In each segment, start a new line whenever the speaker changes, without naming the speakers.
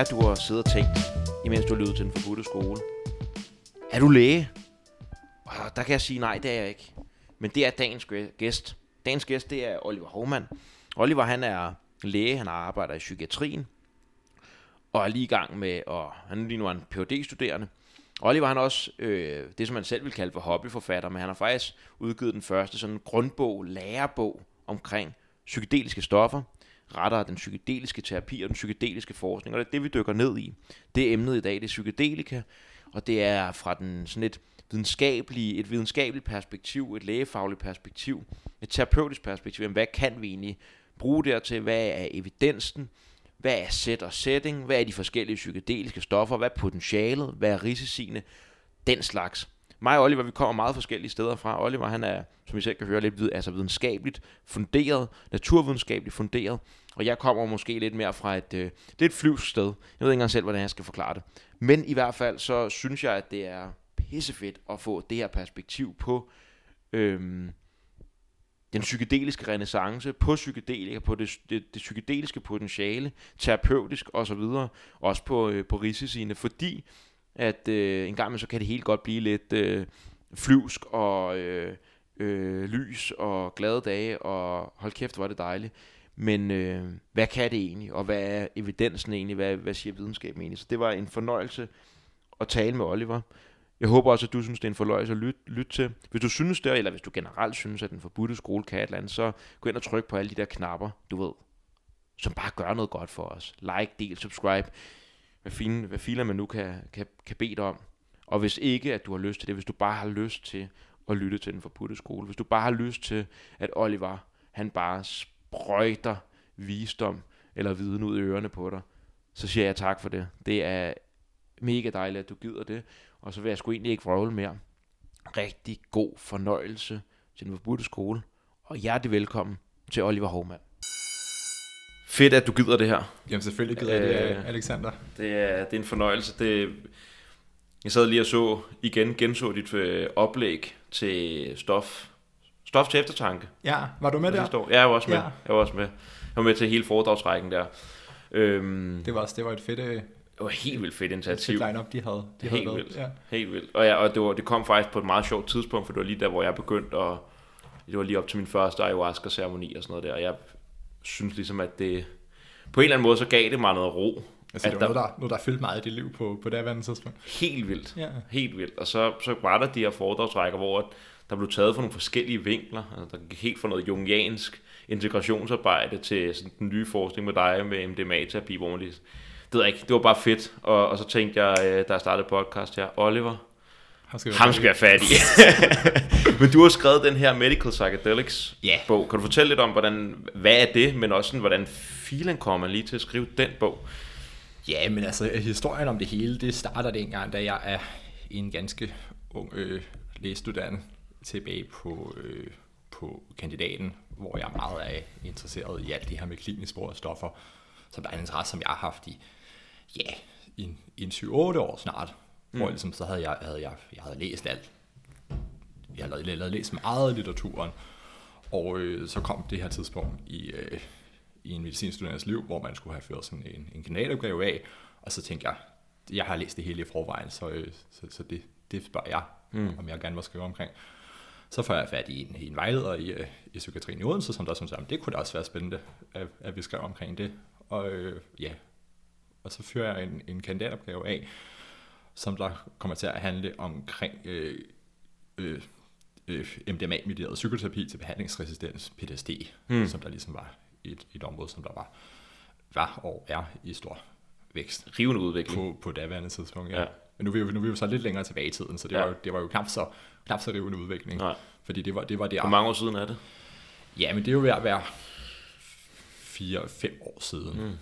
være, at du har siddet og tænkt, imens du har lyttet til den forbudte skole. Er du læge? Og der kan jeg sige, nej, det er jeg ikke. Men det er dagens gæst. Dagens gæst, det er Oliver Hovmand. Oliver, han er læge, han arbejder i psykiatrien, og er lige i gang med, og han er lige nu en phd studerende Oliver han er også øh, det, som man selv vil kalde for hobbyforfatter, men han har faktisk udgivet den første sådan grundbog, lærebog omkring psykedeliske stoffer, rettere den psykedeliske terapi og den psykedeliske forskning. Og det er det, vi dykker ned i. Det er emnet i dag, det er psykedelika, og det er fra den sådan et videnskabelige, et videnskabeligt perspektiv, et lægefagligt perspektiv, et terapeutisk perspektiv. Hvad kan vi egentlig bruge dertil? Hvad er evidensen? Hvad er set og setting? Hvad er de forskellige psykedeliske stoffer? Hvad er potentialet? Hvad er risiciene? Den slags. Mig og Oliver, vi kommer meget forskellige steder fra. Oliver, han er, som I selv kan høre, lidt vid, altså videnskabeligt funderet, naturvidenskabeligt funderet. Og jeg kommer måske lidt mere fra et, øh, det er et sted. Jeg ved ikke engang selv, hvordan jeg skal forklare det. Men i hvert fald, så synes jeg, at det er pissefedt at få det her perspektiv på øhm, den psykedeliske renaissance, på psykedelika, på det, det, det psykedeliske potentiale, terapeutisk osv., også på, øh, på risiciene, fordi at øh, en gang med så kan det helt godt blive lidt øh, flyvsk og øh, øh, lys og glade dage, og hold kæft, hvor er det dejligt. Men øh, hvad kan det egentlig, og hvad er evidensen egentlig, hvad, hvad siger videnskaben egentlig? Så det var en fornøjelse at tale med Oliver. Jeg håber også, at du synes, det er en fornøjelse at lytte, lytte til. Hvis du synes det, eller hvis du generelt synes, at den forbudte skole kan et eller andet, så gå ind og tryk på alle de der knapper, du ved, som bare gør noget godt for os. Like, del, subscribe, hvad, fine, hvad filer man nu kan, kan, kan bede dig om. Og hvis ikke, at du har lyst til det, hvis du bare har lyst til at lytte til den forbudte skole, hvis du bare har lyst til, at Oliver, han bare sprøjter visdom eller viden ud i ørerne på dig, så siger jeg tak for det. Det er mega dejligt, at du gider det. Og så vil jeg sgu egentlig ikke vrøvle mere. Rigtig god fornøjelse til den forbudte skole. Og hjertelig velkommen til Oliver Hovmand. Fedt, at du gider det her.
Jamen selvfølgelig gider jeg det, øh, Alexander.
Det er, det er en fornøjelse. Det, jeg sad lige og så igen, genså dit øh, oplæg til stof, stof til eftertanke.
Ja, var du med der?
Ja, jeg var også med. Ja. Jeg var også med. Jeg var med til hele foredragsrækken der.
Øhm, det, var, det var et fedt, øh,
det var helt vildt fedt initiativ. Det
line-up, de havde. De
helt
havde
vildt. Ja. Helt vildt. Og, ja, og det, var, det kom faktisk på et meget sjovt tidspunkt, for det var lige der, hvor jeg begyndte at... Det var lige op til min første ayahuasca-ceremoni og sådan noget der, og jeg synes ligesom, at det... På en eller anden måde, så gav det mig noget ro.
Altså, det var der, noget, der, noget, der fyldt meget i dit liv på, på det andet tidspunkt.
Helt vildt. Ja. Helt vildt. Og så, så var der de her foredragsrækker, hvor der blev taget fra nogle forskellige vinkler. Altså, der gik helt fra noget jungiansk integrationsarbejde til sådan den nye forskning med dig med MDMA-terapi, hvor man lige det ved jeg ikke, det var bare fedt. Og, og så tænkte jeg, øh, da jeg startede podcast her, Oliver, ham skal, ham skal være fat i. men du har skrevet den her Medical Psychedelics yeah. bog. Kan du fortælle lidt om, hvordan, hvad er det, men også sådan, hvordan filen kommer lige til at skrive den bog?
Ja, men altså historien om det hele, det starter dengang, da jeg er en ganske ung øh, lægestuderende tilbage på, øh, på kandidaten, hvor jeg meget er interesseret i alt det her med klinisk brug af stoffer, som der er en interesse, som jeg har haft i ja, i en, en 7-8 år snart, mm. hvor ligesom, så havde jeg, havde jeg, jeg havde læst alt. Jeg havde lavet, læst meget af litteraturen, og øh, så kom det her tidspunkt i, øh, i en medicinstuderende liv, hvor man skulle have ført sådan en, en kanalopgave af, og så tænkte jeg, jeg har læst det hele i forvejen, så, øh, så, så det, det spørger jeg, mm. om jeg gerne vil skrive omkring. Så får jeg fat i en, en vejleder i, øh, i psykiatrien i Odense, som der som sagde, det kunne da også være spændende, at, at vi skrev omkring det. Og øh, ja, og så fører jeg en, en kandidatopgave af, som der kommer til at handle omkring øh, øh, øh, MDMA-medieret psykoterapi til behandlingsresistens, PTSD, mm. som der ligesom var et, et område, som der var, var og er i stor vækst.
Rivende udvikling.
På, på daværende tidspunkt, ja. ja. Men nu er, vi, nu er vi jo så lidt længere tilbage i tiden, så det, ja. var, det var jo knap så, knap så rivende udvikling. Nej. Fordi det var, det var det...
Hvor mange år siden er det?
Ja, men det er jo ved at være 4-5 år siden. Mm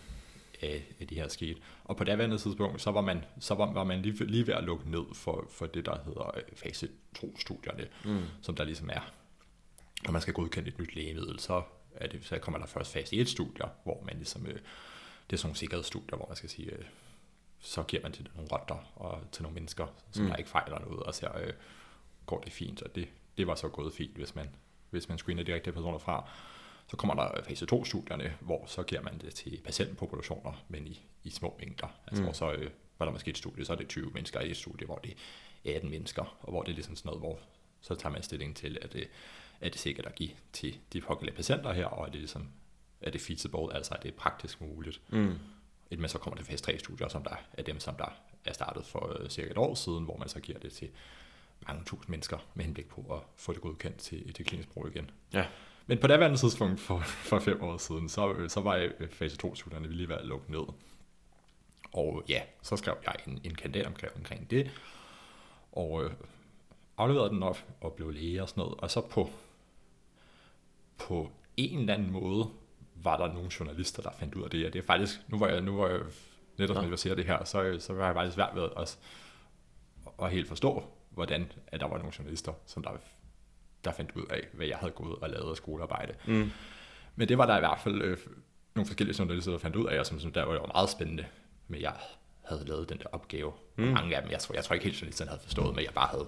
af, af de her skete. Og på daværende tidspunkt, så var man, så var, var man lige, lige ved at lukke ned for, for det, der hedder øh, fase 2-studierne, mm. som der ligesom er, når man skal godkende et nyt lægemiddel, så, er det, så kommer der først fase 1-studier, hvor man ligesom, øh, det er sådan nogle sikkerhedsstudier, hvor man skal sige, øh, så giver man til nogle rotter og til nogle mennesker, som mm. der ikke fejler noget, og ser, øh, går det fint, og det, det var så gået fint, hvis man, hvis man screener rigtige personer fra. Så kommer der fase 2-studierne, hvor så giver man det til patientpopulationer, men i, i små mængder. Altså, mm. hvor så øh, var der måske et studie, så er det 20 mennesker i et studie, hvor det er 18 mennesker, og hvor det er ligesom sådan noget, hvor så tager man stilling til, at det, er det sikkert at give til de pågældende patienter her, og er det ligesom, er det feasible, altså er det praktisk muligt. Mm. Men så kommer det fase 3-studier, som der er dem, som der er startet for øh, cirka et år siden, hvor man så giver det til mange tusind mennesker med henblik på at få det godkendt til, til klinisk brug igen.
Ja.
Men på daværende tidspunkt for, for fem år siden, så, så var øh, fase 2-studierne lige ved at lukke ned. Og ja, så skrev jeg en, en kandidatomkring omkring det, og øh, afleverede den op og blev læge og sådan noget. Og så på, på en eller anden måde var der nogle journalister, der fandt ud af det. Og det er faktisk, nu var jeg, nu var jeg netop, når jeg ser det her, så, så var jeg faktisk svært ved at, at helt forstå, hvordan at der var nogle journalister, som der, der fandt ud af, hvad jeg havde gået og lavet af skolearbejde. Mm. Men det var der i hvert fald øh, nogle forskellige journalister, der fandt ud af, og som, som der var jo meget spændende, men jeg havde lavet den der opgave. Mm. Mange af dem, jeg tror, jeg tror ikke helt, journalisterne havde forstået, men jeg bare havde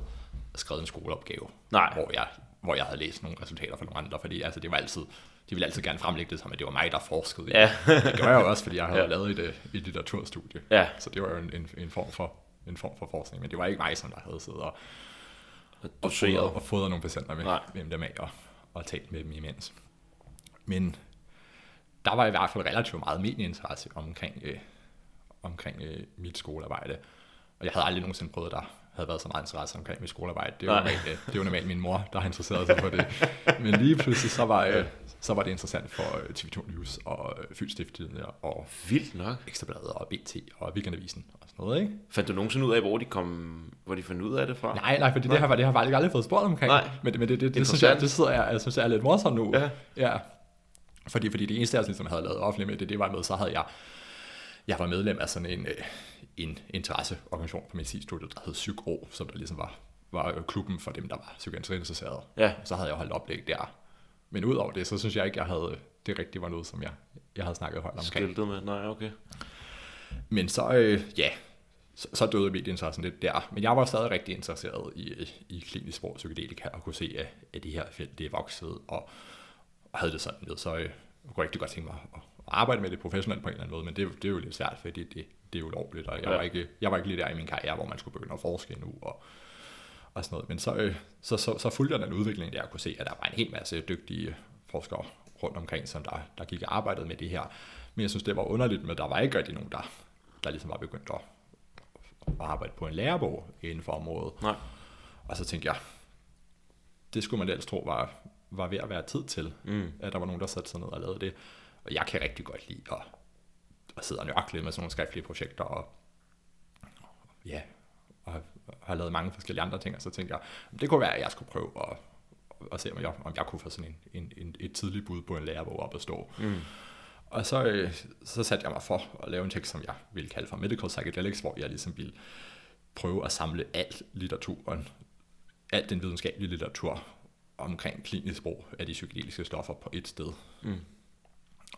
skrevet en skoleopgave,
Nej.
hvor jeg hvor jeg havde læst nogle resultater fra nogle andre, fordi altså, det var altid, de ville altid gerne fremlægge det som, at det var mig, der forskede.
Ja.
det gjorde jeg jo også, fordi jeg havde ja. lavet et, et litteraturstudie.
Ja.
Så det var jo en, en, en, form for, en form for forskning, men det var ikke mig, som der havde siddet og, og, fodret, og fodret nogle patienter med, med MDMA og, og talt med dem imens. Men der var i hvert fald relativt meget medieinteresse omkring, øh, omkring øh, mit skolearbejde. Og jeg havde aldrig nogensinde prøvet der havde været så meget interesse omkring mit skolearbejde. Det var, normalt, øh, det var normalt min mor, der har interesseret sig for det. Men lige pludselig, så var, øh, så var det interessant for øh, TV2 News og Fyldstiftet og
Vildt nok.
Ekstrabladet og BT og Weekendavisen og sådan noget, ikke?
Fandt du nogensinde ud af, hvor de kom, hvor de fandt ud af det fra?
Nej, nej, fordi nej. det har, det har faktisk aldrig fået spurgt omkring. Nej. Men, men det, det, det, synes jeg, det sidder jeg, jeg synes, jeg er lidt morsomt nu. Ja. ja. Fordi, fordi det eneste, jeg ligesom havde lavet offentligt med det, det var med, så havde jeg, jeg var medlem af sådan en, en interesseorganisation på medicinstudiet, der hed PsyKO, som der ligesom var, var klubben for dem, der var psykiatriinteresserede.
Ja.
Så havde jeg holdt oplæg der. Men udover det, så synes jeg ikke, jeg havde, det rigtigt var noget, som jeg, jeg havde snakket højt omkring.
Skiltet med? Nej, okay.
Men så, øh, ja, så, så døde medieinteressen lidt der. Men jeg var stadig rigtig interesseret i, i klinisk sprog psykedelika, og kunne se, at, at det her felt, det er vokset, og, og havde det sådan med. Så øh, jeg kunne rigtig godt tænke mig at, at arbejde med det professionelt på en eller anden måde, men det, det er jo lidt svært, fordi det, det er ulovligt, og jeg, ja. var ikke, jeg var ikke lige der i min karriere, hvor man skulle begynde at forske nu, og, og sådan noget. Men så, øh, så, så, så fulgte jeg den udvikling, der jeg kunne se, at der var en hel masse dygtige forskere rundt omkring, som der, der gik og arbejdede med det her. Men jeg synes, det var underligt, men der var ikke rigtig nogen, der, der ligesom var begyndt at, at arbejde på en lærebog inden for området.
Nej.
Og så tænkte jeg, det skulle man ellers tro var, var ved at være tid til, mm. at der var nogen, der satte sig ned og lavede det. Og jeg kan rigtig godt lide at og sidder og nørkler med sådan nogle skriftlige projekter, og ja, og har lavet mange forskellige andre ting, og så tænkte jeg, det kunne være, at jeg skulle prøve at, at se, om jeg, om jeg kunne få sådan en, en, en, et tidligt bud på en lærebog op at stå. Mm. Og så, øh, så satte jeg mig for at lave en tekst, som jeg ville kalde for Medical Psychedelics, hvor jeg ligesom ville prøve at samle alt litteraturen, alt den videnskabelige litteratur omkring klinisk brug af de psykedeliske stoffer på et sted. Mm.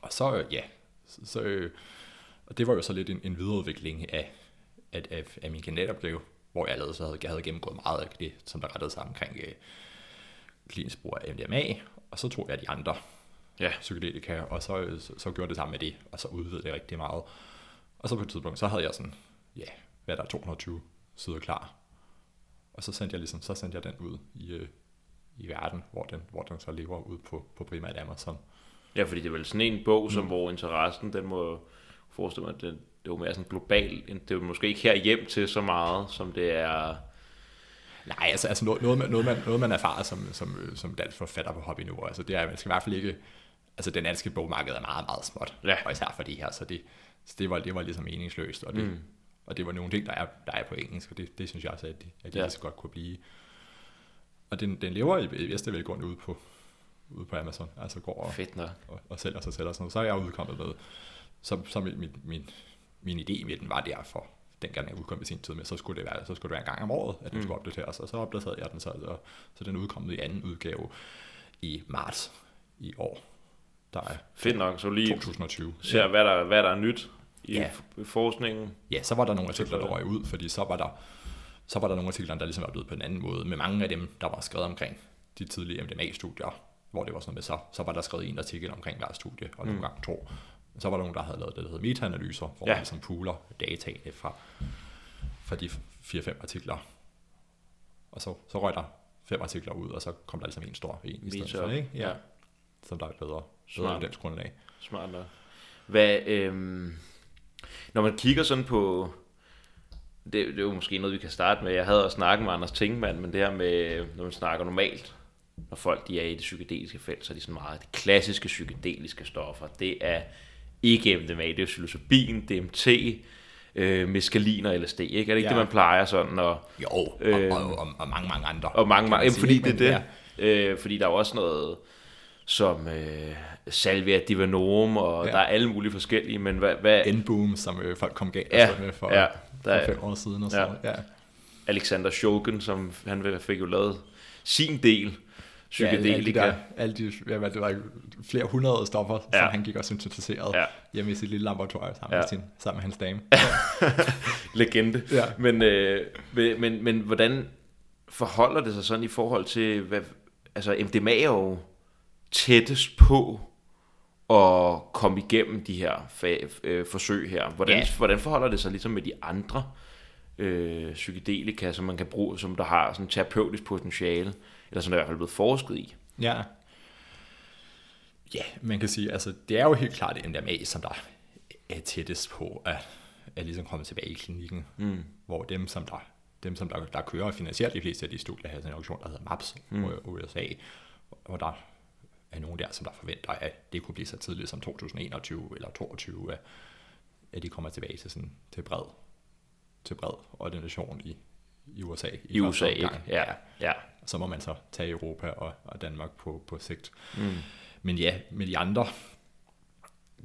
Og så, ja, så, så og det var jo så lidt en, en videreudvikling af, af, af, af min kandidatopgave, hvor jeg lavede, så havde, jeg havde gennemgået meget af det, som der rettede sig omkring øh, klinisk brug af MDMA, og så tog jeg de andre ja. psykedelika, og så, så, så gjorde det samme med det, og så udvidede det rigtig meget. Og så på et tidspunkt, så havde jeg sådan, ja, hvad der er 220 sider klar. Og så sendte jeg ligesom, så sendte jeg den ud i, øh, i verden, hvor den, hvor den så lever ud på, på primært Amazon.
Ja, fordi det er vel sådan en bog, som mm. hvor interessen, den må forestille mig, at det, det var mere sådan global. Det er måske ikke her hjem til så meget, som det er...
Nej, altså, altså noget, noget, man, noget, man, noget, man erfarer som, som, som dansk forfatter på hobby nu, altså det er, man skal i hvert fald ikke... Altså det danske bogmarked er meget, meget småt,
ja.
og især for de her, så det, så det, var, det var ligesom meningsløst, og det, mm. og det var nogle ting, der er, der er på engelsk, og det, det synes jeg også, at de, at de ja. godt kunne blive. Og den, den lever i, i bedste velgående ude på, ude på Amazon, altså går og,
Fedt nok.
og, og sælger sig selv og sådan noget. Så er jeg udkommet med så, så min, min, min, min idé med den var derfor, dengang jeg udkom i sin tid med, så skulle det være, så skulle det være en gang om året, at den mm. skulle opdateres, og så opdaterede jeg den så, og, så den udkommet i anden udgave i marts i år. Der er
Fedt nok, så lige
2020.
ser, ja. hvad, der, hvad der er nyt i ja. forskningen.
Ja, så var der nogle artikler, der røg ud, fordi så var der, så var der nogle artikler, der ligesom var blevet på en anden måde, med mange af dem, der var skrevet omkring de tidlige MDMA-studier, hvor det var sådan med, så, så var der skrevet en artikel omkring hver studie, og nogle gange to. Så var der nogen, der havde lavet det, der hedder meta-analyser, hvor
Ja.
man ligesom pooler dataene fra, fra de 4-5 artikler. Og så, så røg der fem artikler ud, og så kom der ligesom en stor en i stedet for, ikke?
ja.
Som der er bedre, bedre evidensgrundlag.
Smart nok. Hvad, øhm, når man kigger sådan på, det, det er jo måske noget, vi kan starte med. Jeg havde også snakket med Anders Tingmann, men det her med, når man snakker normalt, når folk de er i det psykedeliske felt, så er de sådan meget de klassiske psykedeliske stoffer. Det er ikke MDMA, det er psilocybin, DMT, øh, meskalin og LSD, ikke? Er det ikke
Ja.
det, man plejer sådan at...
Jo, og,
Øhm,
og, og, og mange, mange andre.
Og mange, mange,
man
jamen, fordi det er det. Øh, fordi der er også noget som øh, Salvia Divanorum, og ja. Der er alle mulige forskellige, men hvad, hvad
N-boom, som øh, folk kom galt
Ja,
med for,
ja, der
for fem år siden. Og så, ja. Ja.
Alexander Shogun, som han fik jo lavet sin del psykedelika.
alle de, der, alle de det var, flere hundrede stoffer, ja. Som han gik og syntetiseret
Ja.
hjemme i sit lille laboratorium sammen,
Ja.
ja. med, sin, sammen med hans dame.
legende.
Ja.
Men, øh, men, men, men hvordan forholder det sig sådan i forhold til, hvad, altså MDMA er jo tættest på at komme igennem de her fa- øh, forsøg her. Hvordan,
Ja.
hvordan forholder det sig ligesom med de andre øh, psykedelika, som man kan bruge, som der har sådan terapeutisk potentiale, eller som der i hvert fald er blevet forsket i?
Ja. Ja, man kan sige, altså det er jo helt klart MDMA, som der er tættest på at, at ligesom komme tilbage i klinikken, mm. hvor dem, som der dem, som der, der kører finansielt de fleste af de studier, har sådan en organisation, der hedder MAPS, mm. USA, hvor der er nogen der, som der forventer, at det kunne blive så tidligt som 2021 eller 2022, at, at de kommer tilbage til, sådan, til bred til bred ordination i, i USA.
I
første
USA, ikke? Ja, ja.
Så må man så tage Europa og, og Danmark på, på sigt. Mm. Men ja, med de andre,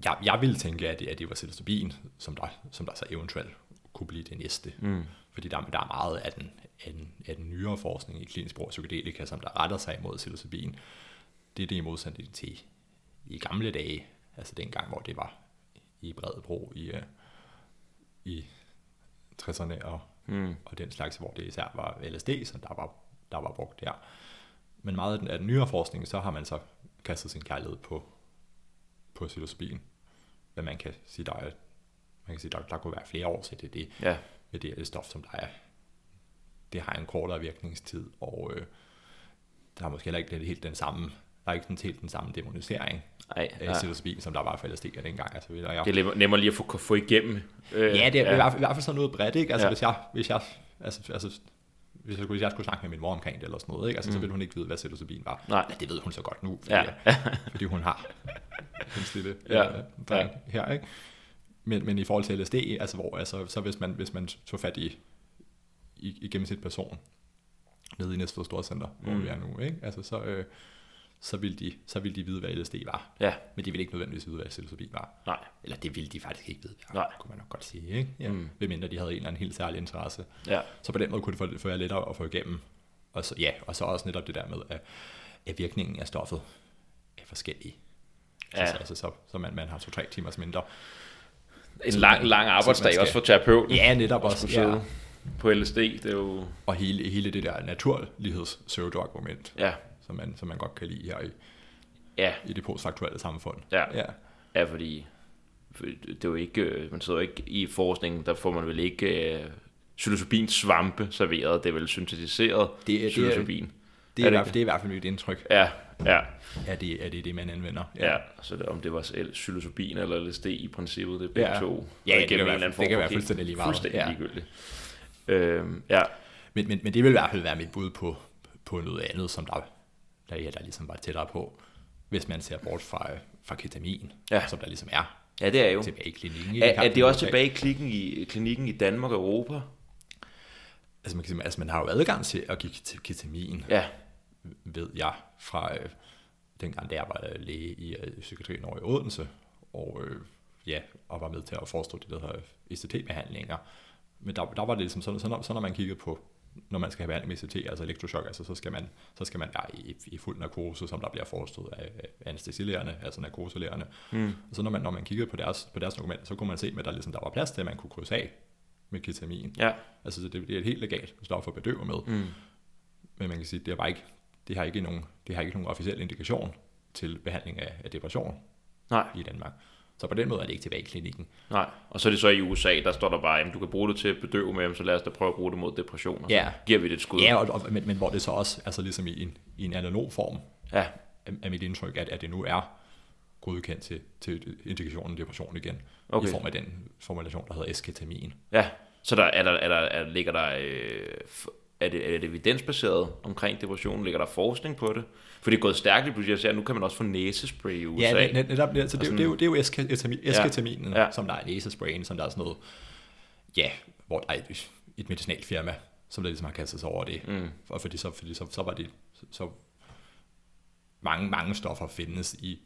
jeg, jeg ville tænke, at det, at det var psilocybin, som der, som der så eventuelt kunne blive det næste. Mm. Fordi der, der er meget af den, af, den, af den nyere forskning i klinisk brug af psykedelika, som der retter sig imod psilocybin. Det er det i modsætning til i gamle dage, altså dengang, hvor det var i bred brug i, øh, i 60'erne og, mm. og den slags, hvor det især var LSD, som der var, der var brugt der. Men meget af den, af den nyere forskning, så har man så kastet sin kærlighed på, på psilocybin. Hvad man kan sige, der er, man kan sige, der, der kunne være flere år til det, det,
ja.
det, er det stof, som der er, det har en kortere virkningstid, og øh, der er måske heller ikke helt den samme, der er ikke sådan helt den samme demonisering
Ej,
af psilocybin, som der var for LSD dengang. Altså, ved jeg,
Det er nemmere- lige at få, få igennem. Øh,
Ja, det er ja. I, hvert fald, i hvert fald sådan noget bredt, ikke? Altså,
ja.
hvis jeg, hvis jeg, altså, altså, hvis jeg, skulle, hvis jeg skulle snakke med min mor omkring det eller sådan noget, ikke? Altså, mm. så ville hun ikke vide, hvad psilocybin var.
Nej.
Men det ved hun så godt nu, fordi,
Ja.
ja. fordi hun har en lille
Ja.
ja. dreng ja. her, ikke? Men, men i forhold til LSD, altså, hvor, altså, så hvis man, hvis man tog fat i, i, i gennemsnit person, nede i Næstved Storcenter, mm. hvor vi er nu, ikke? Altså, så, øh, så, ville de, så ville de vide, hvad LSD var.
ja.
Men de ville ikke nødvendigvis vide, hvad psilocybin var.
Nej.
Eller det ville de faktisk ikke vide, ja,
Nej.
kunne man nok godt sige, ikke? Ja. Mm. Medmindre de havde en eller anden helt særlig interesse.
Ja.
Så på den måde kunne det jer lettere at få igennem. Og så, ja, og så også netop det der med, at, at virkningen af stoffet er forskellig.
Ja.
Så, altså, så, så man, man har to-tre timers mindre.
En lang, lang arbejdsdag
skal-
også for terapeuten.
Ja, netop også.
sidde
Ja.
på LSD. Det er jo...
Og hele, hele det der naturligheds argument
Ja.
Som man, som man godt kan lide her i,
Ja.
i det postfaktuelle samfund.
Ja.
ja.
Ja, fordi for det er jo ikke, øh, man sidder jo ikke i forskningen, der får man vel ikke øh, svampe serveret, det er vel syntetiseret
Det er- det er-. Det, er,
Er
er
det
det, det er i hvert fald mit indtryk,
Ja, ja,
at det, at det er det, man anvender.
ja. Så det, om det var psilocybin eller LSD i princippet, det er
Ja.
to.
Ja,
Og
det kan være- det kan være fuldstændig lige meget.
Fuldstændig
Ja.
ligegyldigt. Øhm, ja,
Men, men, men det vil i hvert fald være mit bud på, på noget andet, som der, der, ja, der ligesom var tættere på, hvis man ser bort fra, fra ketamin,
Ja.
som der ligesom er
ja, det er jo.
tilbage i klinikken. ikke?
Er,
I kampen
er det også tilbage i klinikken i, klinikken i Danmark og Europa?
Altså man, kan sige, altså man har jo adgang til at give ket- ketamin,
Ja,
ved jeg, fra øh, dengang, da jeg var øh, læge i øh, psykiatrien over i Odense, og øh, ja, og var med til at forestå det, der hedder ECT-behandlinger. Men der, der var det ligesom sådan, så når, så når man kiggede på, når man skal have behandling med ECT, altså elektroshock, altså så skal man, så skal man være i, i fuld narkose, som der bliver forestået af, anestesilægerne, altså narkoselægerne. Mm. Og så når man, når man kiggede på deres, på deres dokumenter, så kunne man se, at der, ligesom, der var plads til, at man kunne krydse af med ketamin.
ja,
Altså så det, det er et helt legalt stof at bedøve med. Mm. Men man kan sige, det er bare ikke det har ikke nogen, det har ikke nogen officiel indikation til behandling af, af depression
Nej,
i Danmark. Så på den måde er det ikke tilbage i klinikken.
nej. Og så er det så i USA, der står der bare, at du kan bruge det til at bedøve med, så lad os da prøve at bruge det mod depression. Og så
Ja.
giver vi det et skud.
Ja, og, og, men, men hvor det så også, altså ligesom i en, i en analog form,
ja.
er, er mit indtryk, at, at det nu er godkendt til, til indikationen depression igen,
Okay.
i form af den formulation, der hedder esketamin.
Ja, så der er der, er der, er, ligger der, øh, er det, er det evidensbaseret omkring depression? Ligger der forskning på det? For det er gået stærkt lige pludselig. Jeg ser, at nu kan man også få næsespray i USA.
Ja, net, netop, net, så det, er jo- det, er jo, det er jo esketamin, esketaminen,
Ja.
ja. som der er næsesprayen, som der er sådan noget, ja, hvor der er et, et medicinalfirma, som der ligesom har kastet sig over det.
Mm.
Og fordi så, fordi så, så var det, så, så mange, mange stoffer findes i,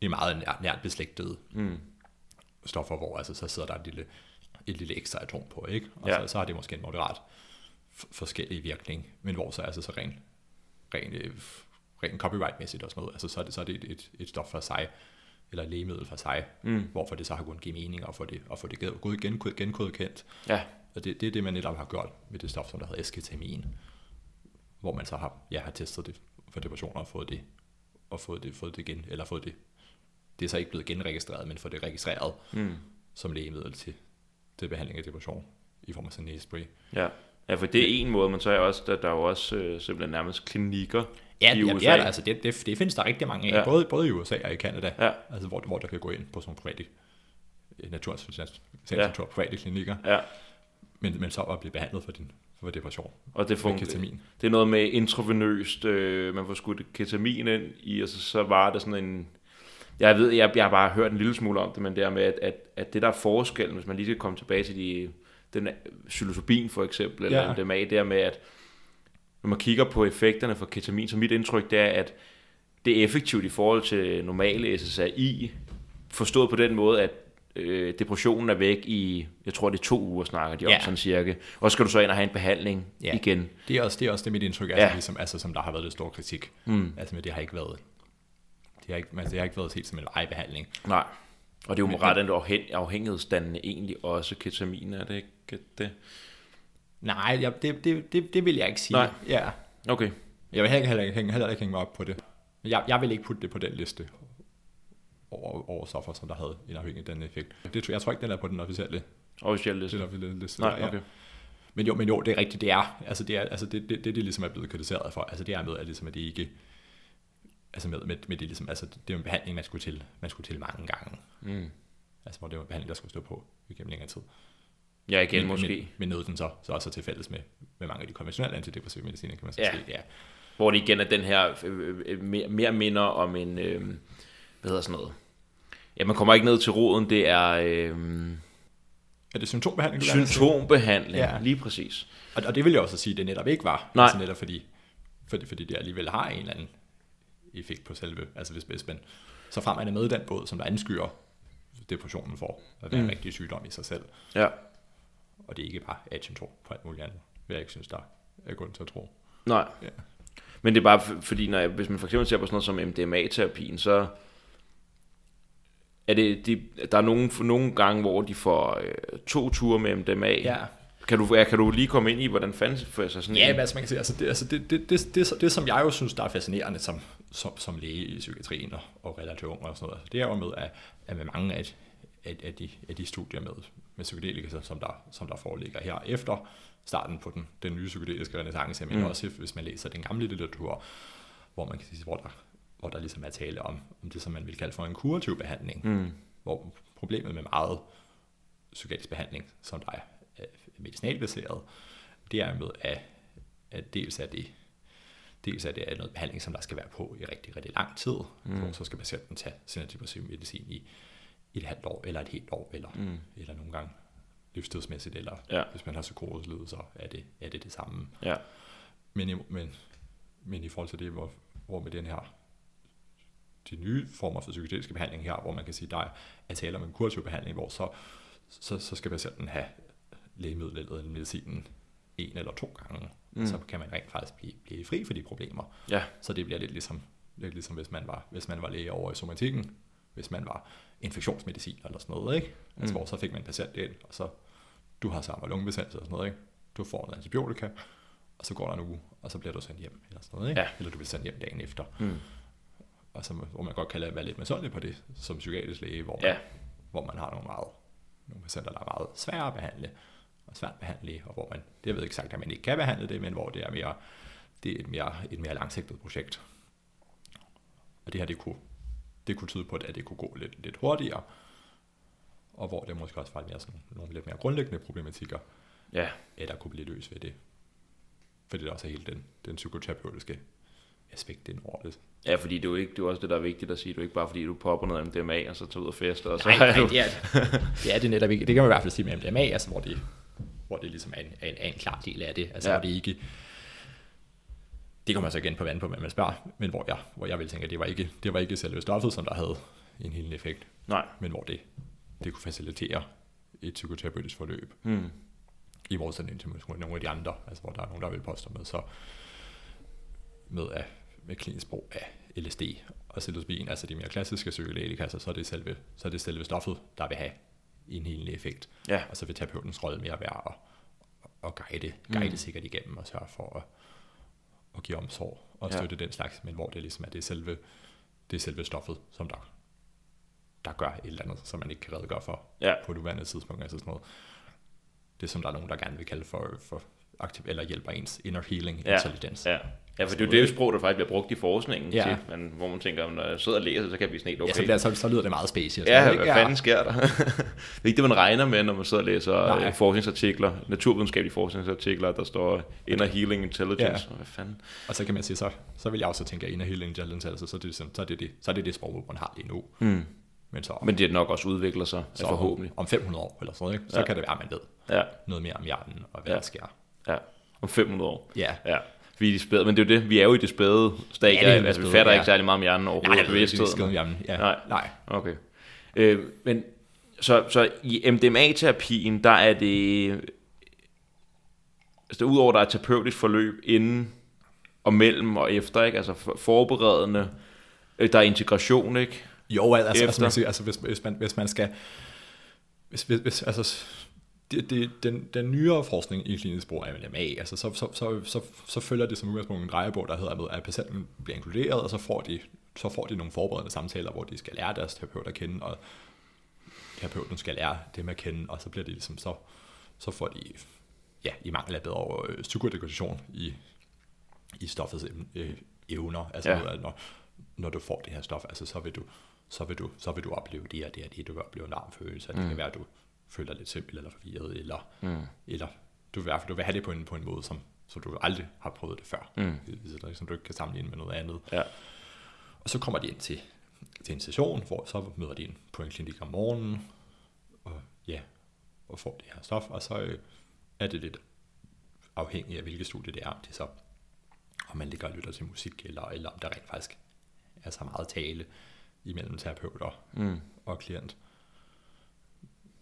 i meget nært, nært beslægtede
Mm.
stoffer, hvor altså, så sidder der et lille, et lille ekstra atom på, ikke? Og
Ja.
så, så har det måske en moderat forskellig virkning, men hvor så altså så ren, ren, øh, ren copyright-mæssigt og sådan noget, altså så er det, så er det et, et, stof for sig, eller et lægemiddel for sig,
Mm.
hvorfor det så har kunnet give mening og få det, og få det gen- god- genkode, genkodekendt.
Ja,
Og det, det er det, man netop har gjort med det stof, som der hedder esketamin, hvor man så har, ja, har testet det for depressioner og fået det, og fået det, fået det gen, eller fået det, det er så ikke blevet genregistreret, men fået det registreret
mm.
som lægemiddel til, til behandling af depression i form af sådan en næsespray.
ja. Ja, for det er en måde, men så er også, der, der er jo også øh, simpelthen nærmest klinikker
Ja,
i USA.
der, altså det, det, det, findes der rigtig mange af,
Ja.
ja. både, både i USA og i Canada,
Ja.
altså hvor, hvor der kan gå ind på sådan private øh, natur,
Ja.
private klinikker,
Ja,
men, men så at blive behandlet for, din, for depression
og det fungerer.
ketamin.
Det er noget med intravenøst, øh, man får skudt ketamin ind i, og så, så var det sådan en... Jeg ved, jeg, jeg har bare hørt en lille smule om det, men det er med, at, at, at det der er forskellen, hvis man lige skal komme tilbage til de, den psilocybin for eksempel, eller
Ja.
MDMA, det er med, at når man kigger på effekterne for ketamin, så mit indtryk det er, at det er effektivt i forhold til normale SSRI, forstået på den måde, at øh, depressionen er væk i, jeg tror det er to uger, snakker de om
Ja.
sådan cirka. Og så skal du så ind og have en behandling
Ja.
igen.
Det er også det, er også det mit indtryk,
Ja.
altså, ligesom, altså, som der har været lidt stor kritik.
Mm.
Altså, men det har ikke været, det har ikke, altså, det har ikke været helt som en vejbehandling.
Nej. Og det er jo ret en afhæng, afhængighedsdannende egentlig også ketamin, er det ikke det?
Nej, ja, det, det, det, det vil jeg ikke sige.
Nej.
Ja.
Okay.
Jeg vil heller, heller, ikke- heller, heller ikke hænge mig op på det. Jeg, jeg vil ikke putte det på den liste over, over stoffer, som der havde en afhængig den effekt. Det, tror- jeg tror ikke, den er på den officielle,
Officielt liste.
den officielle liste.
Nej,
der, ja.
okay.
Men jo, men jo, det er rigtigt, det er, altså det er, altså det, det, det, det ligesom er blevet kritiseret for, altså det er med, at, ligesom, at det ikke, altså med, med, med det ligesom, altså det er jo en behandling, man skulle til, man skulle til mange gange.
Mm.
Altså hvor det var en behandling, der skulle stå på igennem længere tid.
Ja, igen
men,
måske.
Men, men noget den så, så også er til fælles med, med mange af de konventionelle antidepressive mediciner, kan man så
Ja.
sige. Ja.
Hvor det igen er den her øh, øh, mere, mere minder om en, øh, hvad hedder sådan noget? Ja, man kommer ikke ned til roden, det er øh,
Er det symptombehandling? du
symptombehandling,
Ja.
lige præcis.
Og, og det vil jeg også sige, det netop ikke var.
Nej.
Altså netop fordi, fordi, fordi det alligevel har en eller anden effekt på selve, altså hvis, hvis man, så frem man er med i den båd, som der anskyer depressionen for at være
Mm.
en rigtig sygdom i sig selv,
Ja.
og det ikke bare er symptom på alt muligt andet, vil jeg ikke synes, der er grund til at tro.
Nej.
Ja.
Men det er bare fordi, når jeg, hvis man for eksempel ser på sådan noget som MDMA-terapien, så er det, de, der er nogle, nogle gange, hvor de får øh, to ture med MDMA. Kan du, ja, kan du lige komme ind i, hvordan fanden for sig sådan
Ja,
en?
altså man kan sige, altså det, altså det, det, det, det, det, det, som jeg jo synes, der er fascinerende som, som, som læge i psykiatrien og, og relativt ung og sådan noget, altså det er jo med, at, at med mange af, af, af, de, af de studier med, med psykedelika, som der, som der foreligger her efter starten på den, den nye psykedeliske renaissance, men
Mm.
også hvis man læser den gamle litteratur, hvor man kan sige, hvor der, hvor der ligesom er tale om, om det, som man vil kalde for en kurativ behandling,
Mm.
hvor problemet med meget psykiatrisk behandling, som der er er medicinalbaseret, det er med, at, at dels er det dels er det noget behandling, som der skal være på i rigtig, rigtig lang tid,
Mm.
hvor så skal patienten tage antidepressiv medicin i, et halvt år, eller et helt år, eller,
Mm.
eller nogle gange livstidsmæssigt, eller
Ja.
hvis man har psykoselidelser, er det, er det det samme.
Ja.
Men i, men, men i forhold til det, hvor, hvor med den her de nye former for psykedeliske behandling her, hvor man kan sige, der er tale om en kurativ behandling, hvor så, så, så skal patienten have lægemidlet eller medicinen en eller to gange,
Mm.
så kan man rent faktisk blive, blive fri for de problemer.
Ja.
Så det bliver lidt ligesom, lidt ligesom hvis, man var, hvis man var læge over i somatikken, hvis man var infektionsmedicin eller sådan noget, ikke? Altså,
Mm.
hvor så fik man en patient ind, og så, du har samme lungebetændelse og sådan noget, ikke? Du får en antibiotika, og så går der en uge, og så bliver du sendt hjem, eller sådan noget, ikke?
Ja.
Eller du bliver sendt hjem dagen efter.
Mm.
Og så, hvor man godt kan lade være lidt misundelig på det, som psykiatrisk læge, hvor man,
Ja.
hvor man har nogle meget nogle patienter, der er meget svære at behandle, og svært behandle, og hvor man, det ved ikke sagt, at man ikke kan behandle det, men hvor det er mere, det er et mere, et mere langsigtet projekt. Og det her, det kunne, det kunne tyde på, at det kunne gå lidt, lidt hurtigere, og hvor det måske også var mere sådan, nogle lidt mere grundlæggende problematikker,
Ja,
at der kunne blive løst ved det. Fordi det er også hele den, den psykoterapeutiske aspekt ind over det.
ja fordi det er jo ikke, det er også det, der er vigtigt at sige. Det er ikke bare, fordi du popper noget MDMA, og så tager ud og fester, og så
Nej, nej,
du...
det er det. er det netop ikke. Det kan man i hvert fald sige med MDMA, altså hvor det, hvor det ligesom er en, er en, er en klar del af det. Altså
Ja.
hvor det ikke... Det kommer så igen på vand på, hvad man spørger, men hvor jeg, hvor jeg vil tænke, at det var ikke, det var ikke selve stoffet, som der havde en hel effekt,
Nej.
men hvor det, det kunne facilitere et psykoterapeutisk forløb,
Mm.
i modsætning til måske nogle af de andre, altså hvor der er nogen, der vil påstå med, så med, af, med klinisk brug af LSD og psilocybin, altså de mere klassiske psykedelika, så er det selve, så er det selve stoffet, der vil have en helende effekt.
Ja.
Og så vil terapeutens rolle mere være at, at guide, guide
Mm.
sikkert igennem og sørge for at, at give omsorg og
Ja.
støtte den slags, men hvor det ligesom er det selve, det er selve stoffet, som der, der gør et eller andet, som man ikke kan redegøre for
Ja.
på nuværende tidspunkt. Altså sådan noget, det som der er nogen, der gerne vil kalde for, for aktiv, eller hjælper ens inner healing
Ja.
intelligence.
Ja. Ja, for det er jo det sprog, der faktisk bliver brugt i forskningen,
Ja.
ja. til, men, hvor man tænker, når jeg sidder og læser, så kan jeg blive sådan helt
Okay. Ja, så, så, så lyder det meget spacey. sådan
Ja, hvad
ikke?
fanden sker der? det er ikke det, man regner med, når man sidder og læser
Nej.
øh, forskningsartikler, naturvidenskabelige forskningsartikler, der står Inner Healing Intelligence.
Ja.
Hvad fanden?
Og så kan man sige, så, så vil jeg også tænke, at inner healing intelligence, altså, så, er det, så, er det, det, så er det det sprog, man har lige nu.
Mm.
Men så,
Men det er nok også udvikler sig,
så
forhåbentlig.
om 500 år eller sådan noget, ikke? så
Ja.
ja. kan det være, at man ved
Ja,
noget mere om hjernen og hvad
Ja.
ja. der sker.
Ja. Om 500 år.
Ja,
Ja. Vi er i det spæde, men det er jo det, vi er jo i det spæde stadie.
Ja, det er
altså, vi fatter
ja.
ikke særlig meget om hjernen
Nej,
overhovedet.
jeg ved ikke, om hjernen. Ja.
Nej.
Nej.
Okay. Øh, men så, så i MDMA-terapien, der er det... Altså, udover der er et terapeutisk forløb inden og mellem og efter, ikke? Altså for- forberedende, øh, der er integration, ikke?
Jo, altså,
Efter.
altså, man siger, altså hvis, hvis, man, hvis man skal... Hvis, hvis, hvis, altså, det, det, den, den nyere forskning i klinisk brug af MDMA, altså, så, så, så, så, så følger det som udgangspunkt en drejebog, der hedder, at patienten bliver inkluderet, og så får de, så får de nogle forberedende samtaler, hvor de skal lære deres terapeut at kende, og terapeuten skal lære dem at kende, og så bliver det ligesom så, så får de, ja, i mangel af bedre øh, psykoedukation i, i stoffets øh, evner, altså
Ja.
når, når du får det her stof, altså så vil du, så vil du, så vil du opleve det og det og det, du vil opleve en varm følelse, og det
Mm.
kan være, at du føler lidt simpel eller forvirret, eller,
Mm.
eller du vil i hvert fald du vil have det på en, på en måde, som, som du aldrig har prøvet det før,
Mm.
som du ikke kan sammenligne med noget andet.
Ja.
Og så kommer de ind til, til en session, hvor så møder de ind på en klinik om morgenen, og ja, og får det her stof, og så øh, er det lidt afhængigt af, hvilket studie det er, om det så, om man ligger og lytter til musik, eller, eller om der rent faktisk er så meget tale imellem terapeut og,
Mm.
og klient.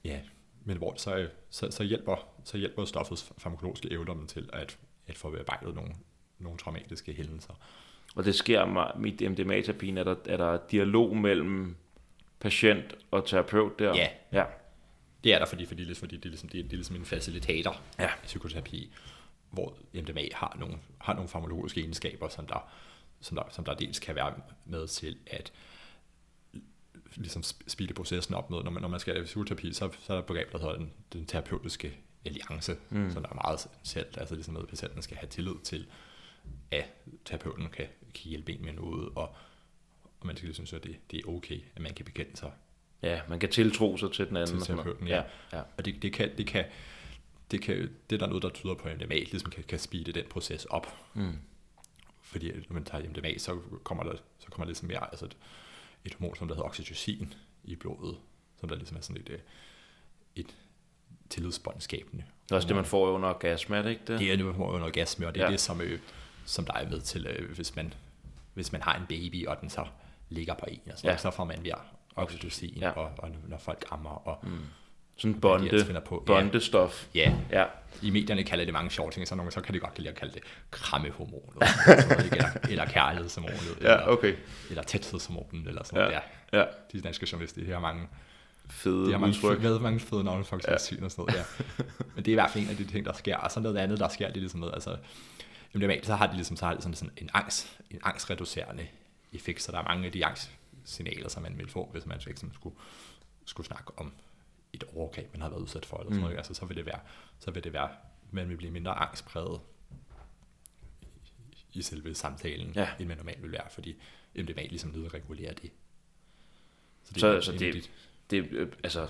Ja, men hvor så, så, så, hjælper, så hjælper stoffets farmakologiske evner dem til at, at få bearbejdet nogle, nogle traumatiske hændelser.
Og det sker med mit MDMA-terapien, er der, er der dialog mellem patient og terapeut der?
Ja.
Ja.
Det er der, fordi, fordi, fordi det, er ligesom, det, er, det er ligesom en facilitator
Ja.
i psykoterapi, hvor MDMA har nogle, har nogle farmakologiske egenskaber, som der, som, der, som der dels kan være med til at ligesom speede processen op med, når man, når man skal lave psykoterapi, så, så er der begreb, der hedder den, den terapeutiske alliance,
Mm.
som der er meget essentielt, altså ligesom at patienten skal have tillid til, at terapeuten kan, kan hjælpe en med noget, og, og man skal ligesom synes, at det, det er okay, at man kan bekende sig
Ja, man kan tiltro sig til den anden.
til terapeuten,
ja.
ja.
ja.
Og det, det kan, det kan, det kan, det er der noget, der tyder på, at MDMA ligesom kan, kan speede den proces op.
Mm.
Fordi når man tager MDMA, så kommer der, så kommer der ligesom mere, altså et, hormon, som der hedder oxytocin i blodet, som der ligesom er sådan et, øh, et tillidsbåndskabende.
Det er også det, man får under orgasme, er det ikke det?
Det er nu under orgasme, og det er
Ja.
det, som, øh, som der er med til, øh, hvis, man, hvis man har en baby, og den så ligger på en, og sådan,
Ja.
så får man mere oxytocin,
ja.
og, og, når folk ammer, og
Mm. Sådan bonde,
finder på.
bondestof.
Ja,
Ja.
i medierne kalder det mange sjove ting, så nogle så kan de godt lide at kalde det krammehormonet, ikke? eller, eller kærlighedshormonet, eller,
ja, okay.
eller tæthedshormonet, eller sådan.
Ja.
Ja.
Ja.
De danske journalister, de har mange,
Fede
de har mange,
udtryk.
fede, mange fede navne, faktisk, ja. og sådan noget, ja. Men det er i hvert fald en af de ting, der sker. Og så noget andet, der sker, det er ligesom noget, altså, MDMA, så har de ligesom så har de sådan, sådan en, angst, en angstreducerende effekt, så der er mange af de angstsignaler, som man vil få, hvis man ikke skulle, skulle snakke om et overgreb, man har været udsat for, eller sådan mm. noget, altså, så vil det være, så vil det være, man vil blive mindre angstpræget i selve samtalen, ja. end man normalt vil være, fordi MDMA ligesom nedregulerer det.
Så det, så, så det, det, det, øh, altså,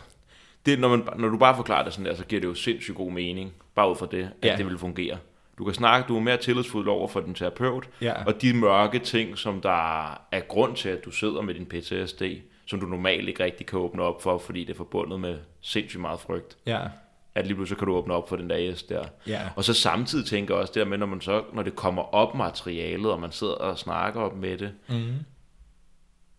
det, når, man, når du bare forklarer det sådan der, så giver det jo sindssygt god mening, bare ud fra det, at ja. det vil fungere. Du kan snakke, du er mere tillidsfuld over for din terapeut, ja. og de mørke ting, som der er grund til, at du sidder med din PTSD, som du normalt ikke rigtig kan åbne op for, fordi det er forbundet med sindssygt meget frygt. Ja. At lige pludselig kan du åbne op for den der S der. Ja. Og så samtidig tænker jeg også der med, når, man så, når det kommer op materialet, og man sidder og snakker op med det, mm.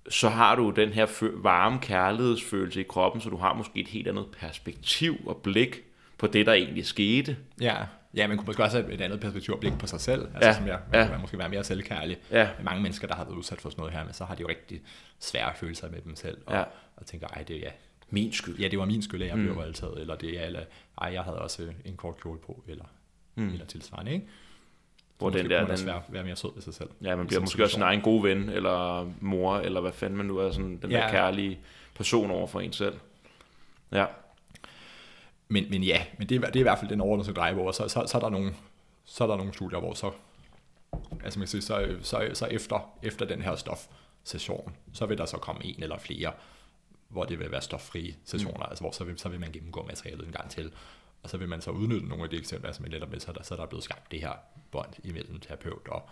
så har du den her varme kærlighedsfølelse i kroppen, så du har måske et helt andet perspektiv og blik på det, der egentlig skete.
Ja. Ja, man kunne måske også have et andet perspektiv og blik på sig selv, altså ja, som jeg, man ja. kunne måske være mere selvkærlig. Ja. Mange mennesker, der har været udsat for sådan noget her, men så har de jo rigtig svære følelser med dem selv, og, ja. og tænker, ej, det er ja,
min skyld.
Ja, det var min skyld, at jeg mm. blev voldtaget, eller det er, eller ej, jeg havde også en kort kjole på, eller, mm. eller tilsvarende, ikke?
Hvor den der,
den, være, være mere sød ved sig selv.
Ja, man bliver måske også sin egen gode ven, eller mor, eller hvad fanden man nu er, sådan den ja. der kærlige person over for en selv. Ja.
Men, men ja, men det er, det er i hvert fald den overordnede dreje, hvor så, så, så, er der nogle, så er der nogle studier, hvor så, altså man siger, så, så, så efter, efter den her stofsession, så vil der så komme en eller flere, hvor det vil være stoffrie sessioner, mm. altså hvor så vil, så vil man gennemgå materialet en gang til, og så vil man så udnytte nogle af de eksempler, som jeg lidt med, så der, så der er blevet skabt det her bånd imellem terapeut og,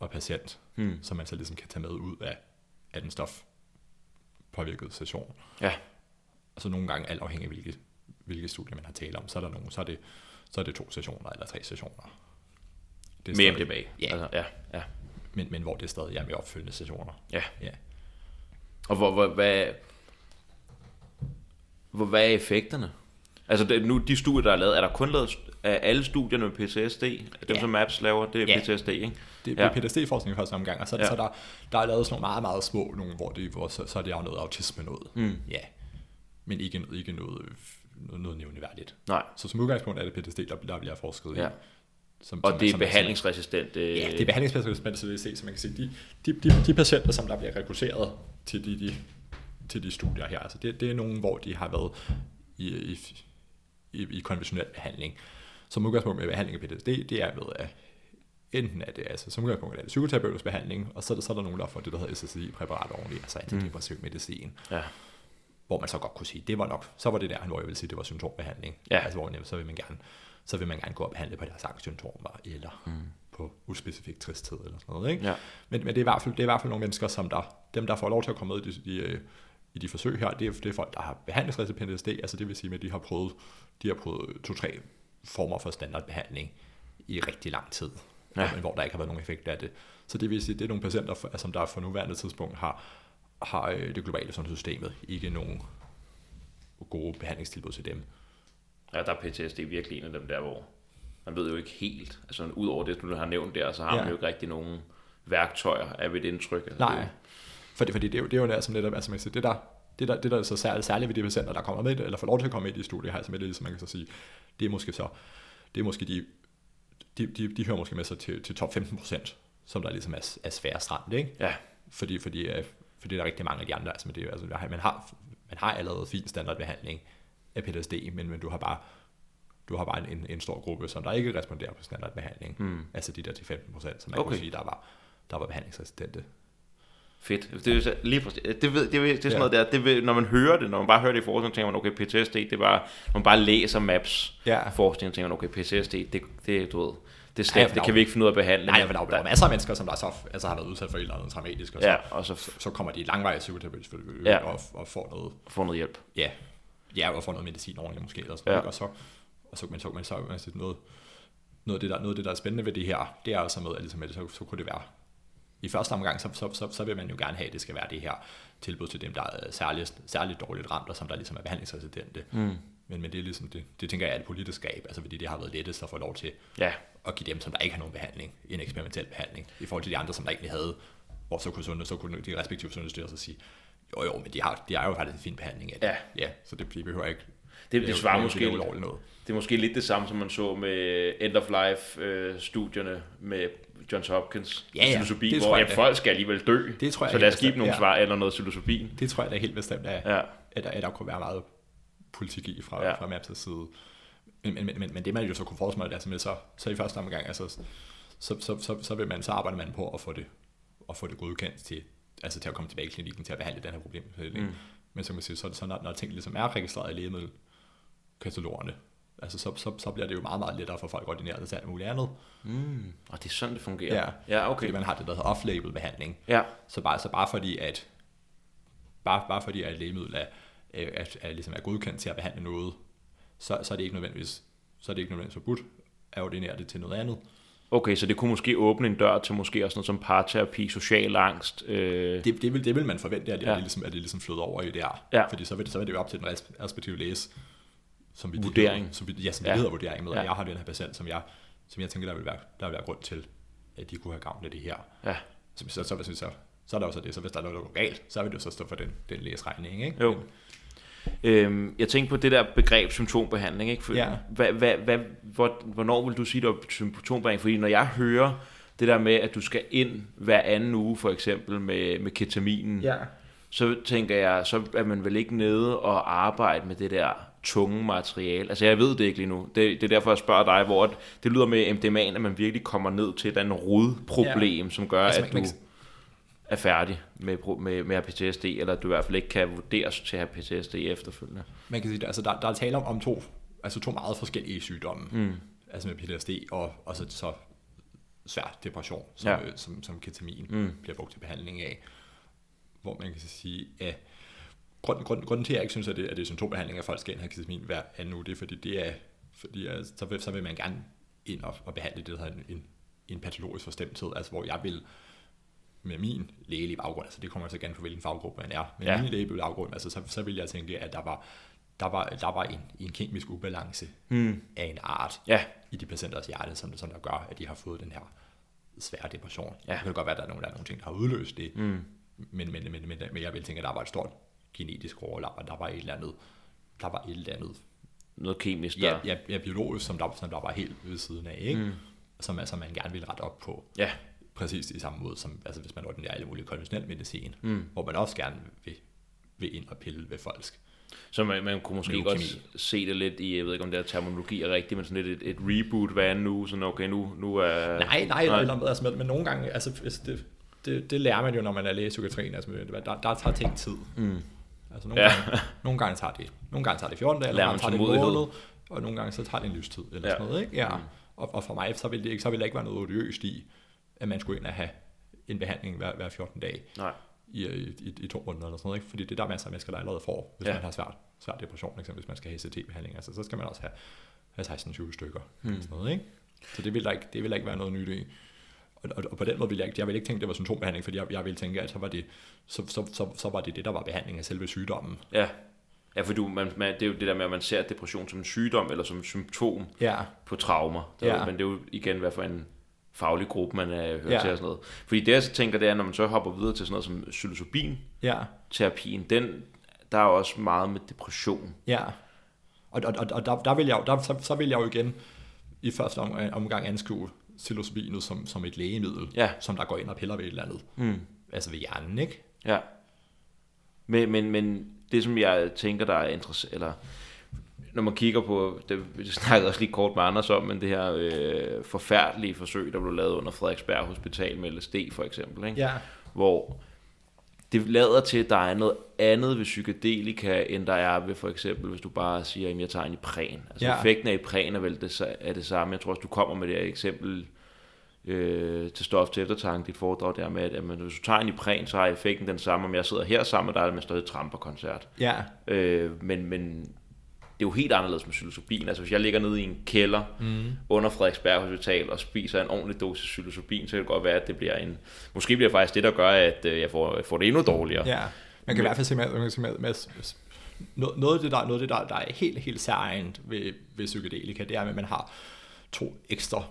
og patient, mm. som man så ligesom kan tage med ud af, af den stof påvirkede session. Ja. Og så nogle gange alt afhængig af hvilke hvilke studier man har talt om, så er, der nogle, så er, det, så er det to sessioner eller tre sessioner.
Det er stadig, MDMA.
Ja. Altså, ja, ja. Men, men hvor det stadig er med opfølgende sessioner.
Ja. ja. Og hvor, hvor, hvad, hvor, hvad er effekterne? Altså det, nu, de studier, der er lavet, er der kun lavet af alle studierne med PTSD? Dem, ja. som MAPS laver, det er ja. PTSD, ikke?
Det er ja. PTSD-forskning i første omgang, og så, ja. så der, der er lavet sådan nogle meget, meget små, nogle, hvor, det, hvor så, så er det jo noget autisme noget. Mm. Ja. Men ikke, ikke noget noget nævneværdigt. Nej. Så som udgangspunkt er det PTSD, der, der bliver forsket ja. i.
Som, og som, det er behandlingsresistent?
Øh... Ja, det er behandlingsresistent CVC, som man kan se. De, de, de, de patienter, som der bliver rekrutteret til de, de, til de studier her, altså det, det er nogen, hvor de har været i, i, i, i konventionel behandling. Som udgangspunkt med behandling af PTSD, det er ved at enten er det, altså som udgangspunkt er det psykoterapeutisk behandling, og så, så er der nogen, der får det, der hedder SSRI-præparat oveni, altså antidepressiv mm. medicin. Ja hvor man så godt kunne sige, det var nok, så var det der, hvor jeg vil sige, det var symptombehandling. Ja. Altså hvor så vil man gerne, så vil man gerne gå og behandle på deres angstsymptomer, eller mm. på uspecifik tristhed, eller sådan noget. Ikke? Ja. Men, men det, er i hvert fald, det er i hvert fald nogle mennesker, som der, dem der får lov til at komme med i de, de, i de forsøg her, det er, det er folk, der har behandlingsresistent PTSD, altså det vil sige, at de har prøvet, de har prøvet to-tre former for standardbehandling i rigtig lang tid, ja. hvor der ikke har været nogen effekt af det. Så det vil sige, det er nogle patienter, som der for nuværende tidspunkt har har øh, det globale sundhedssystemet ikke nogen gode behandlingstilbud til dem.
Ja, der er PTSD virkelig en af dem der, hvor man ved jo ikke helt, altså ud over det, du har nævnt der, så har ja. man jo ikke rigtig nogen værktøjer af ved indtryk. Altså,
Nej, det, fordi, fordi det, er jo, det er jo der, som netop, altså man siger, det der, det der, det der er så særligt, særligt ved de patienter, der kommer med, eller får lov til at komme med i studiet her, som det, som man kan så sige, det er måske så, det er måske de, de, de, de hører måske med sig til, til top 15 procent, som der ligesom er, er sværest ramt, ikke? Ja. Fordi, fordi fordi der er rigtig mange af de andre, altså, det, altså man, har, man har allerede fin standardbehandling af PTSD, men, men du har bare du har bare en, en stor gruppe, som der ikke responderer på standardbehandling. Mm. Altså de der til 15 procent, som man okay. kunne sige, der var, der var behandlingsresistente.
Fedt. Det er lige præcis, det, ved, det, ved, det er sådan ja. noget der, det ved, når man hører det, når man bare hører det i forskning, tænker man, okay, PTSD, det var, når man bare læser MAPS ja. forskning, tænker man, okay, PTSD, det, det, du ved, det slemt, ja, det kan vi ikke finde ud af at behandle.
Nej, men der, der er masser af mennesker, som der så, altså har været udsat for et eller andet traumatisk, og så, ja, og så, så, så kommer de langvejs psykoterapeutisk ja. og, og får noget...
Får noget hjælp.
Ja, ja og får noget medicin ordentligt måske, eller sådan, ja. og så, og så, men så, men så, men så noget, noget, af det der, noget af det, der er spændende ved det her, det er altså med, at ligesom, så, så kunne det være, i første omgang, så, så, så, så vil man jo gerne have, at det skal være det her tilbud til dem, der er særligt, særligt dårligt ramt, og som der ligesom er behandlingsresidente. Mm. Men, men det er ligesom det, det tænker jeg er et politisk skab, altså fordi det har været lettest at få lov til ja. at give dem, som der ikke har nogen behandling, en eksperimentel behandling, i forhold til de andre, som der egentlig havde, hvor så kunne, sundhed, så kunne de respektive sundhedsstyrelser sige, jo jo, men de har, de har jo faktisk en fin behandling af det. Ja. ja så det, de behøver ikke
Det, det svarer
det er jo-
måske,
det noget.
det er måske lidt det samme, som man så med End of Life-studierne med Johns Hopkins.
Ja, ja.
Psilocybin,
Det
hvor
jeg
ja, folk skal alligevel dø.
Det tror jeg
så lad os give dem nogle
ja.
svar eller noget psilocybin.
Det tror jeg da helt bestemt er,
Ja.
at, der, at der kunne være meget politik i fra,
Ja.
fra Maps' side. Men, men, men, men det man jo så kunne forestille mig, altså, så, så i første omgang, altså, så, så, så, så, vil man, så arbejder man på at få det, at få det godkendt til, altså til at komme tilbage i klinikken til at behandle den her problem. Mm. Men så kan man sige, så, så når, når ting ligesom er registreret i lægemiddelkatalogerne, altså så, så, så bliver det jo meget, meget lettere for folk at ordinere til alt muligt andet.
Mm. Og det er sådan, det fungerer.
Ja,
ja okay.
Fordi man har det, der hedder off-label behandling.
Ja,
Så bare, så bare fordi, at bare, bare fordi, at lægemiddel er, er, er, er, ligesom er godkendt til at behandle noget, så, så er det ikke nødvendigvis, så er det ikke nødvendigvis forbudt at ordinere det til noget andet.
okay, så det kunne måske åbne en dør til måske også noget som parterapi, social angst. Øh,
Det, det, vil, det vil man forvente, at det,
Ja.
er, ligesom, at det ligesom flyder over i det her.
Ja.
Fordi så vil, det, så vil det jo op til den res- respektive læges som vi
Vurdering.
Som vi, ja, som
Ja.
ja. hedder vurdering med,
Ja.
at jeg har den her patient, som jeg, som jeg tænker, der vil, være, der vil være grund til, at de kunne have gavn af det her.
ja.
Så, så, så, så, så, så er der også det, så hvis der er noget, der går galt, så vil det jo så stå for den, den læges regning, ikke?
Jo. Øhm, jeg tænker på det der begreb symptombehandling. Ikke? For,
Ja.
hvad, hvad, hvad, hvor, hvornår vil du sige, det er symptombehandling? Fordi når jeg hører det der med, at du skal ind hver anden uge, for eksempel med, med ketaminen,
Ja.
så tænker jeg, så er man vel ikke nede og arbejde med det der tunge materiale. Altså jeg ved det ikke lige nu. Det, det er derfor, jeg spørger dig, hvor det, det lyder med MDMA'en, at man virkelig kommer ned til et andet rodproblem, ja. som gør,
Altså,
at
man-
du
man-
er færdig med, med, med PTSD, eller du i hvert fald ikke kan vurderes til at have PTSD efterfølgende.
man kan sige, altså der, der er tale om, om to, altså to meget forskellige sygdomme. Mm. Altså med PTSD og, og så, så svær depression, som,
Ja.
ja. som, som ketamin
Mm.
bliver brugt til behandling af. Hvor man kan sige, at grunden, grunden, grunden til, at jeg ikke synes, at det, at det er symptombehandling, at folk skal ind have ketamin hver anden uge, det er, fordi det er, fordi at, så, vil, så vil man gerne ind og, og behandle det, der hedder en, en, en patologisk forstemthed, altså hvor jeg vil med min lægelige baggrund, altså det kommer så gerne for, hvilken faggruppe man er, men
Ja.
ja. min lægelige baggrund, altså så, så vil jeg tænke, at der var, der var, der var en, en kemisk ubalance
Mm.
af en art
Ja,
i de patienters hjerte, som, som der gør, at de har fået den her svære depression.
Ja.
Det kan godt være, at der er nogle, der er nogle ting, der har udløst det,
mm.
men, men, men, men, men jeg vil tænke, at der var et stort genetisk overlap, og der var et eller andet, der var et eller andet
noget kemisk der.
ja, ja, ja, biologisk, som der, som der var helt ved siden af, ikke? Mm. Som, altså, man gerne ville rette op på.
ja.
Præcis i samme måde, som altså, hvis man ordinerer alle mulige konventionel medicin, mm. hvor man også gerne vil, vil ind og pille ved folks.
Så man, man kunne måske
Leukemi.
godt se det lidt i, jeg ved ikke om det her terminologi er rigtigt, men sådan lidt et, et reboot hver anden uge, sådan okay, nu, nu er...
Nej, nej, nej. Eller, altså, men, men nogle gange, altså, det, det, det lærer man jo, når man er læge i psykiatrien, altså, der, der tager ting tid.
Mm.
Altså, nogle,
Ja.
gange, nogle gange tager det, nogle gange tager det 14 dage, nogle gange tager det en måned, og nogle gange så tager det en livstid, eller
Ja.
sådan noget, ikke? Ja. Og, og for mig, så vil, det ikke, så vil der ikke være noget odiøst i, at man skulle ind og have en behandling hver, hver 14 dage
Nej.
i, i, i, to måneder eller sådan noget, ikke? Fordi det er der masser af mennesker, der allerede får, hvis
Ja.
man har svært, svær depression, eksempel hvis man skal have CT-behandling, altså så skal man også have, have 16-20 stykker,
Hmm.
mm. sådan noget, ikke? Så det vil der ikke, det vil der ikke være noget nyt i. Og, og, og, på den måde vil jeg ikke, jeg vil ikke tænke, det var symptombehandling, fordi jeg, jeg ville tænke, at så var, det, så, så, så, så var det det, der var behandling af selve sygdommen.
Ja. Ja, for du, man, man, det er jo det der med, at man ser depression som en sygdom, eller som et symptom
Ja,
på traumer. Der,
Ja.
Men det er jo igen, hvad for en faglig gruppe, man er hørt
Ja.
til og sådan noget. Fordi det, jeg så tænker, det er, når man så hopper videre til sådan noget som psilocybin-terapien,
ja,
den, der er også meget med depression.
ja. Og, og, og, og der, der, vil jeg, der så, så vil jeg jo igen i første om, omgang anskue psilocybinet som, som et lægemiddel,
Ja.
som der går ind og piller ved et eller andet.
Mm.
Altså ved hjernen, ikke?
Ja. Men, men, men det, som jeg tænker, der er interessant, eller når man kigger på, det vi snakkede også lige kort med Anders om, men det her øh, forfærdelige forsøg, der blev lavet under Frederiksberg Hospital med LSD for eksempel, ikke?
Ja.
hvor det lader til, at der er noget andet ved psykedelika, end der er ved for eksempel, hvis du bare siger, at jeg tager en Ipren. Altså
Ja.
effekten af Ipren er vel det, er det samme. Jeg tror også, du kommer med det her eksempel øh, til stof til eftertanke, dit foredrag der med, at jamen, hvis du tager en Ipren, så har effekten den samme, om jeg sidder her sammen med dig, eller med stadig tramperkoncert.
Ja,
Øh, men, men det er jo helt anderledes med psilocybin. Altså hvis jeg ligger nede i en kælder mm. under Frederiksberg Hospital og spiser en ordentlig dosis psilocybin, så kan det godt være, at det bliver en... Måske bliver det faktisk det, der gør, at øh, jeg får, jeg får det endnu dårligere.
ja. Man kan i hvert fald se med, se med, med, noget, noget af det, der, noget af det der, der er helt, helt særligt ved, ved psykedelika, det er, at man har to ekstra,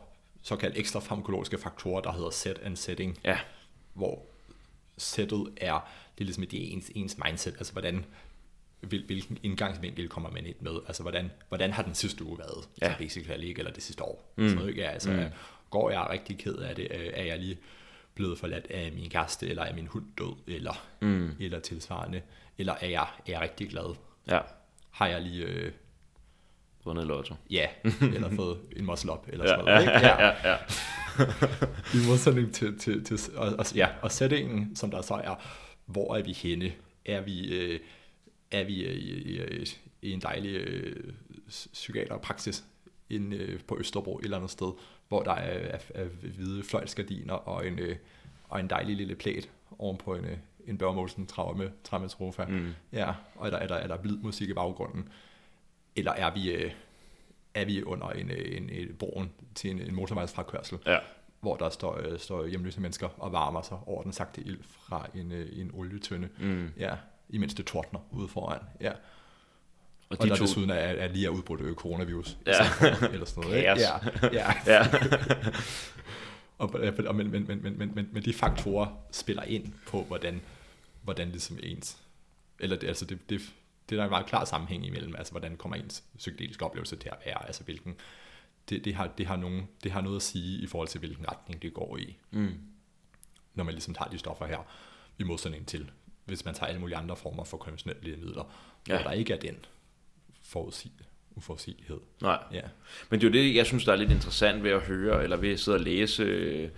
såkaldt ekstra farmakologiske faktorer, der hedder set and setting,
Ja,
hvor sættet er, det er ligesom det er ens, ens mindset, altså hvordan hvilken indgangsvinkel kommer man ind med? Altså, hvordan, hvordan har den sidste uge været?
Ja.
Ja. basically, ikke? Eller det sidste år. Mm. Sådan ikke? Ja, altså, mm. går jeg rigtig ked af det? Øh, Er jeg lige blevet forladt af min kæreste, eller er min hund død, eller, mm. eller tilsvarende? Eller er jeg, er jeg rigtig glad?
Ja,
Har jeg lige, øh,
vundet lotto.
ja, eller fået en muscle up, eller
Ja,
sådan noget, ikke?
ja, ja, ja.
I modsætning til, til, til og, og, ja, og settingen, som der så er, hvor er vi henne? Er vi, øh, er vi øh, i, i, i en dejlig øh, psykiaterpraksis inde øh, på Østerbro et eller andet sted, hvor der er, er, er hvide fløjlsgardiner og en, øh, og en dejlig lille plæt oven på en, øh, en Børge Mogensen traume, traumatrofa. Mm. Ja, og er der, er, der, er der blid musik i baggrunden? Eller er vi, øh, er vi under en, øh, en, en broen til en, en motorvejsfrakørsel?
ja.
hvor der står, øh, står hjemløse mennesker og varmer sig over den sagte ild fra en, øh, en olietønde.
Mm.
Ja, imens det tordner ude foran. Ja.
Og
Og,
de
der
to...
desuden er, er lige er udbrudt coronavirus.
Ja.
Eller sådan noget. ikke? Ja, ja.
Ja.
og, og, men, men, men, men, men, men, men de faktorer spiller ind på, hvordan, hvordan ligesom ens... Eller det, altså det, det, det er der en meget klar sammenhæng imellem, altså hvordan kommer ens psykedeliske oplevelse til at være, altså hvilken, det, det, har, det, har nogen, det har noget at sige i forhold til, hvilken retning det går i.
Mm.
når man ligesom tager de stoffer her, i modsætning til, hvis man tager alle mulige andre former for konventionelle midler, ja. Hvor der ikke er den forudsig, uforudsigelighed.
Nej.
Ja.
Men det er jo det, jeg synes, der er lidt interessant ved at høre, eller ved at sidde og læse øh,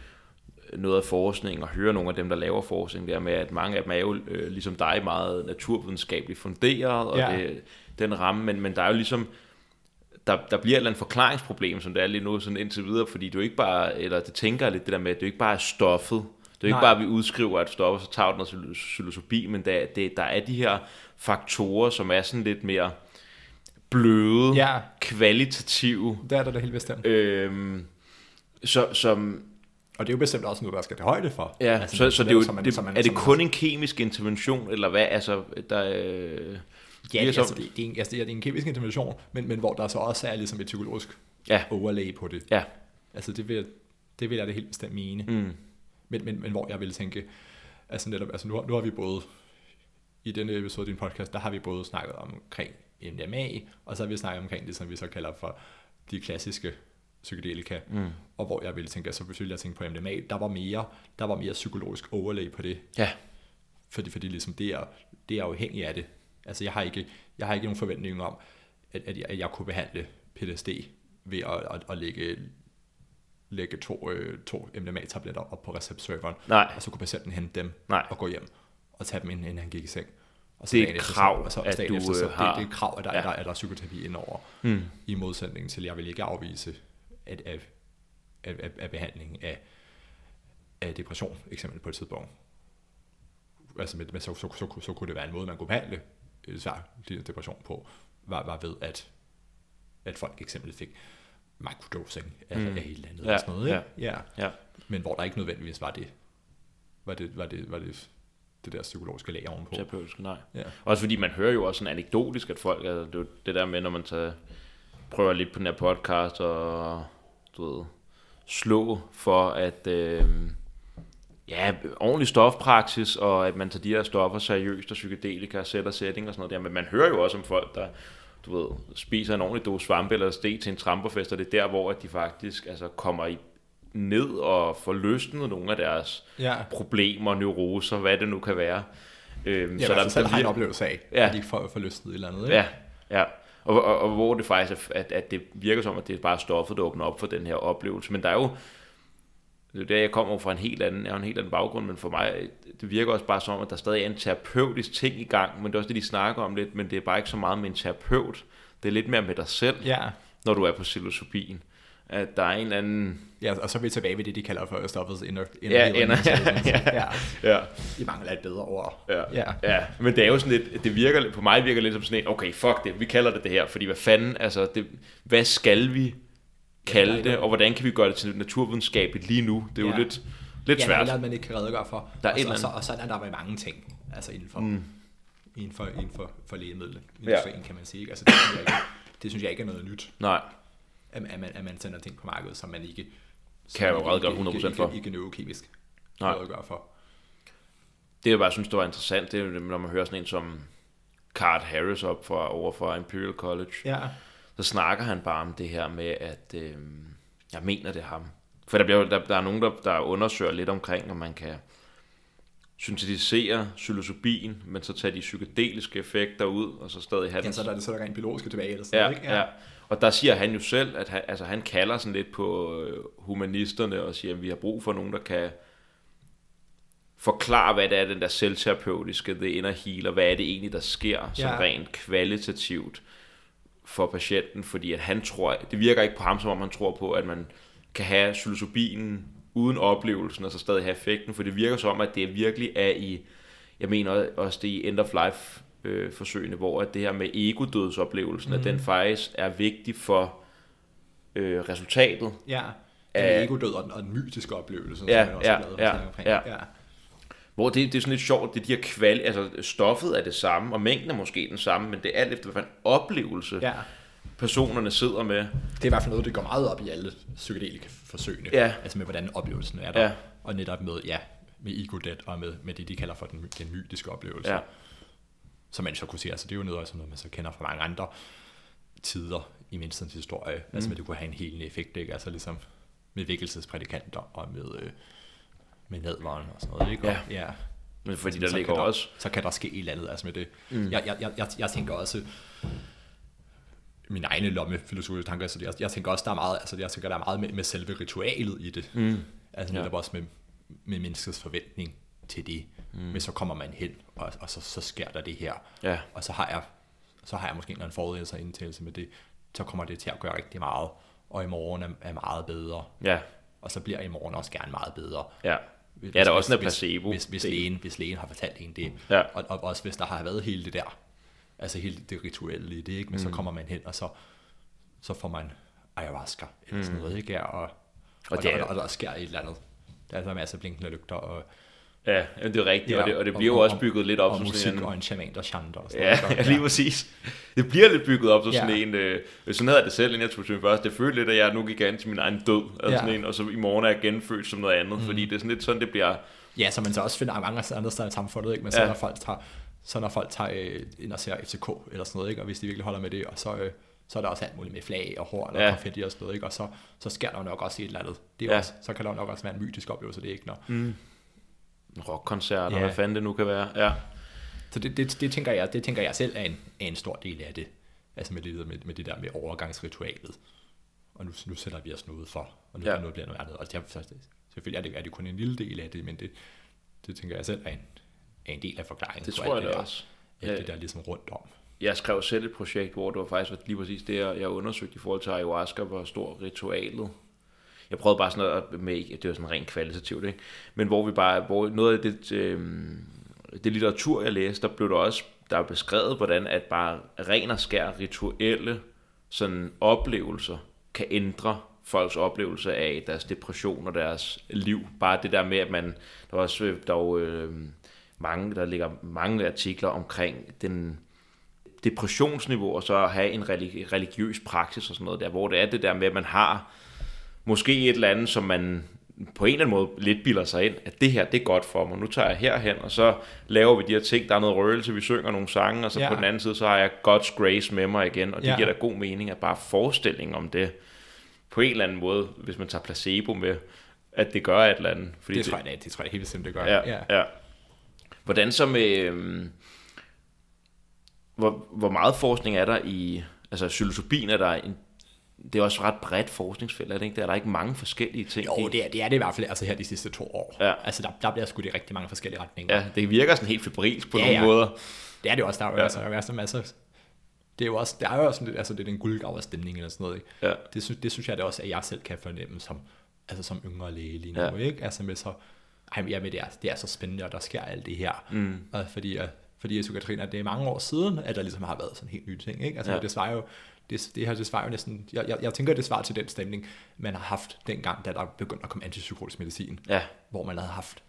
noget af forskning, og høre nogle af dem, der laver forskning, der med, at mange af dem er jo, øh, ligesom dig, meget naturvidenskabeligt funderet, og
Ja.
det, den ramme, men, men der er jo ligesom, der, der bliver et eller andet forklaringsproblem, som det er lige nu sådan indtil videre, fordi du ikke bare, eller det tænker lidt det der med, at det jo ikke bare er stoffet, det er jo ikke bare, at vi udskriver et stof, og så tager du noget psil- psilosobi, men der, det, der er de her faktorer, som er sådan lidt mere bløde,
ja,
kvalitative,
der er der da helt bestemt.
øhm, så, som,
Og det er jo bestemt også noget, der skal til højde for.
ja, altså, så, så det er jo,
som man-
det,
som man-
er det kun en kemisk intervention, eller hvad, altså, der, øh,
Ja,
det er
det,
så-
altså, det, det, er en, altså, det er en kemisk intervention, men, men hvor der så også er ligesom et psykologisk
ja,
overlay på det.
ja,
Altså det vil, det vil jeg da helt bestemt mene.
mm,
Men, men, men hvor jeg vil tænke, altså netop, altså nu, nu har vi både, i denne episode af din podcast, der har vi både snakket omkring MDMA, og så har vi snakket omkring det, som vi så kalder for de klassiske psykedelika,
mm,
og hvor jeg ville tænke, altså selvfølgelig jeg tænke på MDMA, der var mere, der var mere psykologisk overlay på det,
ja,
fordi, fordi ligesom det er, det er afhængigt af det. Altså jeg har ikke, jeg har ikke nogen forventning om, at, at, jeg, at jeg kunne behandle PTSD ved at, at, at lægge, lægge to, øh, to MDMA-tabletter op på receptserveren,
nej,
og så kunne patienten hente dem
nej,
og gå hjem og tage dem ind, inden han gik i seng. Og
Det er et
dagen efter,
krav,
så, så,
at du,
efter, så,
øh,
det,
har-
det er et krav, at der,
Ja.
der, er der psykoterapi indover,
mm,
i modsætning til, jeg vil ikke afvise at, at, at, at, at behandling af, af depression, eksempel på et tidspunkt. Altså, med, med, så, så, så, så, kunne det være en måde, man kunne behandle øh, svær depression på, var, var ved, at, at folk eksempelvis fik microdosing af,
Mm.
af helt andet
Ja,
og sådan noget. Ikke? Ja.
ja,
Men hvor der ikke nødvendigvis var det, var det, var det, var det, det der psykologiske lag ovenpå.
terapeutisk, nej.
Ja.
Også fordi man hører jo også sådan anekdotisk, at folk, altså, det, det der med, når man tager, prøver lidt på den her podcast og du ved, slå for, at øh, ja, ordentlig stofpraksis, og at man tager de her stoffer seriøst, og psykedelika, sætter setting og sådan noget der, men man hører jo også om folk, der du ved, spiser en ordentlig dose svampe eller sted til en tramperfest, og det er der, hvor at de faktisk altså, kommer i, ned og får løsnet nogle af deres
Ja.
problemer, neuroser, hvad det nu kan være. Øhm,
Ja, så der, selv har en oplevelse af,
Ja.
at de får, får lyst et eller andet. Ikke?
Ja, ja. Og, og, og hvor det faktisk er, at, at det virker som, at det er bare stoffet, der åbner op for den her oplevelse. Men der er jo, det er der, jeg kommer fra en helt anden, jeg har en helt anden baggrund, men for mig, det virker også bare som, at der stadig er en terapeutisk ting i gang, men det er også det, de snakker om lidt, men det er bare ikke så meget med en terapeut. Det er lidt mere med dig selv,
ja.
når du er på psilocybin. At der er en eller anden...
Ja, og så er vi tilbage ved det, de kalder for stoffets inner, inner
Ja, inner-
intelligence.
ja.
ja.
Ja,
I mangler et bedre ord.
Ja.
Ja.
ja, men det er jo sådan lidt, det virker, på mig virker lidt som sådan en, okay, fuck det, vi kalder det det her, fordi hvad fanden, altså, det, hvad skal vi kalde det, og hvordan kan vi gøre det til naturvidenskabeligt lige nu? Det er jo
Ja.
lidt, lidt
ja,
svært.
eller at man ikke kan redegøre for.
Der er
og, så, og, så, og sådan er der mange ting, altså inden for,
Mm.
inden for, inden for, for lægemiddelindustrien, kan man sige. ikke? Altså, det, synes jeg ikke, det synes jeg ikke er noget nyt,
Nej,
at, at, man, at man sender ting på markedet, som man ikke som
Kan
man
jo redegøre
ikke-
100%
ikke,
for.
Ikke, ikke neurokemisk
Nej.
redegøre for.
det jeg bare synes, det var interessant, det er jo, når man hører sådan en som Card Harris op for, over for Imperial College.
Ja.
Så snakker han bare om det her med, at øh, jeg mener det er ham. For der, bliver, der, der er nogen, der, der undersøger lidt omkring, om man kan syntetisere psilocybin, men så tage de psykedeliske effekter ud, og så stadig have
Ja,
den.
så er der, så er der rent biologiske tilbage, eller sådan
Ja,
ikke?
ja. Og der siger han jo selv, at han, altså han kalder sådan lidt på øh, humanisterne og siger, at vi har brug for nogen, der kan forklare, hvad det er, den der selvterapeutiske, the inner healer, hvad er det egentlig, der sker, som
Ja.
rent kvalitativt for patienten, fordi at han tror, det virker ikke på ham, som om han tror på, at man kan have psilocybinen uden oplevelsen, og så stadig have effekten, for det virker som, at det virkelig er i, jeg mener også det i end of life øh, forsøgene, hvor at det her med egodødsoplevelsen, mm. at den faktisk er vigtig for øh, resultatet.
Ja, den ego-død og den, og den mytiske oplevelse,
Ja,
som jeg også
ja,
lavet
ja,
omkring.
ja.
ja.
Hvor det, det er sådan lidt sjovt, det er de her kval, altså stoffet er det samme, og mængden er måske den samme, men det er alt efter, hvad for en oplevelse
ja.
Personerne sidder med.
Det er i hvert fald noget, det går meget op i alle psykedelike forsøgene.
Ja.
Altså med, hvordan oplevelsen er der.
Ja.
Og netop med, ja, med ego death og med, med det, de kalder for den, den mytiske oplevelse.
Ja,
Som man så kunne sige, altså det er jo noget, altså noget man så kender fra mange andre tider i menneskets historie. Mm. Altså med, det kunne have en helende effekt, ikke? Altså ligesom med vækkelsesprædikanter og med, øh, med nadvaren og sådan noget, ikke?
Ja.
Og, ja.
men fordi
Så
der ligger også...
Så kan der ske et eller andet altså med det. Mm. Jeg, jeg, jeg, jeg, jeg tænker også, min egne lomme filosofiske tanker, så jeg, jeg tænker også, der er meget, altså jeg tænker, der er meget med, med selve ritualet i det. Mm. Altså
Ja.
netop også med, med menneskets forventning til det. Mm. Men så kommer man hen, og, og så, så sker der det her.
Ja.
Og så har jeg, så har jeg måske en eller anden forudelse og indtagelse med det. Så kommer det til at gøre rigtig meget. Og i morgen er, er meget bedre.
Ja,
Og så bliver i morgen også gerne meget bedre.
ja.
Hvis-
Ja, der er
hvis-
også en
hvis-
placebo.
Hvis, hvis,
Det-
lægen, hvis lægen har fortalt en det.
Ja.
Og, og også hvis der har været hele det der, altså hele det rituelle i det, ikke? men
Mm.
så kommer man hen, og så, så får man ayahuasca, eller sådan noget, ikke? Og, og, og,
Mm. det er-
der, og, der, og der sker et eller andet. Der er så masser af blinkende lygter, og,
Ja, jamen, det er rigtigt, ja, og, det, og det
og-
bliver jo
og-
også bygget lidt op
og
som
musik,
sådan en...
og en shaman, der chanter. Og sådan
Ja,
noget,
ja, lige præcis. Det bliver lidt bygget op som
Ja.
sådan en... Øh, sådan havde jeg det selv, inden jeg tog til min første. Det følte lidt, at jeg nu gik an til min egen død. Altså
Ja.
sådan en, og så i morgen er jeg genfødt som noget andet. Mm. Fordi det er sådan lidt sådan, det bliver...
Ja, så man så også finder mange andre steder i samfundet, ikke? men så
Ja.
når folk tager, så når folk tager øh, ind og ser FCK eller sådan noget, ikke? og hvis de virkelig holder med det, og så, øh, så er der også alt muligt med flag og hår og
Ja.
konfetti og sådan noget, ikke? og så, så sker der jo nok også et eller andet. Det er
Ja.
også, så kan der jo nok også være en mytisk oplevelse, det er ikke når.
Mm. Rockkoncert, og
Ja.
hvad fanden det nu kan være. Ja,
Så det, det, det, tænker jeg, det tænker jeg selv er en, er en stor del af det, altså med det, med, med det der med overgangsritualet. Og nu, nu sætter vi os noget for, og nu,
Ja.
ja. nu bliver noget andet. Og det, er- selvfølgelig er det, er det kun en lille del af det, men det, det tænker jeg selv er en, er en del af forklaringen.
det tror jeg
alt der,
også.
Alt
Ja.
det der ligesom rundt om.
Jeg skrev selv et projekt, hvor det var faktisk var lige præcis det, jeg undersøgte i forhold til ayahuasca, hvor stor ritualet. Jeg prøvede bare sådan noget at- med, det var sådan rent kvalitativt, ikke? Men hvor vi bare, hvor noget af det, øh, det litteratur, jeg læste, der blev der også, der er beskrevet, hvordan at bare ren og skær rituelle sådan oplevelser kan ændre folks oplevelse af deres depression og deres liv. Bare det der med, at man, der var også der var, øh, mange, der ligger mange artikler omkring den depressionsniveau, og så have en religi- religiøs praksis og sådan noget der, hvor det er det der med, at man har måske et eller andet, som man på en eller anden måde lidt bilder sig ind, at det her, det er godt for mig. Nu tager jeg herhen, og så laver vi de her ting. Der er noget røgelse, vi synger nogle sange, og så ja. På den anden side, så har jeg God's Grace med mig igen, og det ja. Giver da god mening, at bare forestillingen om det, på en eller anden måde, hvis man tager placebo med, at det gør et eller andet. Fordi
Det, tror jeg, det, det tror jeg helt bestemt, det gør.
Ja, ja. ja. Hvordan så med... Øhm, hvor, hvor meget forskning er der i... Altså, psilocybin er der en... Det er også ret bredt forskningsfelt, er det ikke? Der er der ikke mange forskellige ting.
Jo, det er, det er det i hvert fald altså her de sidste to år.
Ja.
Altså der, der bliver skudt i rigtig mange forskellige retninger.
Ja, det virker sådan helt febrilsk på
Ja,
nogle
ja.
måder.
Det er det også, der er jo
Ja.
altså, altså, altså, det er jo også, der er jo også sådan lidt, altså det er den guldgaver stemning eller sådan noget, ikke?
Ja.
Det, synes, det synes jeg det også, at jeg selv kan fornemme som, altså som yngre læge lige nu,
ja.
ikke? Altså med så, ej, ja, men det, er, det er så spændende, og der sker alt det her.
Mm.
Og fordi, øh, fordi psykiatrien, at det er mange år siden, at der ligesom har været sådan en helt ny ting, ikke? Altså
Ja.
det svarer jo, det, det her det svarer jo næsten, jeg, jeg, jeg tænker, det svarer til den stemning, man har haft dengang, da der begyndte at komme antipsykotisk medicin
Ja,
hvor man havde haft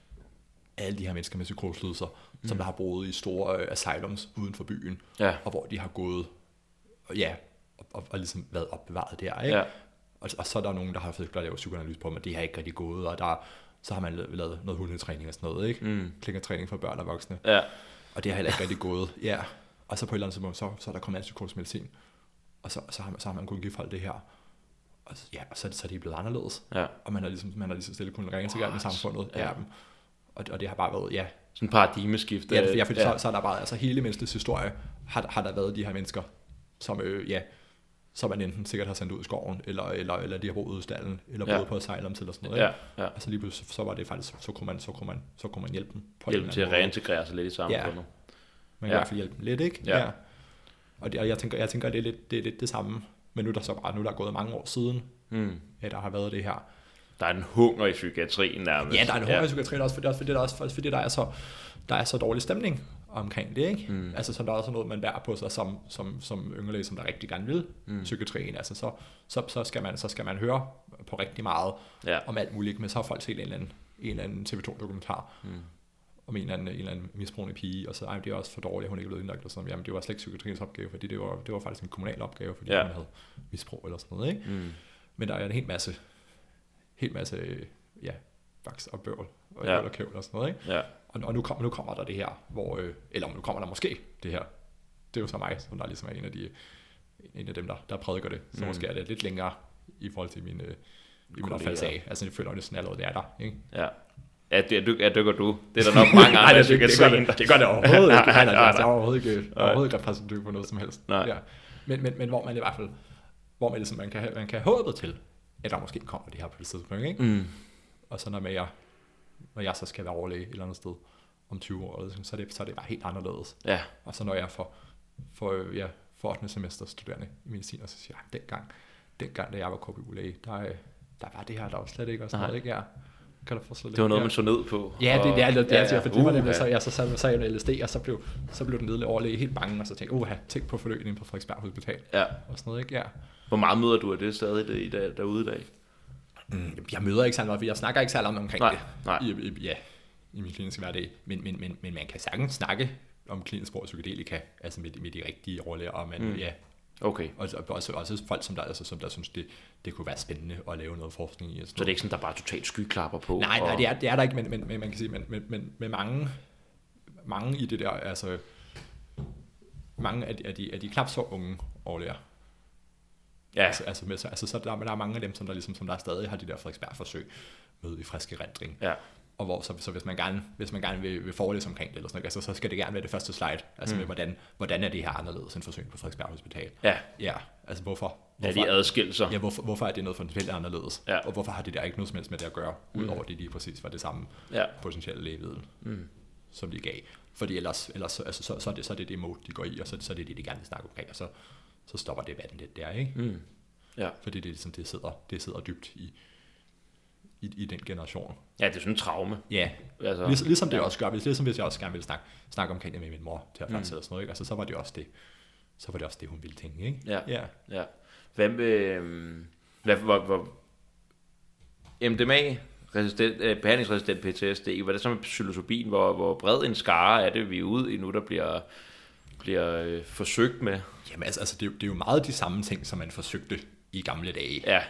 alle de her mennesker med psykoselidelser, mm. som der har boet i store øh, asylums uden for byen,
ja,
og hvor de har gået, og ja, og, og, og ligesom været opbevaret der, ikke?
ja.
Og, og så er der nogen, der har forsøgt at lave psykoanalyse på, men det har ikke rigtig gået, og der, så har man lavet, noget hundetræning og sådan noget, ikke?
Mm.
Klingertræning for børn og voksne,
Ja,
og det har heller ikke rigtig gået, ja. Og så på et eller andet tidspunkt, så, så er der kommet antipsykotisk medicin, og så, så, har man, så har man kunnet give folk det her. Og så, ja, og så, så er de blevet anderledes.
Ja.
Og man har ligesom, man har ligesom stille kunnet reintegrere med samfundet.
Ja.
Ja. Og, og det har bare været, ja,
Sådan en paradigmeskift.
Ja, ja fordi ja. Så, så er der bare, altså hele menneskets historie, har, har der været de her mennesker, som, øh, ja, som man enten sikkert har sendt ud i skoven, eller, eller, eller de har boet i stallen, eller
Ja.
boet på asylum til, eller sådan noget.
Ja,
ikke?
ja.
Altså lige pludselig, så var det faktisk, så kunne man, så kunne man, så kunne man hjælpe dem på en
Hjælp
eller
til at reintegrere sig lidt i samfundet.
Man kan
Ja.
i hvert fald hjælpe dem lidt, ikke?
Ja.
Og, det, og jeg tænker, jeg tænker det, er lidt, det er lidt det samme, men nu er der så bare, nu er der gået mange år siden,
Mm.
at der har været det her.
Der er en hunger i psykiatrien nærmest.
Ja, der er en hunger i psykiatrien også, fordi, også fordi, der, også, også fordi der, er så, der er så dårlig stemning omkring det, ikke? Mm. Altså, så der er også noget, man bærer på sig som, som, som yngrelæge, som der rigtig gerne vil mm. psykiatrien. Altså, så, så, så, skal man, så skal man høre på rigtig meget
Ja.
om alt muligt, men så har folk set en eller anden, en eller anden TV2-dokumentar mm. om en eller, anden, en eller anden misbrugende pige, og så ej, det er også for dårligt, hun er ikke blevet indlagt, og sådan, jamen det var slet ikke psykiatriens opgave, fordi det var, det var faktisk en kommunal opgave, fordi
Ja.
hun havde misbrug eller sådan noget, ikke?
Mm.
Men der er en hel masse, hel masse, ja, vaks og bøvl og,
ja.
og kævl og sådan noget, ikke?
Ja.
Og, og nu, kommer, nu kommer der det her, hvor, øh, eller nu kommer der måske det her. Det er jo så mig, som der ligesom er en af, de, en af dem, der, der prædiker det. Så
Mm.
måske er det lidt længere i forhold til min, øh, i min opfattelse af. Altså, jeg føler allerede, det er der. Ikke?
Ja. Ja, det, det, ja, det gør du. Det er der nok mange andre i
det, det, gør det, det gør det overhovedet ikke. Nej, nej,
nej,
nej, det er overhovedet ikke,
Nej.
overhovedet ikke repræsentativt på noget som helst.
Nej.
Ja. Men, men, men hvor man i hvert fald, hvor man, ligesom, man, kan, man kan have håbet til, at der måske kommer det her på et tidspunkt. Ikke?
Mm.
Og så når jeg, når jeg så skal være overlæge et eller andet sted om 20 år, eller sådan, så er det, så er det bare helt anderledes.
Ja.
Og så når jeg får, for, ja, for 8. semester studerende i medicin, og så siger jeg, dengang, dengang da jeg var KBU-læge, der, øh, der var det her, der var slet ikke, og sådan noget, ikke? Ja. Kan du forstå
Det var noget, man så ned på.
Ja, det, det er det, det, ja, for det var nemlig,
Uh,
så jeg så sad, sad jeg LSD, og så blev, så blev den ledende overlæge helt bange, og så tænkte jeg, uha, tænk på forløbet inde på Frederiksberg Hospital,
Ja.
og sådan noget, ikke? Ja.
Hvor meget møder du af det stadig i dag, derude i dag?
Mm, jeg møder ikke særlig meget, for jeg snakker ikke særlig meget omkring
Nej,
det.
nej.
I, i, ja, i min kliniske hverdag. Men, men, men, men man kan sagtens snakke om klinisk sprog og psykedelika, altså med, de- med de rigtige overlæger, og man,
Mm.
ja,
Okay.
og, og også, også folk, som der, altså, som der synes, det, det kunne være spændende at lave noget forskning i. og sådan
Så det er ikke sådan, der bare totalt skyklapper på?
Nej, nej,
og-
det er, det er der ikke, men, men, men man kan sige, men, men, men med mange, mange i det der, altså mange af de, af de, af de knap så unge overlæger,
Ja,
altså, altså, med, så- altså så der, der er mange af dem, som der, ligesom, som der stadig har de der Frederiksberg-forsøg med i frisk erindring.
ja.
Og hvor så, så hvis man gerne, hvis man gerne vil, vil forelæse omkring det, eller sådan noget, altså, så skal det gerne være det første slide, altså mm. med, hvordan, hvordan er det her anderledes end forsøg på Frederiksberg Hospital.
Ja,
Ja, altså hvorfor?
ja
hvorfor
de adskillelser.
Ja, hvorfor, hvorfor er det noget fundamentalt anderledes?
Ja.
Og hvorfor har det der ikke noget som helst med det at gøre, udover det lige præcis var det samme
Ja.
potentielle lægemiddel,
Mm.
som de gav. Fordi ellers, ellers så- altså, så, så, er det, så er det det mode, de går i, og så, så er det det, de gerne vil snakke omkring, og så, så stopper debatten lidt der, ikke?
Mm. Ja.
Fordi det, er ligesom, det, sidder, det sidder dybt i, i, i den generation.
ja, det er sådan en traume.
Ja,
Altså,
Ligesom, ligesom det
ja.
også gør, hvis, ligesom hvis jeg også gerne ville snakke, snakke omkring det med min mor til at
Mm.
sådan noget, ikke? Altså, så var det også det, så var det også det, hun ville tænke, ikke?
Ja.
ja.
Ja. Hvad med... øhm, Hvad, hvor, hvor, MDMA, resistent, øh, behandlingsresistent PTSD, hvad er det så med psilocybin? Hvor, hvor bred en skare er det, vi er ude i nu, der bliver, bliver øh, forsøgt med?
Jamen altså, altså det, er jo- det er jo meget de samme ting, som man forsøgte i gamle dage.
Ja,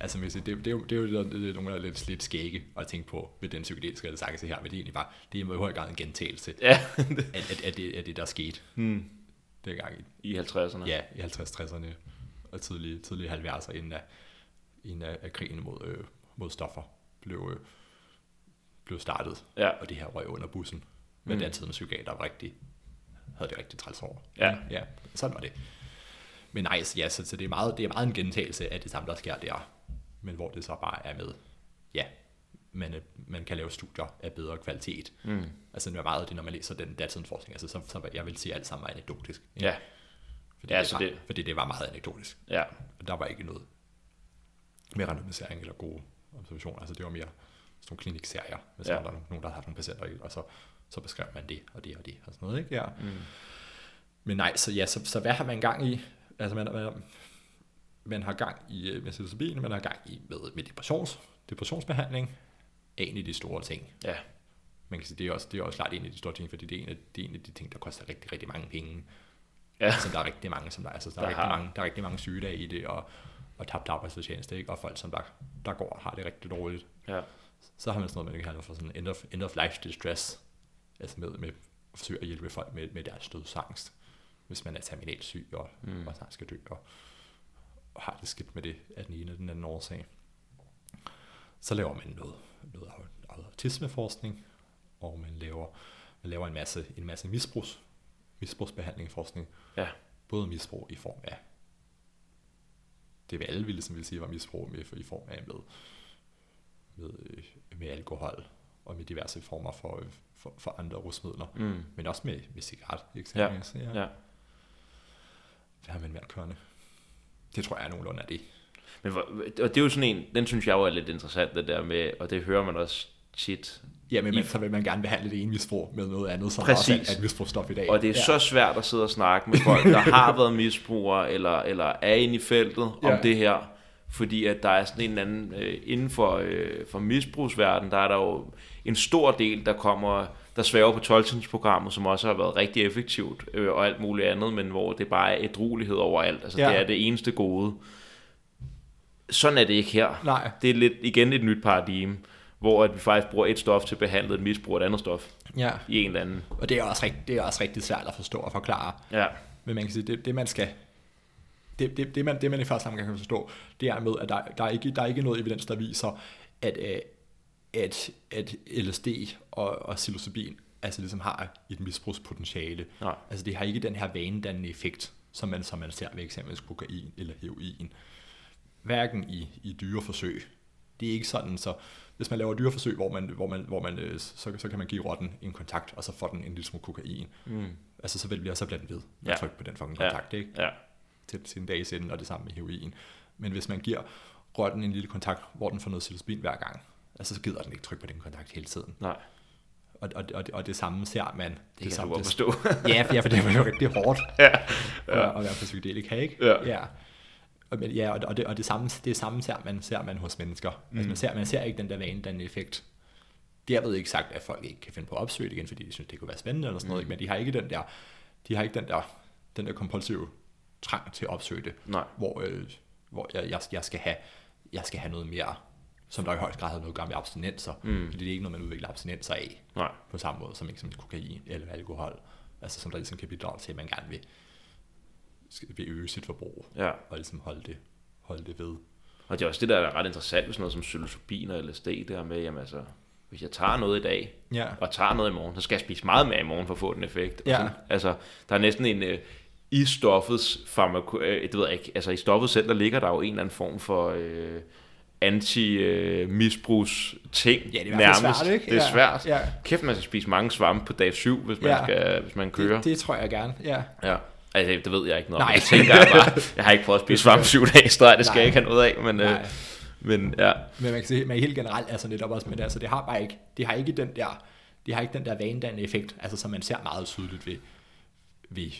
Altså, sige, det, det, er jo, det er jo det, det er nogle af lidt, lidt skægge at tænke på ved den psykedeliske renaissance her, men det er egentlig bare, det er i høj grad en gentagelse
ja.
af, af, af, det, af det, der skete
hmm.
dengang i,
i 50'erne.
ja, i 50-60'erne og tidlige, tidlige 70'er, inden af, inden af, af krigen mod, øh, mod stoffer blev, øh, blev startet.
Ja.
Og det her røg under bussen. Men
mm.
den tid med psykiater var rigtig, havde det rigtig træls over.
Ja.
ja. Sådan var det. Men nej, så, ja, så, så det, er meget, det er meget en gentagelse af det samme, der sker der. Men hvor det så bare er med, ja, man, man kan lave studier af bedre kvalitet.
Mm.
Altså det er meget af det, når man læser den datidens forskning, altså så, så jeg vil sige, alt sammen var anekdotisk. ikke?
Ja,
Fordi,
Ja,
det var,
det-
fordi det var meget anekdotisk.
ja.
Og der var ikke noget med randomisering eller gode observationer. Altså det var mere sådan nogle klinikserier, hvis
Ja.
ja. der var nogen, der havde haft nogle patienter i, og så, så beskrev man det og det og det og sådan noget, ikke? Ja.
Mm.
Men nej, så ja, så, så hvad har man gang i? Altså man, man, man har gang i øh, med psilocybin, man har gang i med, med depressions, depressionsbehandling, en af de store ting.
Ja,
Man kan sige, det er også, det er også klart en af de store ting, fordi det er en af, det er en af de ting, der koster rigtig, rigtig mange penge.
ja.
Som der er rigtig mange, som der, altså, der,
Der
er
har.
rigtig mange, der er rigtig mange sygedage i det, og, og tabt arbejdsfortjeneste, ikke? og folk, som der, der går og har det rigtig dårligt.
ja.
Så har man sådan noget, man kan kalde for sådan end of, end of life distress, altså med, med at forsøge at hjælpe folk med, med deres dødsangst. hvis man er terminalt syg og, mm. og snart skal dø, og, og har det skidt med det af den ene eller den anden årsag. Så laver man noget, noget autismeforskning, og man laver, man laver en masse, en masse misbrugs, misbrugsbehandling forskning.
Ja.
Både misbrug i form af, det vil alle ville, som vil sige, var misbrug med, i form af med, med, øh, med alkohol og med diverse former for, for, for andre rusmidler,
Mm.
men også med, med cigaret,
Ja.
eksempelvis. Ja.
ja.
Det har man været kørende. Det tror jeg er nogenlunde af det.
Men og det er jo sådan en, den synes jeg jo er lidt interessant, det der med, og det hører man også tit.
Ja, men man, så vil man gerne behandle det ene misbrug med noget andet, som
Præcis.
også er et misbrugsstof i dag.
Og det er
ja.
så svært at sidde og snakke med folk, der har været misbrugere, eller, eller er inde i feltet om
Ja.
det her. Fordi at der er sådan en eller anden, øh, inden for, øh, for misbrugsverdenen, der er der jo en stor del, der kommer, der svæver på 12 som også har været rigtig effektivt, øh, og alt muligt andet, men hvor det bare er ædruelighed overalt. Altså
Ja.
det er det eneste gode. Sådan er det ikke her.
Nej.
Det er lidt igen et nyt paradigme, hvor at vi faktisk bruger et stof til at behandle et misbrug af et andet stof
Ja.
i en eller anden.
Og det er, også rigtig, det er også rigtig svært at forstå og forklare.
Ja,
Men man kan sige, det, det man skal... Det, det, det, man, det man i første omgang kan forstå, det er med, at der, der, er, ikke, der er ikke noget evidens, der viser, at, øh, at, at LSD og, og psilocybin altså ligesom har et misbrugspotentiale.
Nej.
Altså det har ikke den her vanedannende effekt, som man, som man ser ved eksempelvis kokain eller heroin. Hverken i, i dyreforsøg. Det er ikke sådan, så hvis man laver dyreforsøg, hvor man, hvor man, hvor man øh, så, så kan man give rotten en kontakt, og så får den en lille smule kokain.
Mm.
Altså så vil så bliver den ved. Man
Ja.
ja. trykker på den fucking
Ja.
kontakt, ikke?
ja,
til sin dags ende, og det samme med heroin. Men hvis man giver rotten en lille kontakt, hvor den får noget psilocybin hver gang, altså så gider den ikke trykke på den kontakt hele tiden.
nej.
Og, og, og, det, og det samme ser man.
Det,
det
kan
samme,
du godt forstå.
Ja, for, ja, for det er jo rigtig hårdt
ja.
ja. At, at være på psykedelika, ikke?
Ja.
ja. Og, men, ja, og, og, det, og det, samme, det samme ser man, ser man hos mennesker. Mm. Altså, man, ser, man ser ikke den der vane, den effekt. Derved ikke sagt, at folk ikke kan finde på at opsøge det igen, fordi de synes, det kunne være spændende eller sådan noget, ikke? men de har ikke den der, de har ikke den der, den der kompulsive trang til at opsøge det
Nej.
hvor, øh, hvor jeg, jeg, jeg, skal have, jeg skal have noget mere, som der i højst grad har noget at gøre med abstinenser,
Mm.
fordi det er ikke noget, man udvikler abstinenser af,
Nej.
på samme måde som eksempelvis kokain eller alkohol, altså som der ligesom kan bidrage til, at man gerne vil, vil øge sit forbrug,
Ja.
og ligesom holde det, holde det ved.
Og det er også det, der er ret interessant ved sådan noget som psilocybin og LSD, der med, jamen altså, hvis jeg tager noget i dag,
Ja,
og tager noget i morgen, så skal jeg spise meget mere i morgen for at få den effekt.
Ja.
sådan, altså, der er næsten en, øh, i stoffets farmako, øh, det ved jeg ikke, altså i stoffet selv, der ligger der jo en eller anden form for øh, anti-misbrugs ting
ja det er
nærmest.
svært, ikke?
Det er svært.
Ja,
Kæft, man skal spise mange svampe på dag 7, hvis man,
Ja.
skal, hvis man kører.
det, det, tror jeg gerne, ja.
Ja. Altså, det ved jeg ikke noget om.
Nej.
Det tænker jeg bare. Jeg har ikke prøvet at spise svamp syv dage i streg, det skal
Nej.
jeg ikke have noget af. Men, øh, men ja,
Men man kan sige, men helt generelt, altså netop også med det, altså det har bare ikke, det har ikke den der, det har ikke den der vanedannende effekt, altså som man ser meget tydeligt ved, ved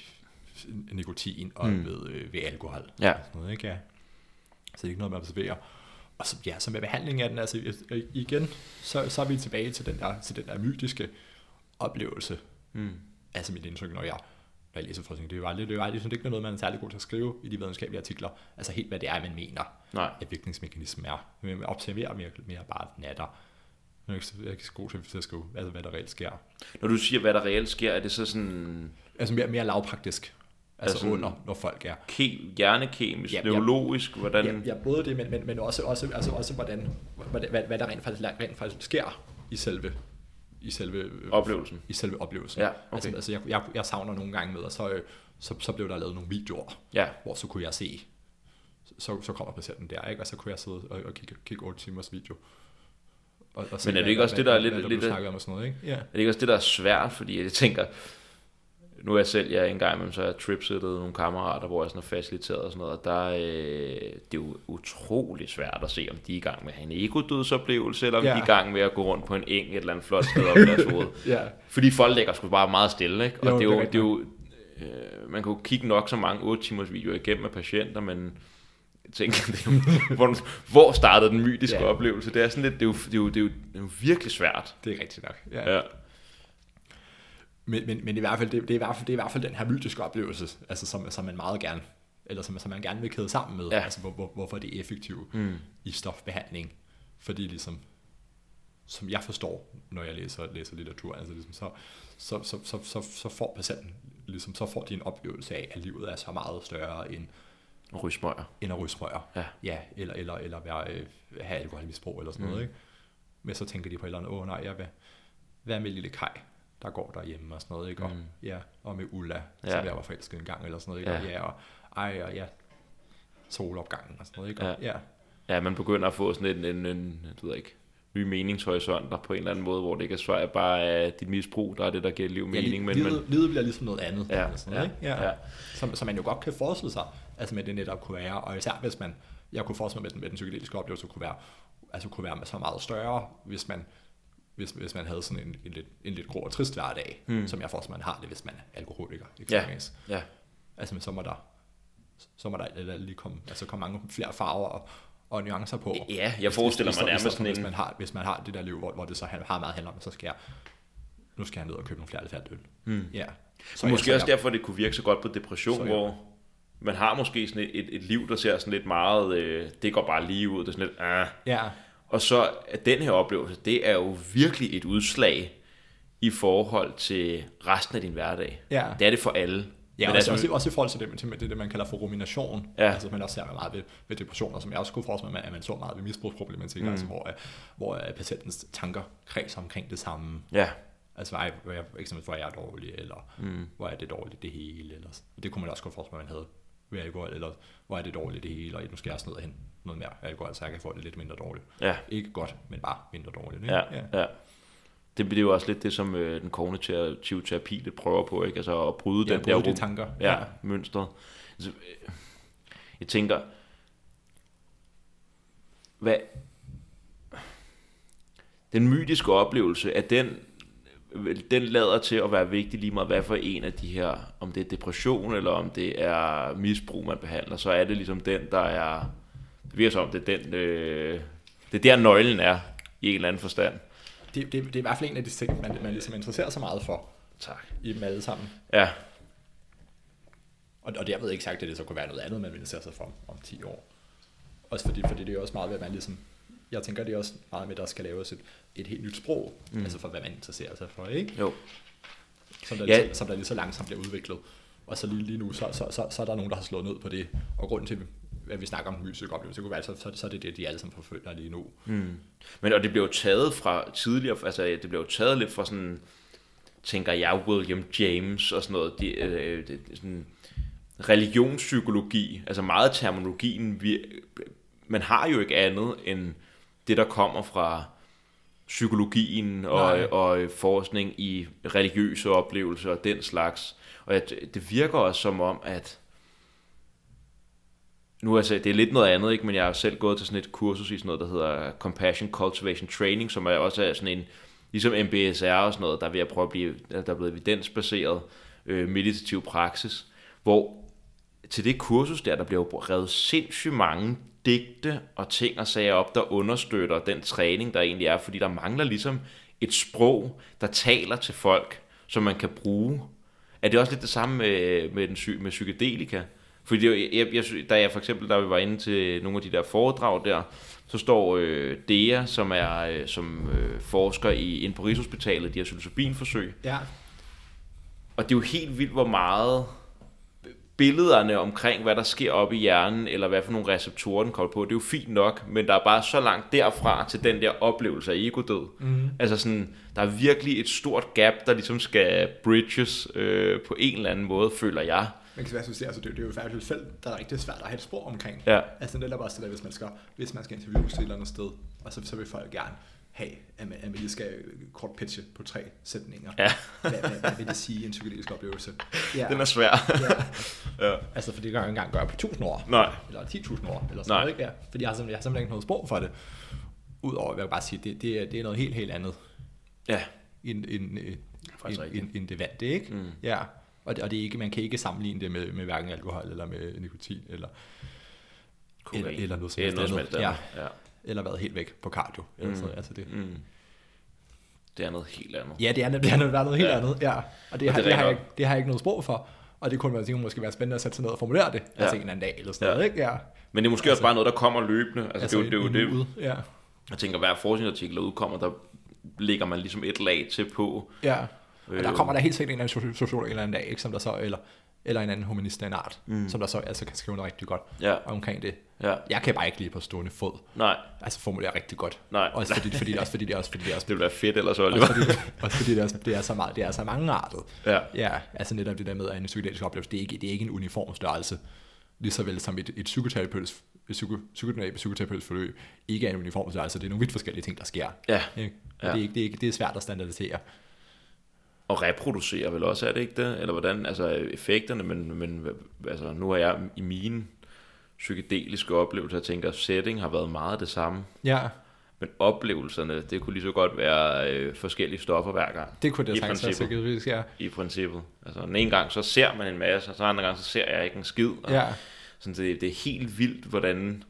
nikotin og
Mm.
ved, øh, ved alkohol.
Ja.
Sådan noget, ikke? Ja. Så det er ikke noget, man observerer. Og så, ja, så med behandling af den, altså øh, igen, så, så er vi tilbage til den der, til den der mytiske oplevelse.
mm.
Altså mit indtryk, når jeg, når jeg læser forskning, det er jo aldrig, det er aldrig, sådan, det ikke noget, man er særlig god til at skrive i de videnskabelige artikler. Altså helt, hvad det er, man mener
nej.
at virkningsmekanismen er. Men man observerer mere, mere bare natter. Jeg er jeg er ikke så god til at skrive, altså, hvad der reelt sker.
Når du siger, hvad der reelt sker, er det så sådan
Altså mere, mere lavpraktisk. Altså,
Altså-
altså under, når folk er.
ke- hjernekemisk,
Ja,
ja,
ja.
neurologisk, hvordan...
Ja, ja, både det, men, men, men også, også, altså også hvordan, hvad, hvad, hvad der rent faktisk, rent faktisk sker i selve, i selve, øh,
Oplevelsen.
i selve oplevelsen.
Ja, okay.
Altså, altså jeg, jeg, jeg savner nogle gange med, og så, øh, så, så blev der lavet nogle videoer,
Ja,
hvor så kunne jeg se, så, så kommer patienten der, ikke? og så kunne jeg sidde og, og kigge, kigge 8 timers video. Og, og
Men er det
hvad-
ikke også
hvad-
det, der er
hvad-
lidt-
hvad
lidt-
snakker om og sådan noget, ikke? Ja.
er det ikke også det, der er svært, fordi jeg tænker, nu er jeg selv, jeg er en gang imellem, så jeg tripsittet nogle kammerater, hvor jeg sådan er faciliteret og sådan noget, og der, øh, det er jo utrolig svært at se, om de er i gang med at have en egodødsoplevelse, eller om
Ja.
de er i gang med at gå rundt på en eng et eller andet flot sted op i deres hoved.
Ja,
Fordi folk lægger sgu bare meget stille, ikke? Og
Jo,
det er jo, det er jo øh, man kan jo kigge nok så mange 8 timers videoer igennem med patienter, men tænker, det er jo, hvor, hvor startede den mytiske
Ja.
oplevelse? Det er sådan lidt, det er jo, det er jo, det er jo, det er jo virkelig svært.
det er rigtigt nok. Ja.
Ja.
Men, men, men i hvert fald, det, det, er i hvert fald, det er i hvert fald den her mytiske oplevelse, altså som, som man meget gerne, eller som, som man gerne vil kæde sammen med,
Ja.
altså hvor, hvor, hvorfor det er effektivt
Mm.
i stofbehandling. Fordi ligesom, som jeg forstår, når jeg læser, læser litteratur. Altså ligesom så, så, så, så, så, så får patienten, ligesom, så får de en oplevelse af, at livet er så meget større end,
Rysmøger.
end at ryge smøger.
Ja.
ja eller, eller, eller være, øh, have alkoholmisbrug eller sådan mm. noget. Ikke? Men så tænker de på et eller andet, åh nej, jeg vil, hvad med lille Kai, der går derhjemme og sådan noget, ikke? Og,
Mm.
ja, og med Ulla,
Ja.
ja. som jeg var forelsket en gang, eller sådan noget, ikke?
Ja.
Og, ja, og ej, og ja, solopgangen og sådan noget, ikke? Og, ja.
Ja, man begynder at få sådan en, en, en du ved ikke, ny meningshorisonter på en eller anden måde, hvor det ikke er svært bare er dit misbrug, der er det, der giver liv
ja,
mening.
li-
men,
livet,
men,
livet bliver ligesom noget andet.
Ja,
eller sådan noget,
ja,
ikke?
ja.
Som, som man jo godt kan forestille sig, altså med det netop kunne være, og især hvis man, jeg kunne forestille mig med den, med den psykedeliske oplevelse, kunne være, altså kunne være så meget større, hvis man, hvis, hvis man havde sådan en, en, lidt, en lidt grå og trist hverdag, mm. som jeg mig, man har det, hvis man er alkoholiker,
ja,
eksempelvis.
ja,
Altså, men så må der, så må der lige komme, altså komme mange flere farver og, og nuancer på.
ja, jeg forestiller
i-
mig nærmest sådan
hvis
en,
man, har, hvis man har det der liv, hvor, hvor det så har meget handler om, så skal jeg, nu skal jeg ned og købe nogle flere lidt færdigt øl.
Hmm.
Ja.
Så måske
jeg,
også derfor, det kunne virke så godt på depression,
Så ja.
hvor man har måske sådan et, et, et liv, der ser sådan lidt meget, øh, det går bare lige ud, det er sådan lidt, ah.
Ja,
Og så at den her oplevelse, det er jo virkelig et udslag i forhold til resten af din hverdag.
ja.
Det er det for alle.
Ja,
Men
også,
altså,
også, også i forhold til det, til det, det man kalder for rumination.
Ja.
Altså, man også ser meget ved, ved depressioner, som jeg også kunne forestille mig, at man så meget ved misbrugsproblematikker,
Mm.
altså, hvor, øh, hvor øh, patientens tanker kredser omkring det samme.
Ja,
Altså, hvor jeg, hvor jeg, eksempel, hvor jeg er dårlig, eller
mm.
hvor er det dårligt det hele, eller sådan. det kunne man også godt forestille mig, man havde ved alkohol, eller hvor er det dårligt det hele, og nu skal jeg ned og hen noget mere alkohol, så jeg kan få det lidt mindre dårligt.
ja,
Ikke godt, men bare mindre dårligt. Ikke?
ja, ja. Det bliver jo også lidt det, som øh, den kognitive terapi lidt prøver på, ikke? Altså at bryde
ja
den
både
der
de tanker.
ja, mønstret. Altså, øh, jeg tænker, hvad, den mytiske oplevelse, at den, den lader til at være vigtig lige meget, hvad for en af de her, om det er depression, eller om det er misbrug, man behandler, så er det ligesom den, der er, det virker som om, det er den, øh, det er der nøglen er, i en eller anden forstand.
Det, det, det, er i hvert fald en af de ting, man, man ligesom interesserer sig meget for
Tak.
i dem alle sammen.
Ja,
Og, og derved ikke sagt, at det så kunne være noget andet, man ville interessere sig for om, om 10 år. Også fordi, fordi det er jo også meget at man ligesom, jeg tænker, det er også meget med, at der skal laves et, et helt nyt sprog, mm. altså for hvad man interesserer sig for, ikke?
jo.
Som der,
ja.
lige, som der lige så langsomt bliver udviklet. Og så lige, lige nu, så, så, så, så er der nogen, der har slået ned på det. Og grunden til, at vi snakker om oplevelse, det kunne være, så, så, så er det det, de alle sammen forfølger lige nu.
Mm. Men og det blev jo taget fra tidligere, altså det blev jo taget lidt fra sådan, tænker jeg, William James og sådan noget, de, øh, det, sådan religionspsykologi, altså meget terminologien, vi, man har jo ikke andet end det, der kommer fra psykologien og,
Nej.
og forskning i religiøse oplevelser og den slags. Og jeg, det virker også som om, at nu altså, det er lidt noget andet, ikke? men jeg har selv gået til sådan et kursus i sådan noget, der hedder Compassion Cultivation Training, som er også er sådan en, ligesom MBSR og sådan noget, der er ved at prøve at blive, der er blevet evidensbaseret øh, meditativ praksis, hvor til det kursus der, der bliver jo revet sindssygt mange digte og ting og sager op, der understøtter den træning, der egentlig er, fordi der mangler ligesom et sprog, der taler til folk, som man kan bruge. Er det også lidt det samme med, med, den, med psykedelika? Fordi det, jeg, jeg, da jeg for eksempel, da vi var inde til nogle af de der foredrag der, så står øh, Dea, som er øh, som øh, forsker i, inde på Rigshospitalet, de her psilocybinforsøg,
Ja.
og det er jo helt vildt, hvor meget billederne omkring, hvad der sker op i hjernen, eller hvad for nogle receptorer den kommer på, det er jo fint nok, men der er bare så langt derfra til den der oplevelse af egodød.
Mm.
Altså sådan, der er virkelig et stort gap, der ligesom skal bridges øh, på en eller anden måde, føler jeg.
Man kan sige, altså, det, det er jo faktisk felt, der er rigtig svært at have et sprog omkring.
Ja.
Altså det er bare sådan, at hvis man skal, hvis man skal interviewe til et eller andet sted, og så, så vil folk gerne have, at man, at man lige skal kort pitche på tre sætninger.
Ja.
Hvad, hvad, hvad vil det sige, en psykedelisk oplevelse? Ja.
Den er svær.
ja.
ja.
Altså, for det kan jeg ikke engang gøre på 1000 år.
Nej.
Eller 10.000 år, eller sådan
Nej.
noget, ikke? Ja. Fordi jeg har simpelthen, jeg har simpelthen ikke noget sprog for det. Udover, jeg vil bare sige, det, det, er, det er noget helt, helt andet,
Ja.
end, end, end, end, end, det vand, det ikke?
Mm.
Ja. Og, det, og det er ikke, man kan ikke sammenligne det med, med hverken alkohol, eller med nikotin, eller,
Kokain.
eller, eller noget som
er
helst andet.
helst
Ja.
Ja.
Eller været helt væk på cardio. Eller
Mm.
sådan, noget. altså det,
Mm. Det er noget helt andet.
ja, det er, det er noget, noget helt
Ja.
andet. Ja. Og det,
Og
har,
det
det, har jeg, ikke- det har jeg ikke noget sprog for. Og det kunne man tænke, måske være spændende at sætte sig ned og formulere det.
Ja.
Altså en eller anden dag, eller sådan
Ja.
noget, ikke? Ja.
Men det er måske også bare noget, der kommer løbende. Altså,
Altså,
det er jo det. Er jo det.
Ja.
Jeg tænker, hver forskningsartikel, der udkommer, der lægger man ligesom et lag til på.
Ja, og der
Øh.
kommer der helt sikkert en eller anden soci- sociolog en eller anden dag, ikke, som der så, eller, eller en anden humanist af en art, mm. som der så altså kan skrive noget rigtig godt
Ja.
omkring det.
Ja.
Jeg kan bare ikke lige på stående fod,
Nej,
altså formulere rigtig godt.
Nej.
Også fordi, fordi, det, også fordi det er også fordi det er også,
det ville være fedt ellers, Oliver.
også fordi, også fordi det, er, det er så meget, det er så mange artet.
Ja.
ja, altså netop det der med, at en psykedelisk oplevelse, det er ikke, det er ikke en uniform størrelse, lige så vel som et, et psykoterapeutisk et psyko, psykoterapeutisk, forløb ikke er en uniform størrelse, det er nogle vidt forskellige ting, der sker.
Ja.
Ikke?
Ja.
det, er ikke, det, er ikke, det er svært at standardisere.
Og reproducere vel også, er det ikke det? Eller hvordan, altså effekterne, men, men altså, nu er jeg i mine psykedeliske oplevelser, jeg tænker, setting har været meget det samme.
Ja,
Men oplevelserne, det kunne lige så godt være øh, forskellige stoffer hver gang.
det kunne det
I
sagtens være psykedelisk, ja.
I princippet. Altså den ene gang, så ser man en masse, og så andre gang, så ser jeg ikke en skid. Og
Ja,
Sådan, det, det er helt vildt, hvordan...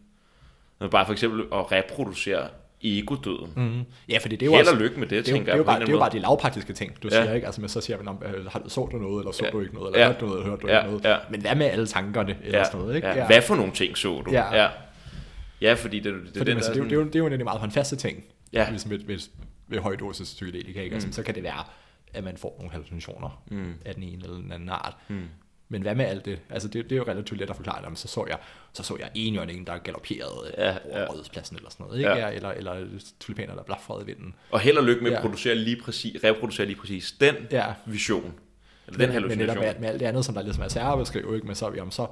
Bare for eksempel at reproducere egodøden. Mm.
mm. ja fordi det er jo
Held og
også,
lykke med det,
det er,
tænker
det er
jeg
bare,
en
det er jo bare de lavpraktiske ting, du
Ja.
siger, ikke? Altså, men så siger man, om, øh, har, du- så du noget, eller så
Ja.
du ikke noget, eller
Ja.
hørte du noget, eller hørte du
Ja,
ikke noget.
ja.
Men hvad med alle tankerne, eller sådan noget, ikke?
Ja. Hvad for nogle ting så du?
Ja.
ja. Ja, fordi det, det, det,
Fordi,
den
altså,
der
det, er jo- det, er jo, det er jo en af de meget håndfaste ting,
Ja.
ligesom ved, ved, ved højdosis psykedelika, ikke? Altså, så kan det være, at man får nogle hallucinationer
Mm.
af den ene eller den anden art.
Mm.
Men hvad med alt det? Altså, det, det er jo relativt let at forklare, Jamen, så så jeg, så så jeg enhjørningen, der galopperede
Ja,
ja, over
ja.
rådhuspladsen eller sådan noget, ikke?
Ja.
Eller, eller tulipaner, der blafrede i vinden.
Og held og lykke med at
Ja.
producere lige præcis, reproducere lige præcis den
Ja.
vision. Eller den
Men, men
hallucination.
netop med, med alt det andet, som der ligesom er særbeskrive, ikke? Men så, jamen, så,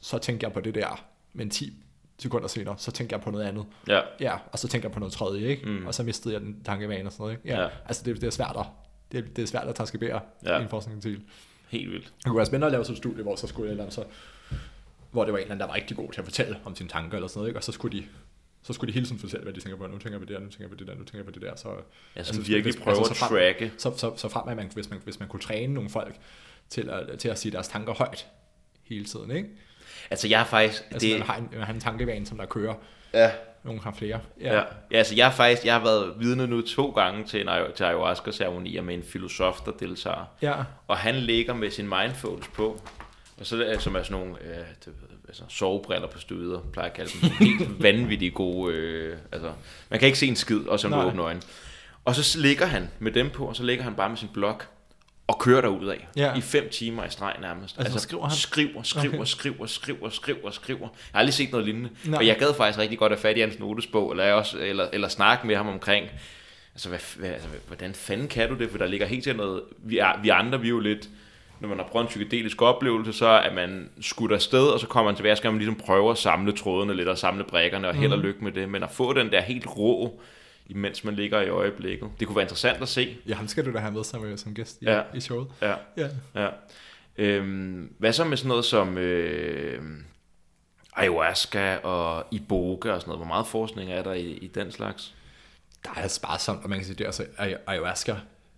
så tænker jeg på det der, men 10 sekunder senere, så tænker jeg på noget andet.
Ja,
Ja, og så tænker jeg på noget tredje, ikke?
Mm.
Og så mistede jeg den tankevane og sådan noget, ikke? Ja.
Ja.
Altså, det, det er svært at, det, det er svært at transkribere
Ja.
en forskningstil.
Helt vildt.
Det kunne være spændende at lave sådan et studie, hvor så skulle et eller andet, så, hvor det var en eller anden, der var rigtig god til at fortælle om sine tanker eller sådan noget, ikke? Og så skulle de, så skulle de hele tiden fortælle, hvad de tænker på. Nu tænker jeg på det der, nu tænker jeg på det der, nu tænker jeg på det der. Så,
Ja,
hvis-
virkelig
hvis-
prøve
altså,
at
så frem-
tracke.
Så, så, så frem at man, hvis, man, hvis man kunne træne nogle folk til at, til at sige deres tanker højt hele tiden, ikke?
Altså jeg har faktisk...
Altså,
det,
man, har en, man har en tankevane, som der kører.
ja,
Nogle har flere.
Ja. ja, altså jeg har faktisk jeg har været vidne nu to gange til en til ayahuasca-ceremonier med en filosof, der deltager.
ja.
Og han ligger med sin mindfulness på, og så er som er sådan nogle øh, det, altså, sovebriller på støder, plejer jeg at kalde dem. Helt vanvittigt gode. Øh, altså, man kan ikke se en skid, og som du åbner øjnene. Og så ligger han med dem på, og så ligger han bare med sin blok og kører derud af
Ja.
i fem timer i streg nærmest.
Altså, skriver han?
Skriver, skriver,
Okay.
skriver, skriver, skriver, skriver. Jeg har aldrig set noget lignende.
Nej.
Og jeg gad faktisk rigtig godt at fat i hans notesbog, eller, også, eller, eller snakke med ham omkring, altså, hvad, hvad, altså, hvordan fanden kan du det? For der ligger helt til noget, vi, er, vi andre, vi er jo lidt, når man har prøvet en psykedelisk oplevelse, så er man skudt afsted, og så kommer man tilbage, så skal man ligesom prøve at samle trådene lidt, og samle brækkerne, og held og lykke med det. Men at få den der helt rå, imens man ligger i øjeblikket, det kunne være interessant at se.
Ja, ham skal du da have med som, som gæst i,
Ja.
i showet.
Ja.
Ja.
Ja. Øhm, hvad så med sådan noget som øh, ayahuasca og iboga og sådan noget? Hvor meget forskning er der i, i den slags?
Der er sparsomt, og man kan sige, det er altså ay- ayahuasca,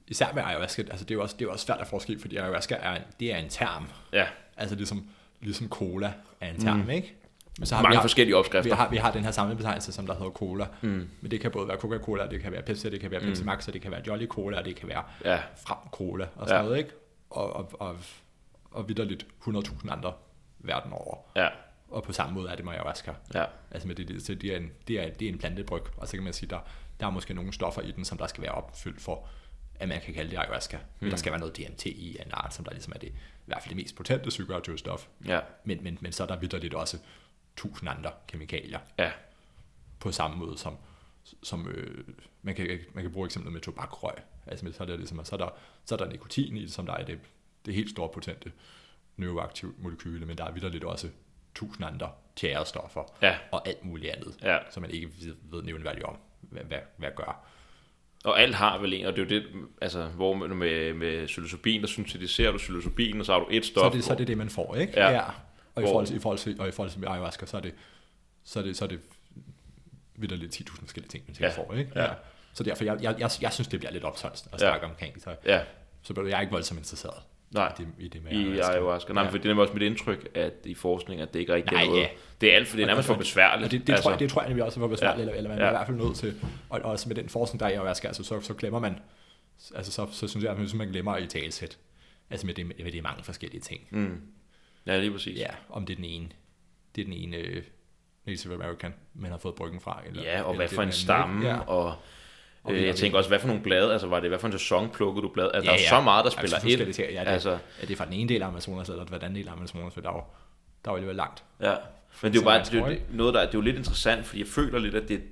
især med ayahuasca, altså det er jo også, det er jo også svært at forske fordi ayahuasca er, en, det er en term.
Ja,
Altså ligesom, ligesom cola er en term, mm. ikke? Men så har
mange
vi har,
forskellige
vi
opskrifter.
har, vi har den her samlebetegnelse, som der hedder cola. Mm. Men det kan både være Coca-Cola, det kan være Pepsi, det kan være Pepsi Max, og det kan være Jolly Cola, og det kan være
Ja.
Frem Cola og sådan
Ja.
noget, ikke? Og, og, og, og vidderligt 100.000 andre verden over.
Ja,
Og på samme måde er det ayahuasca.
ja,
Altså med det, så det er en, det er, det er en plantebryg, og så kan man sige, der, der er måske nogle stoffer i den, som der skal være opfyldt for, at man kan kalde det ayahuasca. Men der skal være noget DMT i en art, som der ligesom er det, i hvert fald det mest potente psykoaktive stof.
ja,
Men, men, men så er der vidderligt også tusind andre kemikalier
ja,
på samme måde som, som øh, man, kan, man kan bruge eksemplet med tobakrøg. Altså med, så er der ligesom, så er der, så er der nikotin i det, som der er det, det helt store potente neuroaktive molekyle, men der er vidderligt også tusind andre tjærestoffer
Ja.
og alt muligt andet,
Ja.
som man ikke ved, nævneværdigt om, hvad, hvad, hvad gør.
Og alt har vel en, og det er jo det, altså, hvor med, med, med psilocybin, der syntetiserer du psilocybin, og så har du et stof.
Så er det, så er det det, man får, ikke?
Ja.
Og, i forhold til, i forhold til, og i forhold til med ayahuasca, så er det, så er det, så er det vidderligt 10.000 forskellige ting, man
Ja.
ja. får, ikke?
Ja.
Så derfor, jeg, jeg, jeg, jeg synes, det bliver lidt optøjst at
Ja.
snakke omkring. Så,
Ja,
så bliver jeg ikke voldsomt interesseret
nej,
i det, i det med
i ayahuasca. Nej,
Ja.
for det er nemlig også mit indtryk, at i forskning, at det ikke rigtig
Nej,
er noget.
ja.
Det er alt for, det er nærmest for
Og
besværligt.
det, det, altså, tror jeg, det tror jeg nemlig også for besværligt,
Ja.
eller, eller man
Ja.
er i hvert fald nødt til, og, og også med den forskning, der er i ayahuasca, altså, så, så glemmer man, altså så, så synes jeg, at man glemmer i talesæt, altså med det, med det mange forskellige ting.
Mm. Ja, lige præcis.
Ja, om det er den ene, det er den ene, øh, Native American, man har fået bryggen fra. Eller,
Ja, og
eller
hvad
det
for en stamme, ja.
Ja.
og øh, jeg tænker også, hvad for nogle blade, altså var det, hvad for en sæson plukkede du blade? Altså,
Ja,
der er
ja.
så meget, der
Ja,
spiller
så
ind.
ting. Ja, det,
altså,
er det fra den ene del af Amazonas, eller fra den anden del af Amazonas, for der er jo, der er alligevel langt.
ja. Men det er jo bare det det- noget, der det er jo lidt interessant, fordi jeg føler lidt, at det,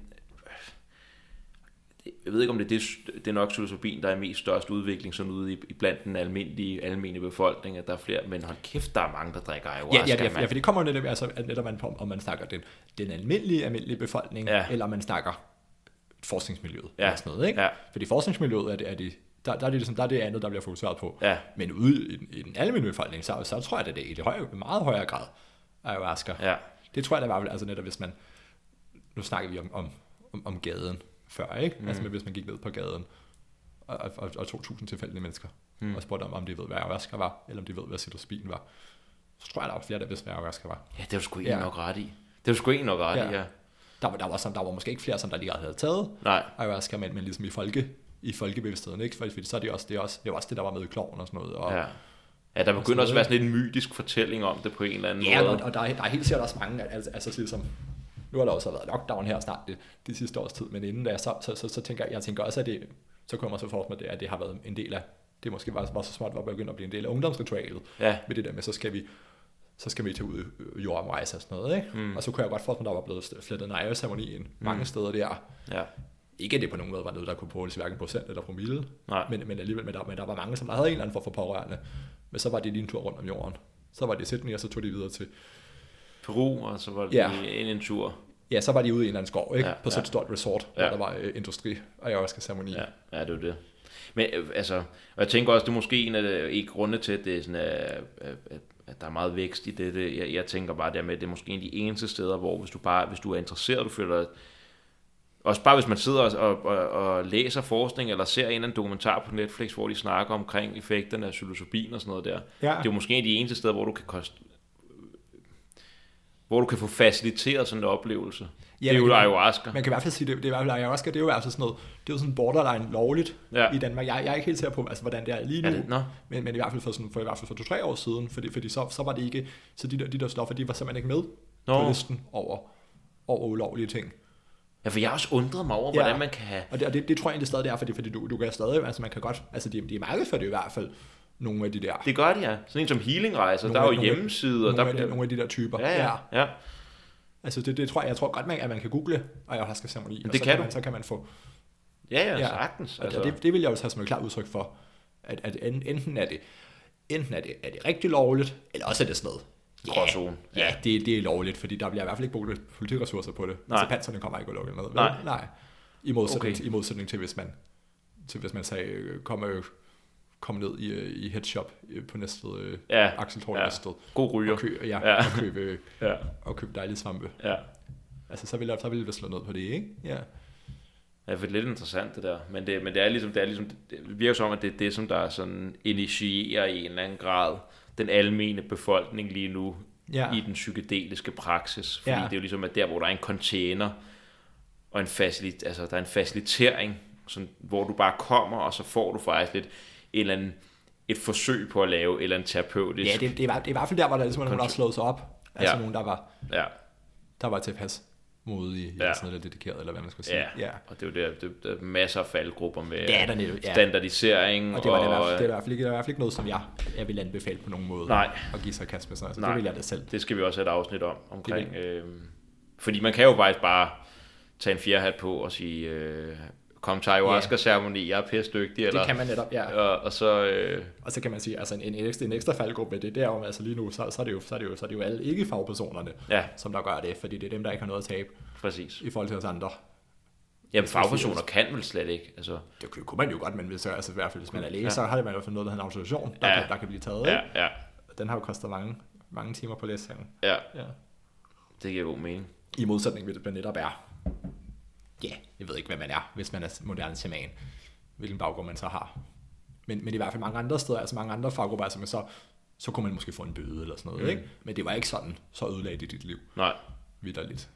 jeg ved ikke, om det er, det, det er nok psilocybin, der er mest størst udvikling sådan ude i, i blandt den almindelige, almindelige befolkning, at der er flere, men hold kæft, der er mange, der drikker ayahuasca,
Ja, ja, ja, ja, for det kommer jo netop, altså, netop man på, om man snakker den, den almindelige, almindelige befolkning,
Ja.
eller om man snakker forskningsmiljøet,
Ja.
eller sådan noget, ikke?
Ja.
Fordi forskningsmiljøet er det, er det der, der, er det ligesom, der er det andet, der bliver fokuseret på.
Ja.
Men ude i, den- i den almindelige befolkning, så, så tror jeg, at det er i det høje, meget højere grad ayahuasca.
Ja,
Det tror jeg da var vel, altså netop hvis man, nu snakker vi om, om, om, om gaden før, ikke? Mm. Altså hvis man gik ned på gaden og, og, og 2.000 tilfældige mennesker, mm. og spurgte om, om de ved, hvad ayahuasca var, eller om de ved, hvad psilocybin var, så tror jeg, der var flere, der vidste, hvad ayahuasca var.
ja, det du sgu egentlig
Ja.
nok ret i. Det du sgu egentlig nok ret i,
Ja.
ja.
Der var, der, var, der var måske ikke flere, som der lige havde taget
Nej,
ayahuasca, men, men ligesom i folke i folkebevidstheden, ikke? Fordi, fordi så er det også det, er også, det er også det, der var med i kloven og sådan noget. Og,
ja. Ja, der begynder også at være sådan lidt en mytisk fortælling om det på en eller anden
Ja,
måde.
og, og der, er, der er helt sikkert også mange, altså, altså ligesom, nu har der også været lockdown her snart det, det sidste års tid, men inden da, så, så, så, så tænker jeg, jeg tænker også, at det, så kommer så forstå med det, at det har været en del af, det måske var, var så smart, var begyndt at blive en del af ungdomsritualet,
Ja.
med det der med, så skal vi, så skal vi tage ud i jordomrejse og sådan noget, ikke? Mm. Og så kunne jeg godt forestille mig, at der var blevet flettet nejeceremoni ind mange steder der.
Ja,
Ikke at det på nogen måde var noget, der kunne måles hverken procent eller promille,
Nej.
men, men alligevel, men der, men der var mange, som der havde en eller anden form for pårørende, men så var det lige en tur rundt om jorden. Så var det Sydney, og så tog de videre til,
Peru, og så var det
Ja.
en, en tur.
Ja, så var de ude i en eller anden skov, ikke?
Ja,
på sådan et
ja.
stort resort,
Ja.
hvor der var øh, industri og ayahuasca ceremoni.
Ja, ja, det er jo det. Men øh, altså, og jeg tænker også, det er måske en af de, ikke grunde til, at, det er sådan, at, at, at, der er meget vækst i det. det jeg, jeg tænker bare dermed, at det er måske en af de eneste steder, hvor hvis du bare, hvis du er interesseret, du føler dig- også bare hvis man sidder og, og, og læser forskning, eller ser en eller anden dokumentar på Netflix, hvor de snakker omkring effekterne af psilocybin og sådan noget der.
Ja.
Det er jo måske en af de eneste steder, hvor du kan koste, hvor du kan få faciliteret sådan en oplevelse. Ja, det er
man
jo
kan-
ayahuasca.
Man kan i hvert fald sige, det, det er i hvert fald ayahuasca, det er jo altså sådan noget, det er jo sådan borderline lovligt
Ja.
ja. i Danmark. Jeg, jeg er ikke helt sikker på, altså, hvordan det er lige nu,
Er det- nå.
men, men i hvert fald for, sådan, for, i hvert fald for to-tre år siden, fordi, fordi så, så var det ikke, så de der, de der stoffer, de var simpelthen ikke med
Nå.
på listen over, over ulovlige ting.
Ja, for jeg har også undret mig over,
Ja.
hvordan man kan have
Og det, og det, det tror jeg egentlig stadig det er, fordi, fordi du, du kan stadig, altså man kan godt, altså de, de er markedsført i hvert fald, nogle af de der,
Det gør de, ja. Sådan en som Healing-rejser,
Nogle
der er jo hjemmesider.
nogle,
Der
af de, nogle af de der typer.
Ja, ja, ja.
Altså det, det tror jeg, jeg tror godt, man, at man kan google ayahuasca ceremoni,
Men
og
det
så
kan
kan, man, så kan man få,
Ja, ja,
Ja.
sagtens.
altså. Det, det vil jeg jo tage som et klart udtryk for, at, at en- enten er det, enten er det, er det rigtig lovligt, eller også er det sådan noget. Ja, ja det, det er lovligt, fordi der bliver i hvert fald ikke brugt politikressourcer på det.
Nej.
Altså panserne kommer ikke at lukke noget.
Nej.
Nej. I modsætning,
Okay.
i modsætning til, hvis man, til hvis man sagde, øh, kommer kom ned i, øh, i headshop øh, på næste øh,
Ja,
Axel Thor
ja.
næste
God ryger.
og, kø, ja,
Ja.
og, købe,
Ja,
og købe dejlige svampe.
ja.
Altså, så ville, så ville det slå ned på det, ikke? Ja.
Ja, for det er lidt interessant det der. Men det, men det er ligesom, det er ligesom, det virker som, at det er det, som der sådan initierer i en eller anden grad den almene befolkning lige nu
Ja.
i den psykedeliske praksis. Fordi
Ja.
det er jo ligesom, at der, hvor der er en container og en, facilit, altså, der er en facilitering, sådan, hvor du bare kommer, og så får du faktisk lidt en eller anden, et forsøg på at lave eller andet terapeutisk.
Ja, det, det, er, det er i hvert fald der, hvor der ligesom nogen, der slået sig op. Altså
Ja.
nogen, der var,
ja.
der var tilpas modige,
Ja.
ja. sådan noget, der dedikeret, eller hvad man skal sige.
Ja,
ja.
og det er jo der, det, der er masser af faldgrupper med
Det er der netop, ja.
standardisering.
Og det var det, fald- det ikke, det er i hvert fald ikke noget, som jeg, jeg vil anbefale på nogen måde.
Nej.
At give sig kast med sådan. Altså,
Nej.
det vil jeg da selv.
Det skal vi også have et afsnit om, omkring.
Det
Øh, fordi man kan jo faktisk bare tage en fjerhat på og sige, øh, kom til ayahuasca-ceremoni, jeg er pisse dygtig, eller,
Det kan man netop, ja.
og, og så, øh,
Og så kan man sige, altså en, en, ekstra, en ekstra faldgruppe med det, det er jo altså lige nu, så, så, er det jo, så, er det jo, så er det jo alle ikke-fagpersonerne,
ja,
som der gør det, fordi det er dem, der ikke har noget at tabe
præcis.
i forhold til os andre.
Jamen, fagpersoner kan vel slet ikke, altså,
Det kunne man jo godt, men hvis, altså, i hvert fald, hvis man er læge,
Ja.
så har det man i hvert fald noget, der hedder en autorisation, der,
Ja.
kan, der kan blive taget.
ja, ja,
Den har jo kostet mange, mange timer på læsningen.
ja,
Ja.
det giver god mening.
I modsætning til, man netop er, ja, jeg ved ikke, hvad man er, hvis man er moderne shaman, hvilken baggrund man så har. Men, men i hvert fald mange andre steder, altså mange andre faggrupper, altså, så, så kunne man måske få en bøde eller sådan noget,
Mm.
ikke? Men det var ikke sådan, så ødelagt i dit liv,
Nej,
vidderligt.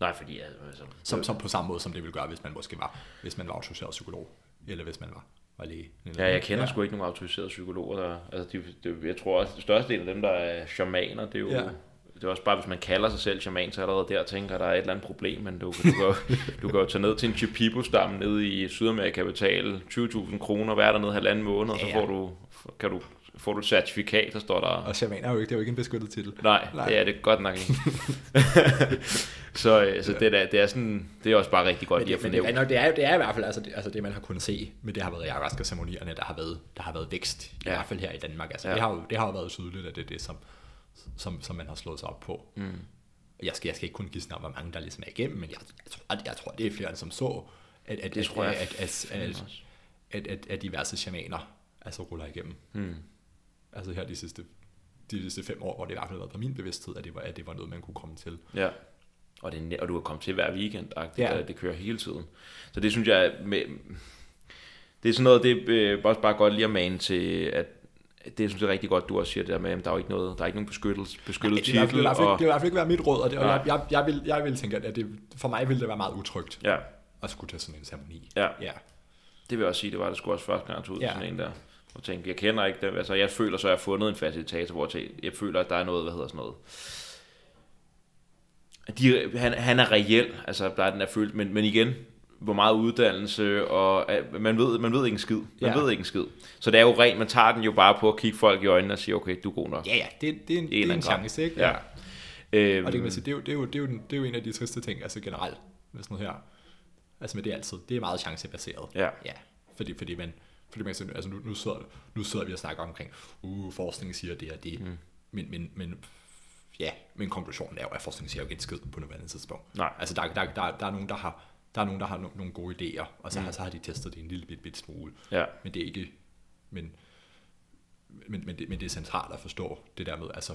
nej, fordi, altså,
Som, som på samme måde, som det ville gøre, hvis man måske var, hvis man var autoriseret psykolog, eller hvis man var, var læge.
Ja, jeg kender ja. sgu ikke nogen autoriserede psykologer. Der, altså, de, de, jeg tror at størstedelen af dem, der er shamaner, det er jo, ja.
Ja.
det er også bare, hvis man kalder sig selv shaman, så allerede der tænker, at der er et eller andet problem, men du, du, kan, du kan jo tage ned til en Chipipo-stam nede i Sydamerika og betale 20.000 kroner, være dernede halvanden måned, og så
Ja, ja.
får du, kan du, får du et certifikat, der står der,
Og shaman er jo ikke, det er jo ikke en beskyttet titel.
nej,
Nej.
det er det godt nok ikke. så øh, så det, er, det, er sådan, det er også bare rigtig godt
Men,
lige at
det, men det,
fornævne.
er, det, er, det er i hvert fald altså det, altså det, man har kunnet se med det har været ayahuasca-ceremonierne, der har været, der har været vækst, i
Ja.
hvert fald her i Danmark. Altså,
Ja.
det, har jo, det har jo været tydeligt, at det er det, som, som, som man har slået sig op på. Mm. Jeg, skal, jeg skal ikke kun sådan om, hvor mange der ligesom er igennem, men jeg, jeg, tror, at, jeg tror, det er flere, end som så, at, at,
Det
at,
tror jeg
at, at, at, at, at, at diverse shamaner altså ruller igennem.
Mm.
Altså her de sidste, de sidste fem år, hvor det i hvert fald har været på min bevidsthed, at det var, at det var noget, man kunne komme til.
Ja. Og, det, er og du kan komme til hver weekend,
Ja.
det kører hele tiden. Så det synes jeg, med, det er sådan noget, det er øh, også bare godt lige at mane til, at det synes jeg er rigtig godt, du også siger det der med, at der er jo ikke noget, der er ikke nogen beskyttelse, beskyttet
hvert fald- det, vil i
titel.
hvert fald,
Og,
det vil i hvert fald ikke være mit råd, og, det, og
Nej.
jeg, jeg, jeg, vil, jeg vil tænke, at det, for mig ville det være meget utrygt
ja,
at skulle tage sådan en ceremoni.
ja,
Ja.
det vil jeg også sige, det var det sgu også første gang, jeg ud
Ja.
sådan en der. Og tænkte, jeg kender ikke det. Altså, jeg føler så, at jeg har fundet en facilitator, hvor jeg, jeg føler, at der er noget, hvad hedder sådan noget. De, han, han er reel, altså der er den er følt, men, men igen, hvor meget uddannelse, og øh, man ved, man ved ikke en skid. Man
Ja.
ved ikke en skid. Så det er jo rent, man tager den jo bare på at kigge folk i øjnene og sige, okay, du er god nok.
Ja, ja, det, det er en, det er en chance, ikke?
Ja. Øhm,
Og det kan man sige, det er jo, det er jo, det er jo, det er jo en af de triste ting, altså generelt, med sådan noget her. Altså med det altid, det er meget chancebaseret.
Ja.
Ja, fordi, fordi man, fordi man siger, altså nu, nu, sidder, nu sidder vi og snakker omkring, uh, forskningen siger det og det, mm. men, men, men ja, men konklusionen er jo, at forskningen siger jo ikke en skid på nuværende tidspunkt.
Nej.
Altså der, der, der, der er nogen, der har, der er nogen, der har no, nogle gode idéer, og så, mm. så har de testet det en lille bit, bit smule.
Ja.
Men det er ikke, men, men, men, det, men det er centralt at forstå det der med, altså,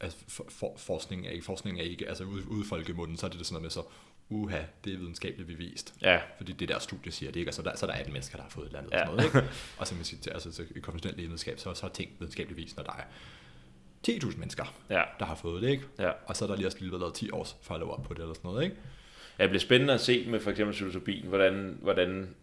altså for, for, forskning er ikke, forskning er ikke, altså ude, ude folkemunden, så er det, det sådan noget med så, uha, det er videnskabeligt bevist.
Ja.
Fordi det der studie siger det ikke, og så der, så der er 18 mennesker, der har fået et eller andet.
Ja.
Ja. Sådan noget, ikke? Og så, man siger, altså, så i konventionel lægevidenskab, så, så er ting videnskabeligt bevist, når der er 10.000 mennesker,
Ja.
der har fået det, ikke?
Ja.
Og så er der lige også lige været 10 års follow-up på det, eller sådan noget, ikke?
Det bliver spændende at se med for eksempel psilocybin, hvordan, hvordan,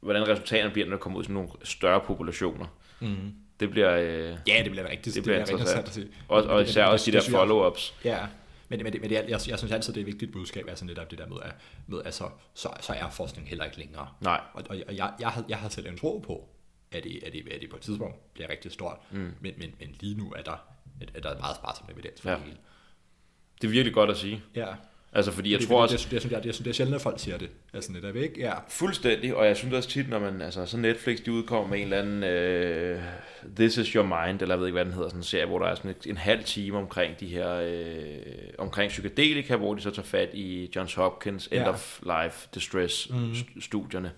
hvordan resultaterne bliver, når det kommer ud til nogle større populationer.
Mm.
Det bliver, øh,
Ja, det bliver rigtig,
det bliver
rigtig
interessant.
at se.
og, og
det-
især
det-
også de
det
der follow-ups.
Ja, men, men, det, men det, er- jeg, jeg synes altid, det er et vigtigt budskab, altså netop det der med, at, med, at så, så, så er forskning heller ikke længere.
Nej.
Og, og jeg, jeg, jeg, har, jeg har selv en tro på, at det, at det, at det på et tidspunkt bliver rigtig stort, mm. men, men, men lige nu er der, at, at der er meget sparsom evidens for
Ja.
det hele.
Det er virkelig godt at sige.
Ja.
Altså, fordi jeg
Fordi
tror også,
det, det, det, det, det, det er sjældent, at folk siger det. Altså netop ikke? Ja.
Fuldstændig, og jeg synes også tit, når man, altså så Netflix, de udkommer med en eller anden øh, This is your mind, eller jeg ved ikke, hvad den hedder, sådan en serie, hvor der er sådan en halv time omkring de her, øh, omkring psykedelika, hvor de så tager fat i Johns Hopkins End
Ja.
of Life Distress st- studierne.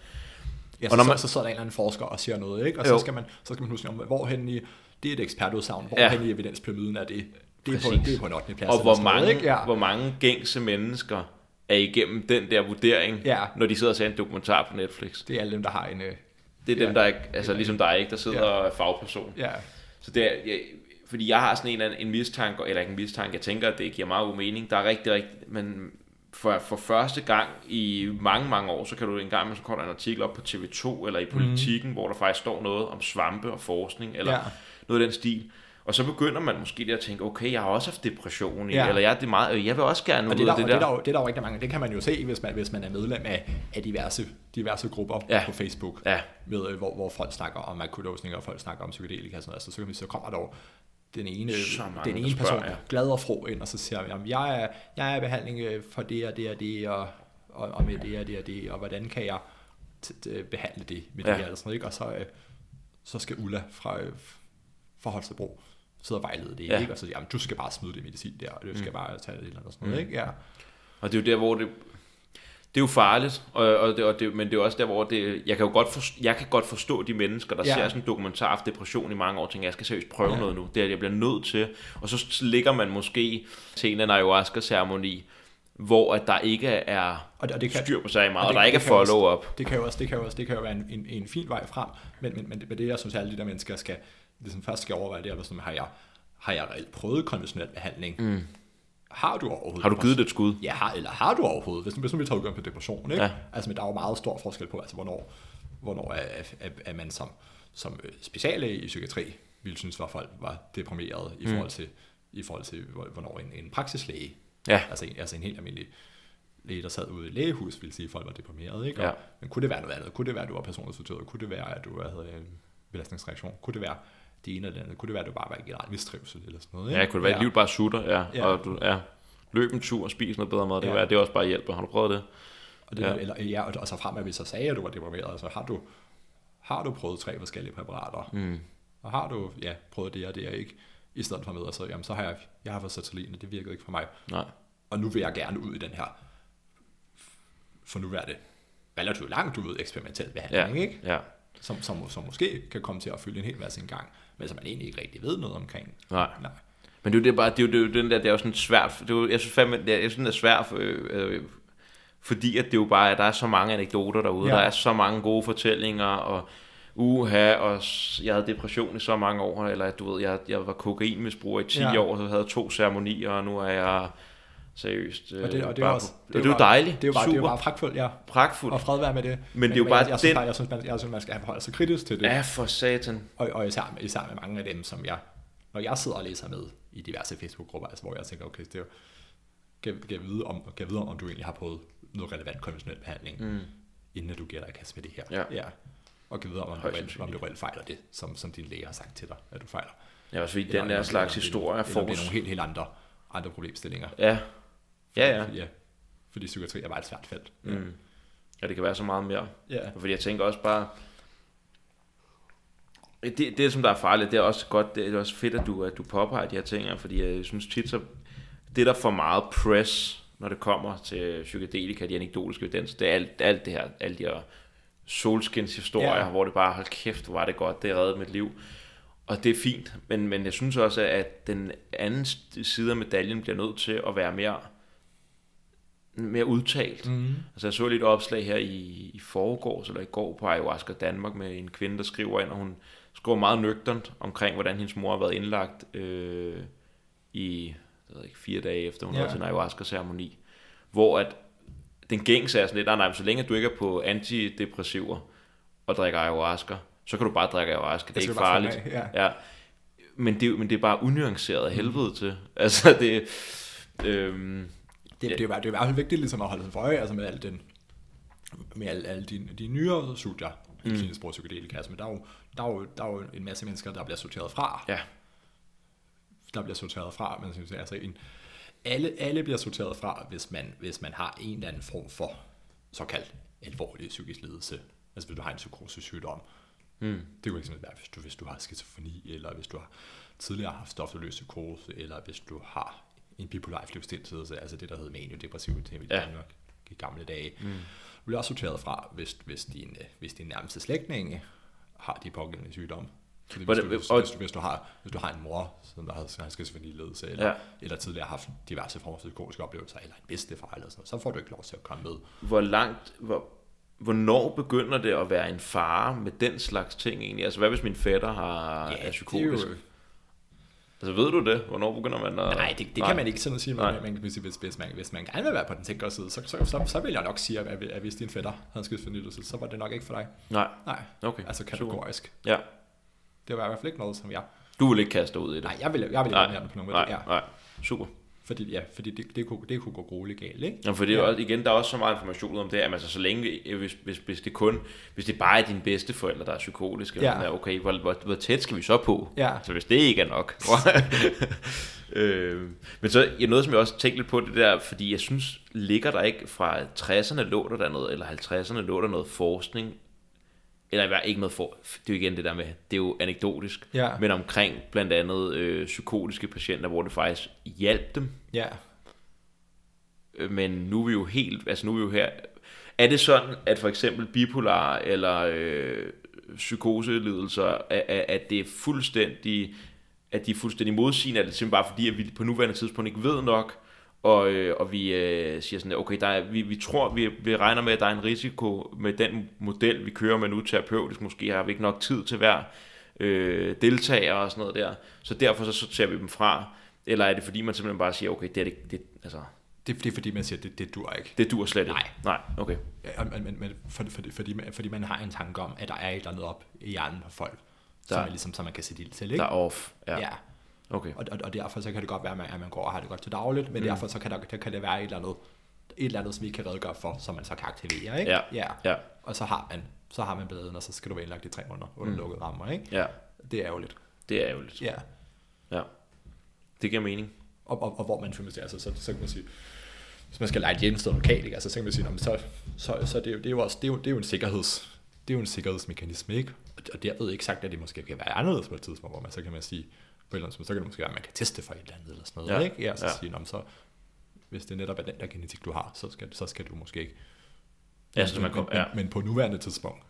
Ja,
Og
så,
når
man, så, så sidder der en eller anden forsker og siger noget, ikke? Og
Jo.
så skal, man, så skal man huske, om, hvorhen i, det er et ekspertudsagn,
Ja.
hvorhen i evidenspyramiden er det? Det er, på,
Præcis.
det er på en 8. plads.
Og hvor
sådan
mange,
ikke? Ja.
hvor mange gængse mennesker er igennem den der vurdering,
Ja.
når de sidder og ser en dokumentar på Netflix.
Det er alle dem, der har en... øh,
Det er dem,
Ja.
der ikke, altså ligesom dig, ikke, der sidder og er fagperson.
Ja,
Så det er, jeg, fordi jeg har sådan en, eller anden- en mistanke, eller ikke en mistanke, jeg tænker, at det giver meget god mening. Der er rigtig, rigtig, men for, for første gang i mange, mange år, så kan du en gang, med, så kommer en artikel op på TV2 eller i Politiken, mm. hvor der faktisk står noget om svampe og forskning, eller
Ja.
ja. noget af den stil. Og så begynder man måske lige at tænke, okay, jeg har også haft depression,
Ja.
eller jeg, er det meget, øh, jeg vil også gerne
og
ud
det er,
af
der,
det
det,
der.
er der, jo- det er der jo rigtig mange. Det kan man jo se, hvis man, hvis man er medlem af, af diverse, diverse grupper
Ja.
på Facebook,
Ja,
med, øh, hvor, hvor folk snakker om akutdosning, og folk snakker om psykedelika og sådan noget. Så, så, så kommer der jo den ene, den
der
ene person
spørger, ja.
glad og fro ind, og så siger jeg, jeg er, jeg er i behandling øh, for det og det og det, og, og, og med det og det og det, og hvordan kan jeg behandle det med det
Ja.
her, eller sådan noget, ikke? Og så, så skal Ulla fra, fra Holstebro sidde og vejlede det,
Ja.
ikke? Og så siger, jamen, du skal bare smide det medicin der, og du skal bare tage det eller sådan noget,
Mm.
ikke? Ja.
Og det er jo der, hvor det... Det er jo farligt, og, og, det, og det, men det er også der, hvor det, jeg, kan jo godt forstå, jeg kan godt forstå de mennesker, der Ja. ser sådan en dokumentar om depression i mange år, og tænker, jeg skal seriøst prøve
Ja.
noget nu. Det er, at jeg bliver nødt til. Og så ligger man måske til en anden ayahuasca-ceremoni, hvor at der ikke er
Og det, og det kan,
styr på sig meget,
og
og,
det-
der ikke er
det kan også-
follow-up.
Det kan jo også, det kan jo også, det kan jo være en, en, en fin vej frem, men, men, men, men det, jeg synes, alle de der mennesker skal, ligesom først skal overveje, det er, sådan, har jeg, har jeg reelt prøvet konventionel behandling? Mm. Har du overhovedet?
Har du givet det et skud?
Ja, har, eller har du overhovedet? Hvis, hvis nu vi tager udgang på depression, ikke?
Ja.
Altså, men der er jo meget stor forskel på, altså, hvornår, hvornår er, er, er man som, som øh, speciallæge i psykiatri ville synes, at folk var deprimeret i forhold til i forhold til, hvor- hvornår en, en praksislæge,
Ja.
altså en, altså en helt almindelig læge, der sad ude i lægehus, ville sige, at folk var deprimerede. Ikke? Og,
Ja.
Men kunne det være noget andet? Kunne det være, at du var personligt Kunne det være, at du havde en belastningsreaktion? Kunne det være det ene eller det andet? Kunne det være, at du bare var i generelt mistrivsel eller sådan noget?
Ja, kunne det være, at livet bare sutter, ja.
Ja.
Og du, ja. Løb en tur og spis noget bedre mad, det,
Ja.
ja. være, det er også bare hjælper. Har du prøvet det?
Og, det,
Ja.
ja. Eller, ja, og, og så frem, at vi så sagde, at du var deprimeret, altså har du, har du prøvet tre forskellige præparater?
Mm.
Og har du ja, prøvet det og det og ikke? I stedet for med at så, jamen, så har jeg, jeg har fået Sertralin, og det virkede ikke for mig.
Nej.
Og nu vil jeg gerne ud i den her, for nu er det relativt langt ud eksperimentel behandling,
Ja.
ikke?
Ja.
Som, som, som måske kan komme til at fylde en hel masse en gang, men som man egentlig ikke rigtig ved noget omkring.
Nej.
Nej.
Men det er jo det bare, det er jo, det er jo den der, det er jo sådan svært, det er jo, jeg synes fandme, det er, jeg synes, det er svært, øh, øh, fordi at det er jo bare, at der er så mange anekdoter derude,
Ja.
der er så mange gode fortællinger, og uha, og jeg havde depression i så mange år, eller du ved, jeg, jeg var kokainmisbruger i 10
Ja.
ja. år, så havde jeg to ceremonier, og nu er jeg seriøst
Og det, og det er
bare
også,
det, det er jo dejligt,
Det er jo bare, det er
super,
bare pragtfuldt, ja.
pragtfuldt.
Og fred være med det.
Men det er jo bare
jeg, jeg, synes
den-
bare, jeg, synes, man, jeg synes, man skal forholde sig kritisk til det.
Ja, for satan.
Og, og især, med, især med mange af dem, som jeg, når jeg sidder og læser med i diverse Facebook-grupper, altså hvor jeg tænker, okay, det er jo, kan, kan, vide om, kan vide om, du egentlig har prøvet noget relevant konventionel behandling, mm. inden du giver dig kast med det her.
Ja.
ja. Og kan vide om, om du, om du reelt fejler det, som, som din læge har sagt til dig, at du fejler.
Ja, også fordi den der slags
eller-
historie
eller,
får...
Eller det er nogle helt, helt andre, andre problemstillinger.
Ja, ja, ja.
ja. Fordi psykiatri er bare et svært felt.
Mm. Ja, det kan være så meget mere.
Ja.
Fordi jeg tænker også bare, det, det som der er farligt, det er også godt, det er også fedt, at du, at du påpeger de her ting, fordi jeg synes tit, så det der får meget press, når det kommer til psykedelika, de anekdotiske evidenser, det er alt, alt det her, alle de her solskins historier,
Ja.
ja. hvor det bare, hold kæft, hvor var det godt, det reddede mit liv. Og det er fint, men, men jeg synes også, at den anden side af medaljen bliver nødt til at være mere, mere udtalt.
Mm.
Altså jeg så lige et opslag her i, i forgårs eller i går på Ayahuasca Danmark med en kvinde, der skriver ind, og hun skriver meget nøgternt omkring, hvordan hendes mor har været indlagt øh, i jeg ved ikke, fire dage efter hun
Ja.
havde til en ayahuasca-ceremoni. Hvor at den gængse er sådan lidt, nej, nej, men så længe du ikke er på antidepressiver og drikker ayahuasca, så kan du bare drikke ayahuasca, det er ikke farligt.
af, ja.
Ja. Men, det, er men det er bare unuanceret af helvede til. Altså det... Øhm,
Det, det, er, det er i hvert fald vigtigt ligesom at holde sig for øje, altså med al den, med alle, alle de, de nyere studier i mm. klinisk brug psykedelika. Altså, men der er, jo, der, er jo, der er jo en masse mennesker, der bliver sorteret fra.
ja,
Der bliver sorteret fra, men synes, altså en, alle, alle bliver sorteret fra, hvis man, hvis man har en eller anden form for såkaldt alvorlig psykisk lidelse. Altså hvis du har en psykosesygdom.
mm.
Det kunne eksempelvis være, hvis du, hvis du har skizofreni, eller hvis du har tidligere haft stofløs psykose, eller hvis du har en bipolar affektivstillelse, altså det, der hed maniodepressiv i
Ja.
Danmark i gamle dage. Mm. Bliver også sorteret fra, hvis, hvis, din, øh, hvis din nærmeste slægtninge har de pågældende sygdomme. Fordi hvis, du, hvis,
og-
hvis, du, hvis, du har, hvis du har en mor, som der har, skizofreni-ledelse, eller,
Ja.
ja. eller tidligere har haft diverse former for psykotiske oplevelser, eller en bedstefar, eller sådan noget, så får du ikke lov til at komme med.
hvor langt, hvor, hvornår begynder det at være en fare med den slags ting egentlig? Altså hvad hvis min fætter har, er psykotisk? Altså ved du det? Hvornår begynder man at...
Nej, det, det kan man ikke sådan sige, men
Nej.
man, sige, hvis, hvis, man, hvis man gerne vil være på den sikre side, så, så, så, så vil jeg nok sige, at, at hvis din fætter havde skizofrenilidelse, så var det nok ikke for dig.
Nej,
Nej,
okay.
altså
super.
kategorisk.
Ja,
Det var i hvert fald ikke noget, som jeg...
du vil ikke kaste ud i det?
Nej, jeg vil, jeg vil ikke
nej,
være på nogen måde.
nej,
Ja,
nej. Super.
Fordi, ja, fordi det, det, kunne, det kunne gå grueligt galt, ikke?
Ja, for det er jo også, igen, der er også så meget information om det, at altså, så længe, øh, hvis, hvis, hvis det kun, hvis det bare er dine bedste forældre, der er psykotiske,
Ja.
ja. er, okay, hvor, hvor, hvor, tæt skal vi så på?
Ja.
Så hvis det ikke er nok. øh, men så ja, noget, som jeg også tænkte lidt på, det der, fordi jeg synes, ligger der ikke fra 60'erne lå der, der noget, eller 50'erne lå der noget forskning, eller i hvert ikke noget for, det er jo igen det der med, det er jo anekdotisk,
Ja.
men omkring blandt andet øh, psykotiske patienter, hvor det faktisk hjalp dem,
Ja.
Øh, men nu er vi jo helt, altså nu er vi jo her. Er det sådan, at for eksempel bipolar eller øh, psykoselidelser, at, at- at det er fuldstændig, at de er fuldstændig modsigende, er det simpelthen bare fordi, at vi på nuværende tidspunkt ikke ved nok, og, øh, og vi øh, siger sådan, okay, der er, vi, vi tror, vi, vi regner med, at der er en risiko med den model, vi kører med nu terapeutisk, måske har vi ikke nok tid til hver øh, deltager og sådan noget der, så derfor så sorterer vi dem fra, eller er det fordi, man simpelthen bare siger, okay, det er det, det altså,
Det, det er fordi, man siger, det, det dur ikke.
det dur slet ikke.
Nej.
Nej, okay.
Ja, men, men, for, for, fordi, man, fordi man har en tanke om, at der er et eller andet op i hjernen på folk, der,
Der-
som, man ligesom, som man kan sætte ild til, ikke?
Der er off. Ja.
ja.
Okay.
Og, og, og derfor så kan det godt være, at man, at man går og har det godt til dagligt, men mm. derfor så kan, der, der kan det være et eller andet, et eller andet, som vi kan redegøre for, som man så kan aktivere, ikke?
Ja.
ja.
Ja.
Og så har man, så har man bladen, og så skal du være indlagt i tre måneder under mm. lukkede rammer, ikke?
Ja,
Det er jo lidt.
det er jo lidt.
Ja.
Ja. Det giver mening.
Og, og, og hvor man føler sig, altså, så, så kan man sige, hvis man skal lege et hjemmested lokalt, ikke? Altså, så kan man sige, "Nå, men så, så, så det, er jo, det, er jo også, det, er jo, det er jo en sikkerheds, det er jo en sikkerhedsmekanisme, ikke? Og, og derved ikke sagt, at det måske kan være anderledes på et tidspunkt, hvor man så kan man sige, på et eller andet tidspunkt, så kan det måske være, at man kan teste for et eller andet, eller sådan noget,
Ja.
ikke? Ja, så
Ja.
sige, "Nå, men så, hvis det netop er den der genetik, du har, så skal, så skal du måske ikke.
Ja, så man kom, ja.
men, men, på nuværende tidspunkt,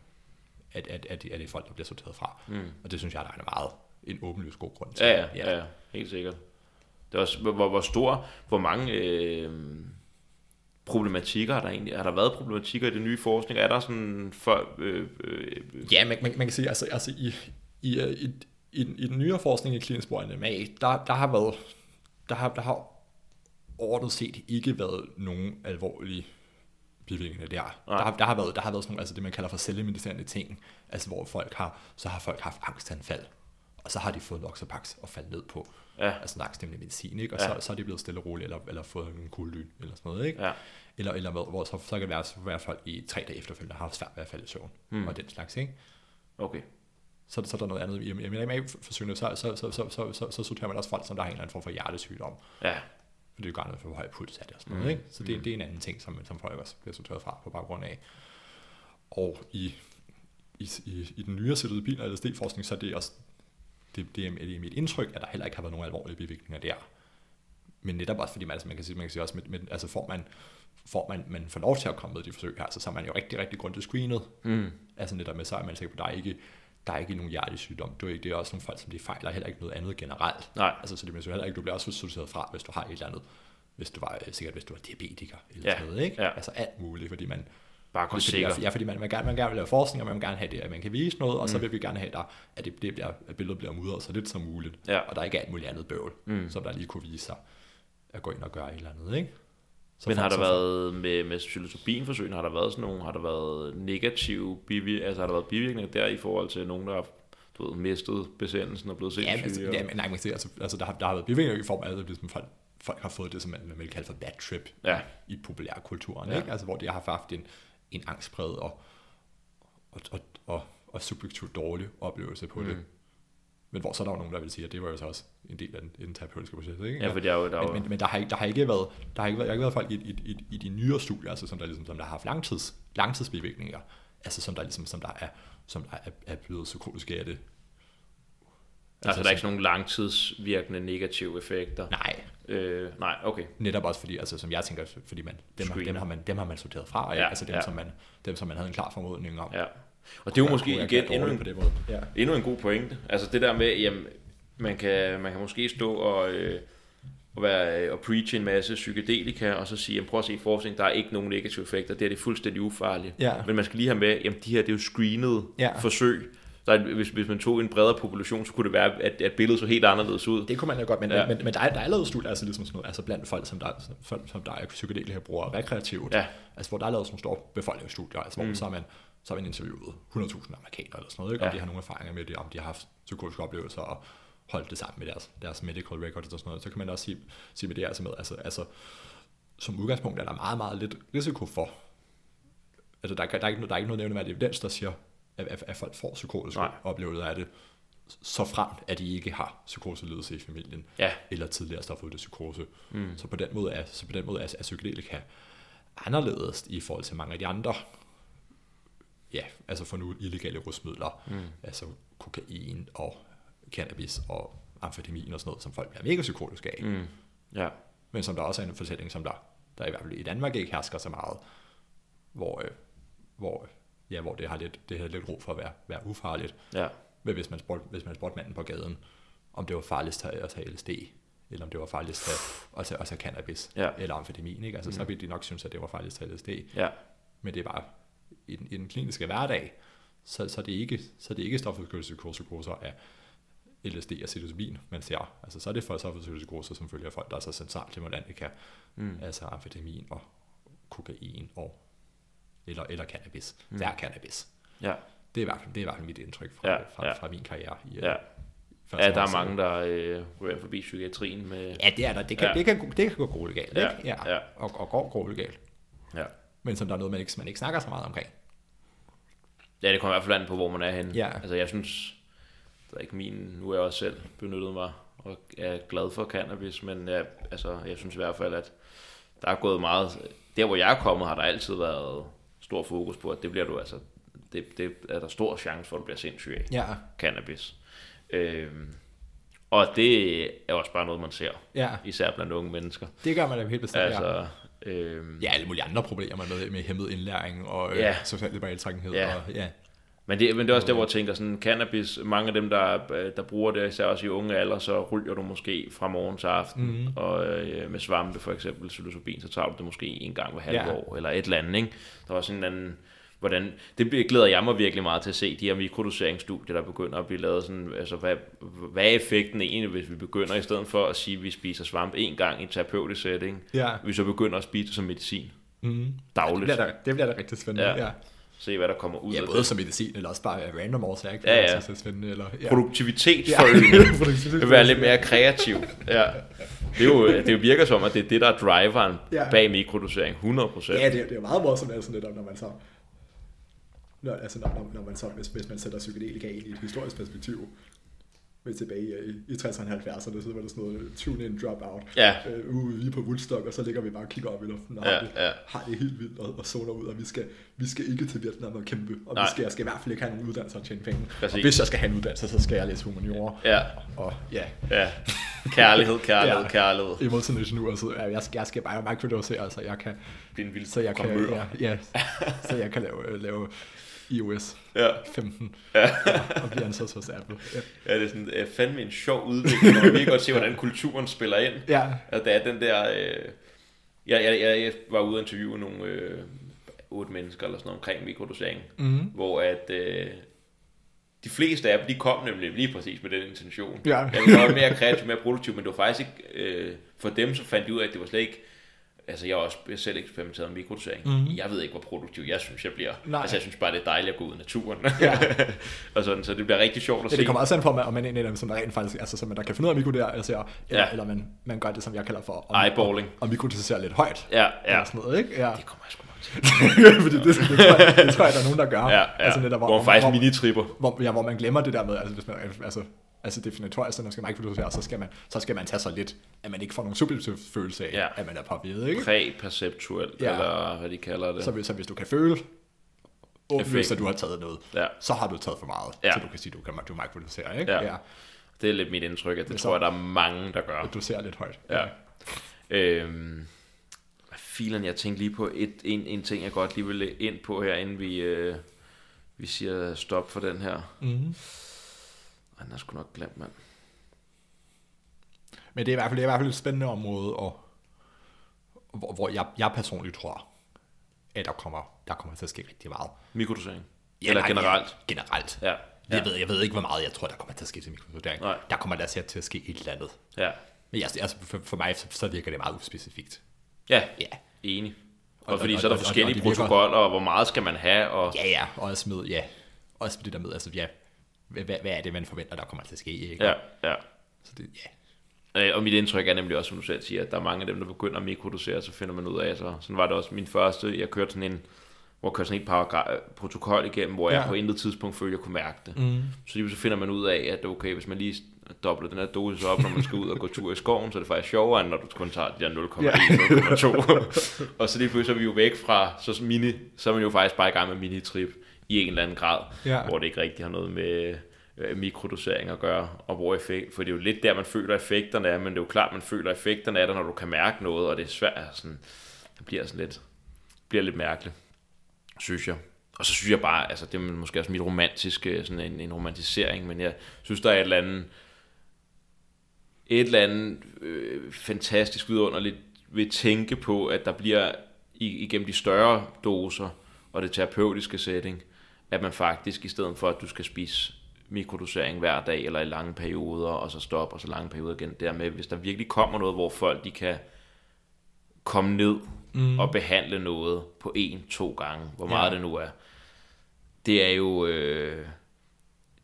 at, at, at, det, er folk, der bliver sorteret fra.
Mm.
Og det synes jeg, der er meget en åbenlyst god grund til.
Ja, ja, ja, ja, helt sikkert. Det er også, hvor, hvor stor, hvor mange øh, problematikker har der egentlig, har der været problematikker i det nye forskning? Er der sådan for, øh, øh,
Ja, man, man, man kan sige, altså, altså i, i, øh, i, i, den- i den nyere forskning i klinisk brug af NMA, der, der har været, der har, der har overordnet set ikke været nogen alvorlige bivirkninger der.
Nej.
Der har, der, har været, der har været sådan nogle, altså det, man kalder for cellemedicerende ting, altså hvor folk har, så har folk haft angstanfald, og så har de fået Noxapax og faldt ned på,
Ja.
altså en medicin, ikke? og
Ja.
så, så er de blevet stille og roligt, eller, eller fået en kuldyn, eller sådan noget, ikke?
ja,
Eller, eller hvor, hvor så, så kan det være, så være folk i tre dage efterfølgende har haft svært ved at falde i søvn,
Hmm.
og den slags, ikke?
okay.
Så, så er der noget andet. I MMA-forsøgene, så, så, så, så, så, så, så sorterer man også folk, som der har en eller anden form for hjertesygdom.
Ja,
For det jo gerne for høj puls af det og sådan noget.
Mm.
Ikke? Så det, det er en anden ting, som, som folk også bliver sorteret fra på baggrund af. Og i, i, i, i den nyere psilocybin- og LSD-forskning, så er det også det, det, er, det er mit indtryk, at der heller ikke har været nogen alvorlige bivirkninger der. Men netop også fordi man, altså man kan sige, man kan sige også, med, med, altså får man, får man, man får lov til at komme med de forsøg her, så, så er man jo rigtig, rigtig grundigt screenet.
mm.
Altså netop med, så er man sikker på, at der er ikke, der er ikke nogen hjertesygdom. Det er, ikke, det er også nogle folk, som de fejler heller ikke noget andet generelt.
nej,
Altså, så det betyder heller ikke, du bliver også sorteret fra, hvis du har et eller andet. Hvis du var, øh, sikkert hvis du var diabetiker eller
Ja,
sådan noget, ikke?
ja.
Altså alt muligt, fordi man,
bare
fordi,
sikker.
ja, fordi man, man, gerne, man gerne vil lave forskning, og man vil gerne have det, at man kan vise noget, og så
Mm.
vil vi gerne have, der, at, det, det bliver, at billedet bliver mudret så lidt som muligt,
Ja.
og der ikke er alt muligt andet bøvl,
Mm.
som der lige kunne vise sig at gå ind og gøre et eller andet, ikke? Så
Men har der
så
været med, med psilocybinforsøgene, har der været sådan nogle, har der været negative bivirkninger, altså har der været bivirkninger der i forhold til nogen, der har du ved, mistet besendelsen og blevet
Ja, men, altså,
sindssyge?
ja, men nej, man kan altså, altså der, har, der har været bivirkninger i form af, at ligesom folk, folk har fået det, som man, man vil kalde for bad trip
ja,
i populærkulturen,
Ja.
ja. ikke? Altså, hvor de har haft en, en angstpræget og, og, og, og, og subjektivt dårlig oplevelse på mm. det. Men hvor så er der jo nogen, der vil sige, at det var jo så også en del af den, den terapeutiske proces, ikke?
ja, for der er jo, der er jo,
men, men, men der, har ikke, der har ikke været, der har ikke været, der har ikke været folk i, i, i, i de nyere studier, altså, som der, ligesom, som der har haft langtids, langtidsbivirkninger, altså som der, ligesom, som der er, som der er, er blevet psykotiske af det.
altså, der er ikke sådan nogle langtidsvirkende negative effekter?
Nej,
Øh, nej, okay.
netop også fordi, altså, som jeg tænker, fordi man, dem, har, dem, har man, dem har man sorteret fra,
Ja,
altså dem,
ja.
som man, dem, som man havde en klar formodning om.
Ja. Og det er jo måske
kunne
igen endnu en,
på den måde. Ja.
endnu en god pointe. Altså det der med, jamen, man kan, man kan måske stå og, øh, og, være, og preache en masse psykedelika, og så sige, jamen, prøv at se forskning, der er ikke nogen negative effekter, det er det fuldstændig ufarligt.
Ja.
Men man skal lige have med, jamen de her, det er jo screenede
Ja.
forsøg. Der er, hvis, hvis man tog en bredere population, så kunne det være, at, at billedet så helt anderledes ud.
Det kunne man jo godt, men,
Ja.
men, men der, er, der er lavet studier, altså ligesom sådan noget, altså blandt folk, som der, folk, som der er psykedelika bruger rekreativt,
Ja.
altså hvor der er lavet sådan nogle store befolkningsstudier, altså hvor
Mm.
så man så har man interviewet 100.000 amerikanere eller sådan noget, ikke?
Ja.
og de har nogle erfaringer med det, om de har haft psykotiske oplevelser og holdt det sammen med deres, deres medical records og sådan noget, så kan man også sige, sige med det altså med, altså, altså som udgangspunkt er der meget, meget lidt risiko for, altså der, er- der, er, ikke, der er ikke noget nævneværdigt evidens, der siger, at, at, at folk får psykotiske
Nej.
oplevelser af det, så fremt, at de ikke har psykoselidelse i familien,
Ja.
eller tidligere stofudløst psykose.
Mm.
Så på den måde er, så på den måde er, er psykedelika anderledes i forhold til mange af de andre, ja, altså for nu illegale rusmidler,
Mm.
altså kokain og cannabis og amfetamin og sådan noget, som folk bliver mega psykotiske af.
Mm. Ja.
Men som der også er en fortælling, som der, der i hvert fald i Danmark ikke hersker så meget, hvor, øh, hvor, ja, hvor det har lidt, det har lidt ro for at være, være ufarligt.
Ja.
Men hvis man, spurgte, hvis man spurgte manden på gaden, om det var farligst at tage LSD, eller om det var farligst at, at, tage, at tage cannabis,
Ja.
eller amfetamin, ikke? Altså, mm. så ville de nok synes, at det var farligst at tage LSD.
Ja.
Men det er bare, i den, i den kliniske hverdag, så, så, er det ikke, så det ikke stofudskillelsespsykoser af LSD og psilocybin, man ser. Altså, så er det for stofudskillelsespsykoser, som følger folk, der er så centralt til
Mm.
altså amfetamin og kokain og eller, eller cannabis.
Mm.
Det er cannabis.
Ja.
Det er i hvert fald, det er i hvert fald mit indtryk fra,
Ja,
ja, fra,
ja.
ja. fra min karriere i,
Ja.
første
Ja, der er mange, der øh, ryger forbi psykiatrien med...
Ja, det er der. Det kan,
Ja.
ja. det kan, det kan gå grueligt galt,
Ja,
ikke?
ja.
Og, og går grueligt galt.
Ja.
Men som der er noget, man ikke, man ikke snakker så meget omkring.
Ja, det kommer i hvert fald an på, hvor man er henne.
Ja.
Altså, jeg synes, det er ikke min, nu er jeg også selv benyttet mig, og er glad for cannabis, men jeg, altså, jeg synes i hvert fald, at der er gået meget, der hvor jeg er kommet, har der altid været stor fokus på, at det bliver du altså, det, det er der stor chance for, at du bliver sindssyg af,
Ja,
cannabis. Øhm, og det er også bare noget, man ser,
ja.
især blandt unge mennesker.
Det gør man da helt bestemt, ja.
Øhm,
Ja, alle mulige andre problemer med, med hæmmet indlæring og
Ja.
ja. social liberal trækkenhed.
Ja.
Og, ja.
Men det, men det er også der, hvor jeg tænker, sådan cannabis, mange af dem, der, der bruger det, især også i unge alder, så ryger du måske fra morgen til aften, mm. og øh, med svampe for eksempel, psilocybin, så tager du det måske en gang hver halve
Ja.
år, eller et eller andet, ikke? Der var sådan en anden, hvordan, det glæder jeg mig virkelig meget til at se, de her mikrodoseringsstudier, der begynder at blive lavet sådan, altså hvad, hvad er effekten egentlig, hvis vi begynder, i stedet for at sige, at vi spiser svampe en gang i en terapeutisk setting,
Ja.
vi så begynder at spise det som medicin
Mm. Det
dagligt,
bliver, da, det bliver da rigtig spændende.
Ja.
Ja, ja.
se hvad der kommer ud
ja
af
både
det.
som medicin, eller også bare random årsager.
Ja,
Det
ja.
også så spændende. Eller, ja.
Produktivitet
Ja.
for vil være lidt mere kreativ. Ja. Det, er jo, det virker som, at det er det, der er driveren
Ja.
bag mikrodosering. 100%.
Ja, det, er- det er jo meget morsomt, altså netop, når man så... Når, altså, når, når, når man så, hvis, hvis man sætter psykedelika ind i et historisk perspektiv, med tilbage i, i 60'erne og 70'erne, så var det sådan noget tune in, drop out.
Ja.
Øh, vi er på Woodstock, og så ligger vi bare og kigger op i luften, og
Ja,
har, det,
ja.
har det helt vildt og, og zoner ud, og vi skal, vi skal ikke til Vietnam og kæmpe, og
Nej.
vi skal, jeg skal i hvert fald ikke have nogen uddannelse og tjene penge.
Præcis.
Og hvis jeg skal have en uddannelse, så skal jeg læse humaniora.
Ja,
Og ja,
ja. Kærlighed, kærlighed,
Ja.
kærlighed.
i modsætning til nu, altså, ja, jeg, skal, jeg skal bare microdosere, så jeg kan,
er en vild
så jeg kan, ja, ja, så jeg kan lave, øh, lave iOS
Ja.
15 ja. og blive ansat hos Apple. Ja.
ja, det er sådan er fandme en sjov udvikling, og man kan godt se, hvordan kulturen spiller ind.
ja.
At der er den der... Øh, jeg, jeg, jeg, jeg var ude og interviewe nogle øh, otte mennesker eller sådan noget omkring mikrodosering,
Mm.
hvor at... Øh, de fleste af dem, de kom nemlig lige præcis med den intention.
Ja.
Jeg være mere kreativ, mere produktiv, men det var faktisk ikke... Øh, for dem, så fandt de ud af, at det var slet ikke... Altså, jeg har også selv eksperimenteret med mikrodosering. Mm. Jeg ved ikke, hvor produktiv jeg synes, jeg bliver.
Nej.
Altså, jeg synes bare, det er dejligt at gå ud i naturen.
Ja.
og sådan, så det bliver rigtig sjovt at
Ja,
se.
det kommer også an på, om man, om man er en af dem, som der rent faktisk, altså, som man der kan finde ud af mikrodosere, altså, eller,
Ja.
eller man, man gør det, som jeg kalder for, om,
Eyeballing.
og, og mikrodosere lidt højt.
Ja, ja.
Eller sådan noget, ikke? Ja.
Det kommer jeg sgu.
Fordi det, det, tror jeg, det tror jeg, der er nogen, der gør.
Ja, ja.
Altså, netop,
hvor man faktisk
hvor,
minitripper.
hvor, ja, hvor man glemmer det der med, altså, hvis man, altså, altså definitorisk, når man skal mikrodosere, så skal man, så skal man tage sig lidt, at man ikke får nogen subjektiv følelse af,
Ja.
at man er påvirket, ikke?
Præperceptuelt,
Ja.
eller hvad de kalder det.
Så, hvis- så hvis du kan føle, åbenlyst, at du har taget noget,
Ja.
så har du taget for meget,
Ja.
så du kan sige, du kan du mikrodosere, ikke?
Ja.
ja.
Det er lidt mit indtryk, at det
Men
tror
så-
jeg, der er mange, der gør.
Du ser lidt højt.
Ja. Øhm, hvad filen, jeg tænkte lige på et, en, en ting, jeg godt lige vil ind på her, inden vi, øh, vi siger stop for den her.
Mm-hmm.
Den er sgu nok glemt, mand.
Men det er i hvert fald, det er i hvert fald et spændende område, og, hvor, hvor jeg, jeg personligt tror, at der kommer, der kommer til at ske rigtig meget.
Mikrodosering. Eller
nej,
generelt.
Ja, generelt.
Ja.
Jeg,
Ja.
ved, jeg ved ikke, hvor meget jeg tror, der kommer til at ske til mikrodosering.
Nej.
Der kommer der til at, til at ske et eller andet.
Ja.
Men jeg, altså, for, for mig, så, så virker det meget uspecifikt.
Ja,
Ja.
enig.
Og-
Og fordi
og-
så er der
og- og-
forskellige
og virker-
protokoller, og hvor meget skal man have, og
Ja, ja, og også med, ja, også med det der med, altså, ja, hvad, hvad er det, man forventer, der kommer til at ske, ikke?
ja, ja.
Så det, ja.
Øh, Og mit indtryk er nemlig også, som du selv siger, at der er mange af dem, der begynder at mikrodosere, så finder man ud af, så sådan var det også min første, jeg kørte sådan en, hvor jeg kørte sådan en paragra- protokol igennem, hvor jeg
Ja.
på intet tidspunkt følte, jeg kunne mærke det.
Mm.
Så lige så finder man ud af, at okay, hvis man lige dobler den her dosis op, når man skal ud og gå tur i skoven, så er det faktisk sjovere, end når du kun tager de der 0,1,
Ja.
0,2. og så lige pludselig så er vi jo væk fra, så, mini, så er man jo faktisk bare i gang med minitrip i en eller anden grad,
Ja.
hvor det ikke rigtig har noget med øh, mikrodosering at gøre, og hvor effekt, for det er jo lidt der, man føler effekterne af, men det er jo klart, man føler effekterne af det, når du kan mærke noget, og det er svært, sådan, det bliver sådan lidt, bliver lidt mærkeligt, synes jeg. Og så synes jeg bare, altså det er måske også mit romantiske, sådan en, en romantisering, men jeg synes, der er et eller andet, et eller andet øh, fantastisk vidunderligt ved at tænke på, at der bliver igennem de større doser og det terapeutiske setting, at man faktisk i stedet for, at du skal spise mikrodosering hver dag eller i lange perioder, og så stoppe, og så lange perioder igen, dermed, hvis der virkelig kommer noget, hvor folk de kan komme ned mm. og behandle noget på en, to gange, hvor meget
Ja.
det nu er. Det er jo... Øh,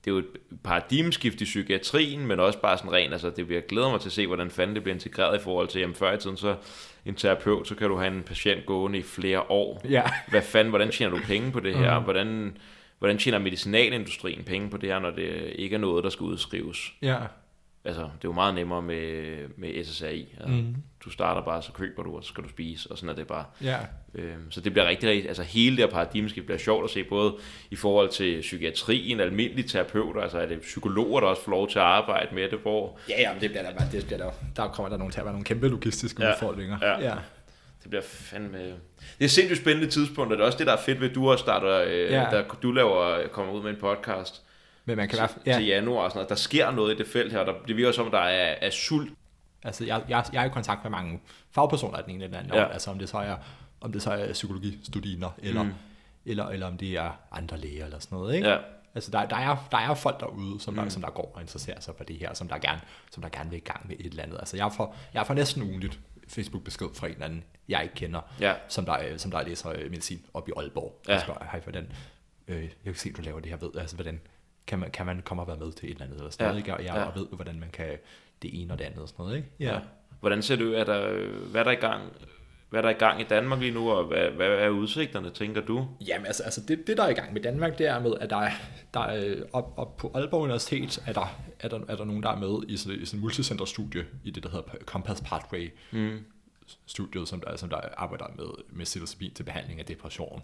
det er jo et paradigmeskift i psykiatrien, men også bare sådan rent, altså det bliver glæder mig til at se, hvordan fanden det bliver integreret i forhold til, jamen før i tiden, så en terapeut, så kan du have en patient gående i flere år.
Ja.
Hvad fanden, hvordan tjener du penge på det her? Hvordan, hvordan tjener medicinalindustrien penge på det her, når det ikke er noget, der skal udskrives?
Ja.
Altså, det er jo meget nemmere med, med SSRI. Altså, mm. Du starter bare, så køber du, og så skal du spise, og sådan er det bare.
Ja.
Øhm, så det bliver rigtig, rigtig, altså hele det her paradigmeskift bliver sjovt at se, både i forhold til psykiatrien, almindelige terapeuter, altså er det psykologer, der også får lov til at arbejde med det, hvor
Ja, ja, men det bliver der, det bliver der, der kommer der nogle til at være nogle kæmpe logistiske
Ja.
udfordringer.
Ja.
ja.
det bliver fandme... Det er sindssygt spændende tidspunkt, og det er også det, der er fedt ved, at du også starter, øh,
Ja.
der, du laver, kommer ud med en podcast
Men man kan fald,
ja. til januar og sådan noget. Der sker noget i det felt her, og der, det virker som, der er, er sult.
altså jeg, jeg, jeg er i kontakt med mange fagpersoner af den ene eller den anden,
Ja.
ja. altså om det så er, om det så er psykologistudiner, eller, mm. eller, eller om det er andre læger eller sådan noget, ikke?
Ja.
Altså der, der, er, der er folk derude, som, mm. der, som der går og interesserer sig for det her, som der gerne, som der gerne vil i gang med et eller andet. Altså jeg får, jeg får næsten ugenligt Facebook-besked fra en eller anden, jeg ikke kender,
Ja.
som, der, øh, som der læser øh, medicin op i Aalborg.
Ja.
Og spørger, hej, hvordan, øh, jeg kan se, du laver det her, ved, altså hvordan, kan man, kan man komme og være med til et eller andet, eller sådan
Ja.
noget, ikke? Og jeg
Ja.
ja. ved, hvordan man kan det ene og det andet, og sådan noget, ikke?
Ja. Hvordan ser du, er der, hvad er der i gang? Hvad er der i gang i Danmark lige nu, og hvad, hvad er udsigterne, tænker du?
Jamen altså, altså det, det, der er i gang med Danmark, det er med, at der er, der er op, op på Aalborg Universitet, er der, er, der, er der nogen, der er med i sådan, i sådan en multicenterstudie i det, der hedder Compass Pathway mm. Studiet, som der, som der arbejder med, med psilocybin til behandling af depression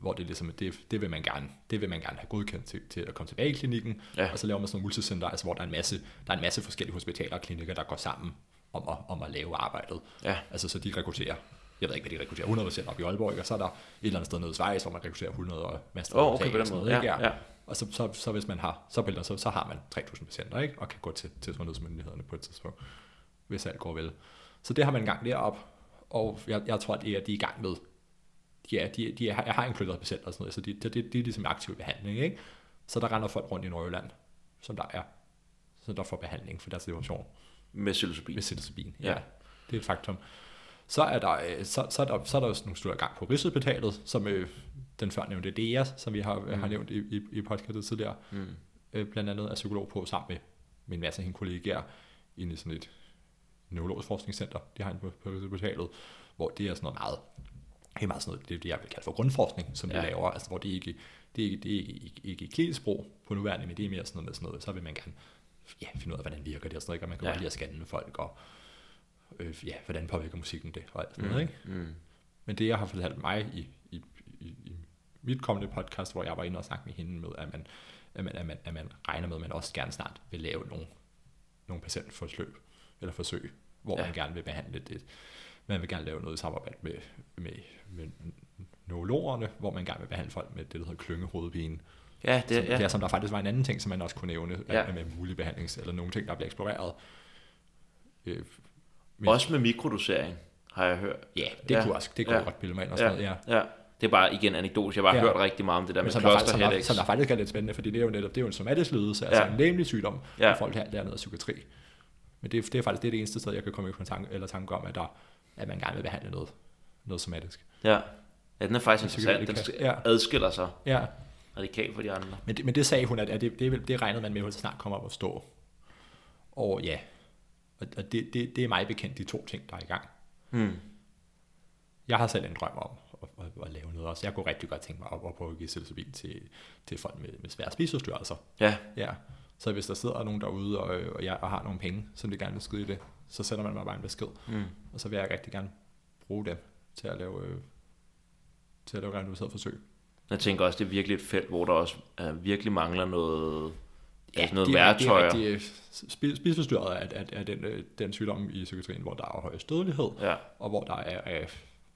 hvor det ligesom, det, det, vil man gerne, det vil man gerne have godkendt til, til at komme tilbage i klinikken,
Ja.
og så laver man sådan nogle multicenter, altså hvor der er en masse, der er en masse forskellige hospitaler og klinikker, der går sammen om at, om at lave arbejdet.
Ja.
Altså så de rekrutterer, jeg ved ikke, hvad de rekrutterer, 100 patienter op i Aalborg, ikke? og så er der et eller andet sted nede i Schweiz, hvor man rekrutterer 100 og master
Åh, okay, på den måde. Ja, ja.
Og så, så, så, hvis man har, så, billeder, så, så har man 3.000 patienter, ikke? og kan gå til, til sundhedsmyndighederne på et tidspunkt, hvis alt går vel. Så det har man en gang derop, og jeg, jeg tror, at det er, de er i gang med, er, de, de er, jeg har en patienter og sådan noget, så de, de, de, de er ligesom aktiv behandling, ikke? Så der render folk rundt i Nordjylland, som der er, så der får behandling for deres situation
Med psilocybin.
med psilocybin.
Ja.
Ja. det er et faktum. Så er der, øh, så, så er der, så er der også nogle studier i gang på Rigshospitalet, som øh, den før nævnte DEA, som vi har, mm. har nævnt i, i, i podcastet tidligere, mm. øh, blandt andet er psykolog på sammen med, med en masse af hendes kollegaer inde i sådan et neurologisk forskningscenter, de har inde på, på Rigshospitalet, hvor det er sådan noget meget, det er meget sådan noget, det er det, jeg vil kalde for grundforskning, som ja. De laver, altså hvor det ikke, det er ikke, det er ikke, ikke, ikke klinisk brug på nuværende, men det er mere sådan noget med sådan noget, så vil man gerne ja, finde ud af, hvordan virker det og sådan noget, ikke? og man kan
Ja.
godt lide at scanne med folk, og øh, ja, hvordan påvirker musikken det, og alt sådan noget, ikke?
Mm.
Men det, jeg har fortalt mig i, i, i, i mit kommende podcast, hvor jeg var inde og snakke med hende med, at man, at man, at man, at man regner med, at man også gerne snart vil lave nogle, nogle patientforløb, eller forsøg, hvor
Ja.
man gerne vil behandle det. Man vil gerne lave noget i samarbejde med, med, med neurologerne, hvor man gerne vil behandle folk med det, der hedder klyngehovedpine.
Ja, det,
Som,
ja.
Det er, som der faktisk var en anden ting, som man også kunne nævne,
Ja.
med mulige behandlings, eller nogle ting, der bliver eksploreret. Øh, men-
Også med mikrodosering, har jeg hørt.
Ja, det
Ja.
kunne også, det kunne
Ja.
godt bilde mig ind og sådan
Ja,
noget, ja.
ja. Det er bare igen anekdotisk. Jeg har bare
Ja.
hørt rigtig meget om det der med
Men der, faktisk, som, som der faktisk er lidt spændende, fordi det er jo netop, det er jo en somatisk lidelse, altså
Ja.
en læmelig sygdom,
Ja.
ja. folk her dernede af psykiatri. Men det, er- det er faktisk det, er det eneste sted, jeg kan komme i kontakt eller tanke om, at, der, at man gerne vil behandle noget, noget somatisk.
Ja. ja, den er faktisk interessant. Den.
Ja.
adskiller sig
Ja,
radikalt fra de andre.
men det, men det sagde hun, at, at det, det, det regnede man med, at snart kommer op at stå. Og ja, og, og det, det, det er mig bekendt de to ting, der er i gang.
Hmm.
Jeg har selv en drøm om at, at, at lave noget også. Jeg kunne rigtig godt tænke mig at, at prøve at give psilocybin til, til folk med, med svære spiseforstyrrelser.
Ja,
Ja, så hvis der sidder nogen derude, og, og jeg og har nogle penge, som de gerne vil skyde i det, så sender man mig bare en besked.
Mm.
Og så vil jeg rigtig gerne bruge dem til at lave, øh, til at lave randomiseret forsøg.
jeg tænker også, det er virkelig et felt, hvor der også uh, virkelig mangler noget, ja, altså noget
det er,
værktøjer.
Det er spi- spiseforstyrret er, er, er den, øh, den sygdom i psykiatrien, hvor der er højest dødelighed,
Ja,
og hvor, der er, øh,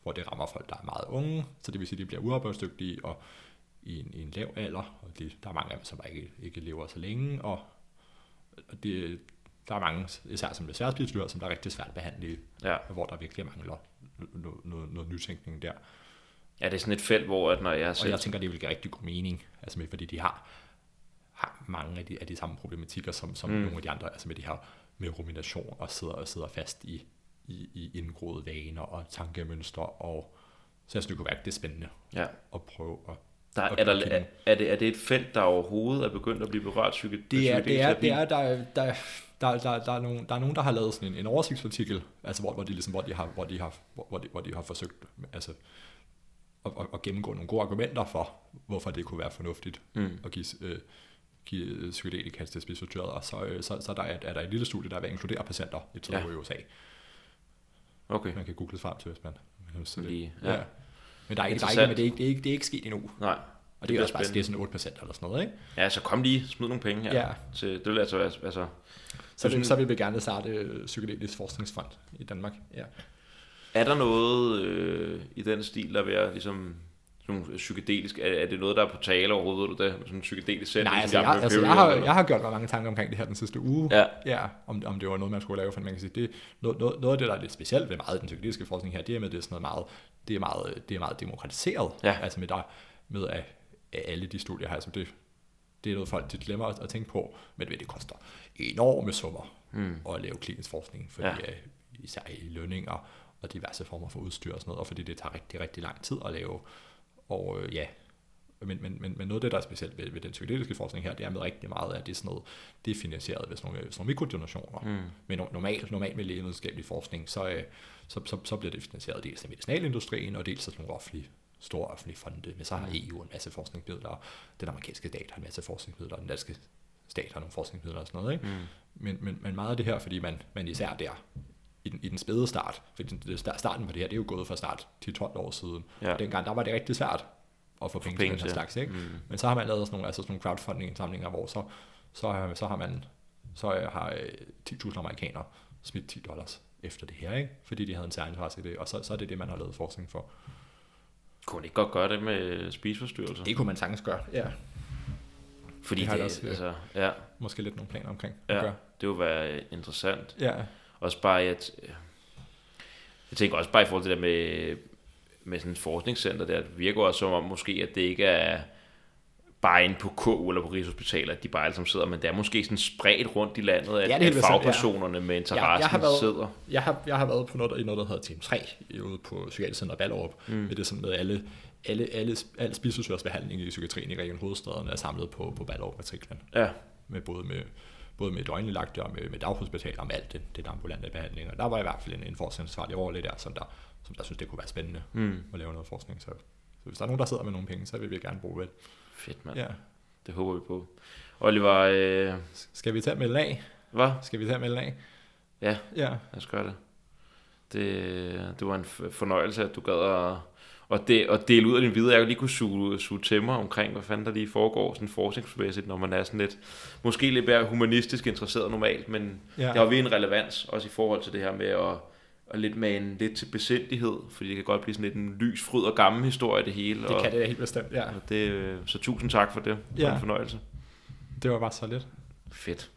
hvor det rammer folk, der er meget unge, så det vil sige, at de bliver uarbejdsdygtige og i en, i en lav alder, og de, der er mange af dem, som ikke, ikke lever så længe, og, og det, der er mange, især som med sværdspidsdyr, som der er rigtig svært at behandle,
ja.
og hvor der virkelig mangler noget, noget, noget nytænkning der.
ja, det er sådan et felt, hvor at når jeg
Og
selv...
jeg tænker, det vil give rigtig god mening, altså med, fordi de har, har mange af de, af de samme problematikker, som, som
Mm.
nogle af de andre, altså med de her med rumination og sidder, og sidder fast i, i, i indgroede vaner og tankemønstre, og så jeg synes, det kunne være rigtig spændende
Ja,
at prøve at
Der, er, der, er, er, det, er det et felt, der overhovedet er begyndt at blive berørt psyke,
Det er, det er, det er der, der, der, der, der, er nogen, der er nogen, der har lavet sådan en, en oversigtsartikel, altså hvor, hvor, de ligesom, hvor, de har, hvor, de har, hvor, de, hvor de har forsøgt altså, at, at, at, gennemgå nogle gode argumenter for, hvorfor det kunne være fornuftigt
Mm.
at give, øh, give psykedelika til spiseforstyrret, og så, øh, så, så der er, er der et lille studie, der vil inkludere patienter i
Ja.
i USA.
Okay.
Man kan google frem til, hvis man vil.
Lige,
Ja.
ja.
Men der er ikke, der er ikke, men det er ikke, det er ikke, det er ikke sket endnu.
Nej.
Og det,
bliver
er også bare, det er
spændende.
sådan 8 procent eller sådan noget, ikke?
Ja, så kom lige, smid nogle penge her.
Ja.
Til, det vil altså være, altså,
Så, vil, så vil vi gerne starte øh, psykedelisk forskningsfond i Danmark. Ja.
er der noget øh, i den stil, der vil ligesom sådan nogle psykedelisk, er, er, det noget, der er på tale overhovedet, ved du det? Sådan en psykedelisk sæt?
Nej, altså, jeg, altså jeg, har, jeg har gjort mig mange tanker omkring det her den sidste uge.
Ja.
ja om, om det var noget, man skulle lave, for man kan sige, det, noget, noget, noget af det, der er lidt specielt ved meget den psykedeliske forskning her, det er med, det er sådan noget meget, det er meget, det er meget demokratiseret.
Ja.
Altså med, der, med at, at alle de studier her, altså det, det er noget folk de glemmer at, at tænke på, men det, koster enorme summer
Mm.
at lave klinisk forskning, fordi
ja.
især i lønninger og diverse former for udstyr og sådan noget, og fordi det tager rigtig, rigtig lang tid at lave. Og øh, ja, men, men, men, men noget af det, der er specielt ved, ved den psykedeliske forskning her, det er med rigtig meget, at det er sådan noget, det er finansieret ved sådan nogle, sådan nogle mikrodonationer.
Mm.
Men no- normalt, normalt med lægevidenskabelig forskning, så, øh, så, så, så bliver det finansieret dels af medicinalindustrien, og dels af sådan nogle offentlige, store offentlige fonde. Men så har EU en masse forskningsmidler, den amerikanske stat har en masse forskningsmidler, den danske stat har nogle forskningsmidler og sådan noget. Ikke?
Mm.
Men, men, men meget af det her, fordi man, man især der, i den, i den spæde start, fordi det, starten på det her, det er jo gået fra start til 12 år siden.
Ja.
Dengang, der var det rigtig svært at få penge,
penge
til den her slags. Ikke?
Mm.
Men så har man lavet sådan nogle, altså sådan nogle crowdfunding-indsamlinger, hvor så, så, har- så har man så øh, har øh, 10.000 amerikanere smidt 10 dollars efter det her, ikke? fordi de havde en særlig interesse i det, og så, så er det det, man har lavet forskning for.
Kunne det ikke godt gøre det med spiseforstyrrelser?
Det kunne man sagtens gøre, ja.
Fordi
det
det,
har
det,
også, ja.
altså, ja,
Måske lidt nogle planer omkring at
ja,
gøre.
det vil være interessant.
Ja,
Også bare, at jeg tænker også bare i forhold til det der med, med sådan et forskningscenter der, det virker også som om måske, at det ikke er bare inde på KU eller på Rigshospitalet, at de bare alle sidder, men det er måske sådan spredt rundt i landet, at,
Ja, det
at
bestemt, ja.
fagpersonerne med interessen
jeg har været-
sidder.
Jeg har, jeg har været på noget, i noget, der hedder Team 3 ude på Psykiatrisk Center Ballerup. Mm. Med det sådan med alle, alle, alle, alle spiseforstyrrelsesbehandling i psykiatrien i Region Hovedstaden er samlet på, på Ballerup matriklen.
Ja,
Med både med både med døgnindlagte og med, med daghospital og med alt det, det ambulante behandling. Og der var i hvert fald en, en forskningsansvarlig overlæge der, som der, som der synes, det kunne være spændende
mm.
at lave noget forskning. Så, så hvis der er nogen, der sidder med nogle penge, så vil vi gerne bruge det.
fedt mand.
Ja.
Det håber vi på. Oliver, øh,
Skal vi tage melde af?
hvad?
Skal vi tage melde af?
Ja,
Ja.
lad os gøre det. Det, det var en fornøjelse, at du gad at, og det, og dele ud af din viden. Jeg lige kunne suge, suge til mig omkring, hvad fanden der lige foregår sådan forskningsmæssigt, når man er sådan lidt, måske lidt mere humanistisk interesseret normalt, men
Ja.
ja. det har vi en relevans, også i forhold til det her med at, at lidt med en lidt til besindighed, fordi det kan godt blive sådan lidt en lys, fryd og gammel historie det hele.
Det
og,
kan det helt bestemt, ja.
og det, øh, så tusind tak for det. Det var
Ja.
en fornøjelse.
Det var bare så lidt.
Fedt.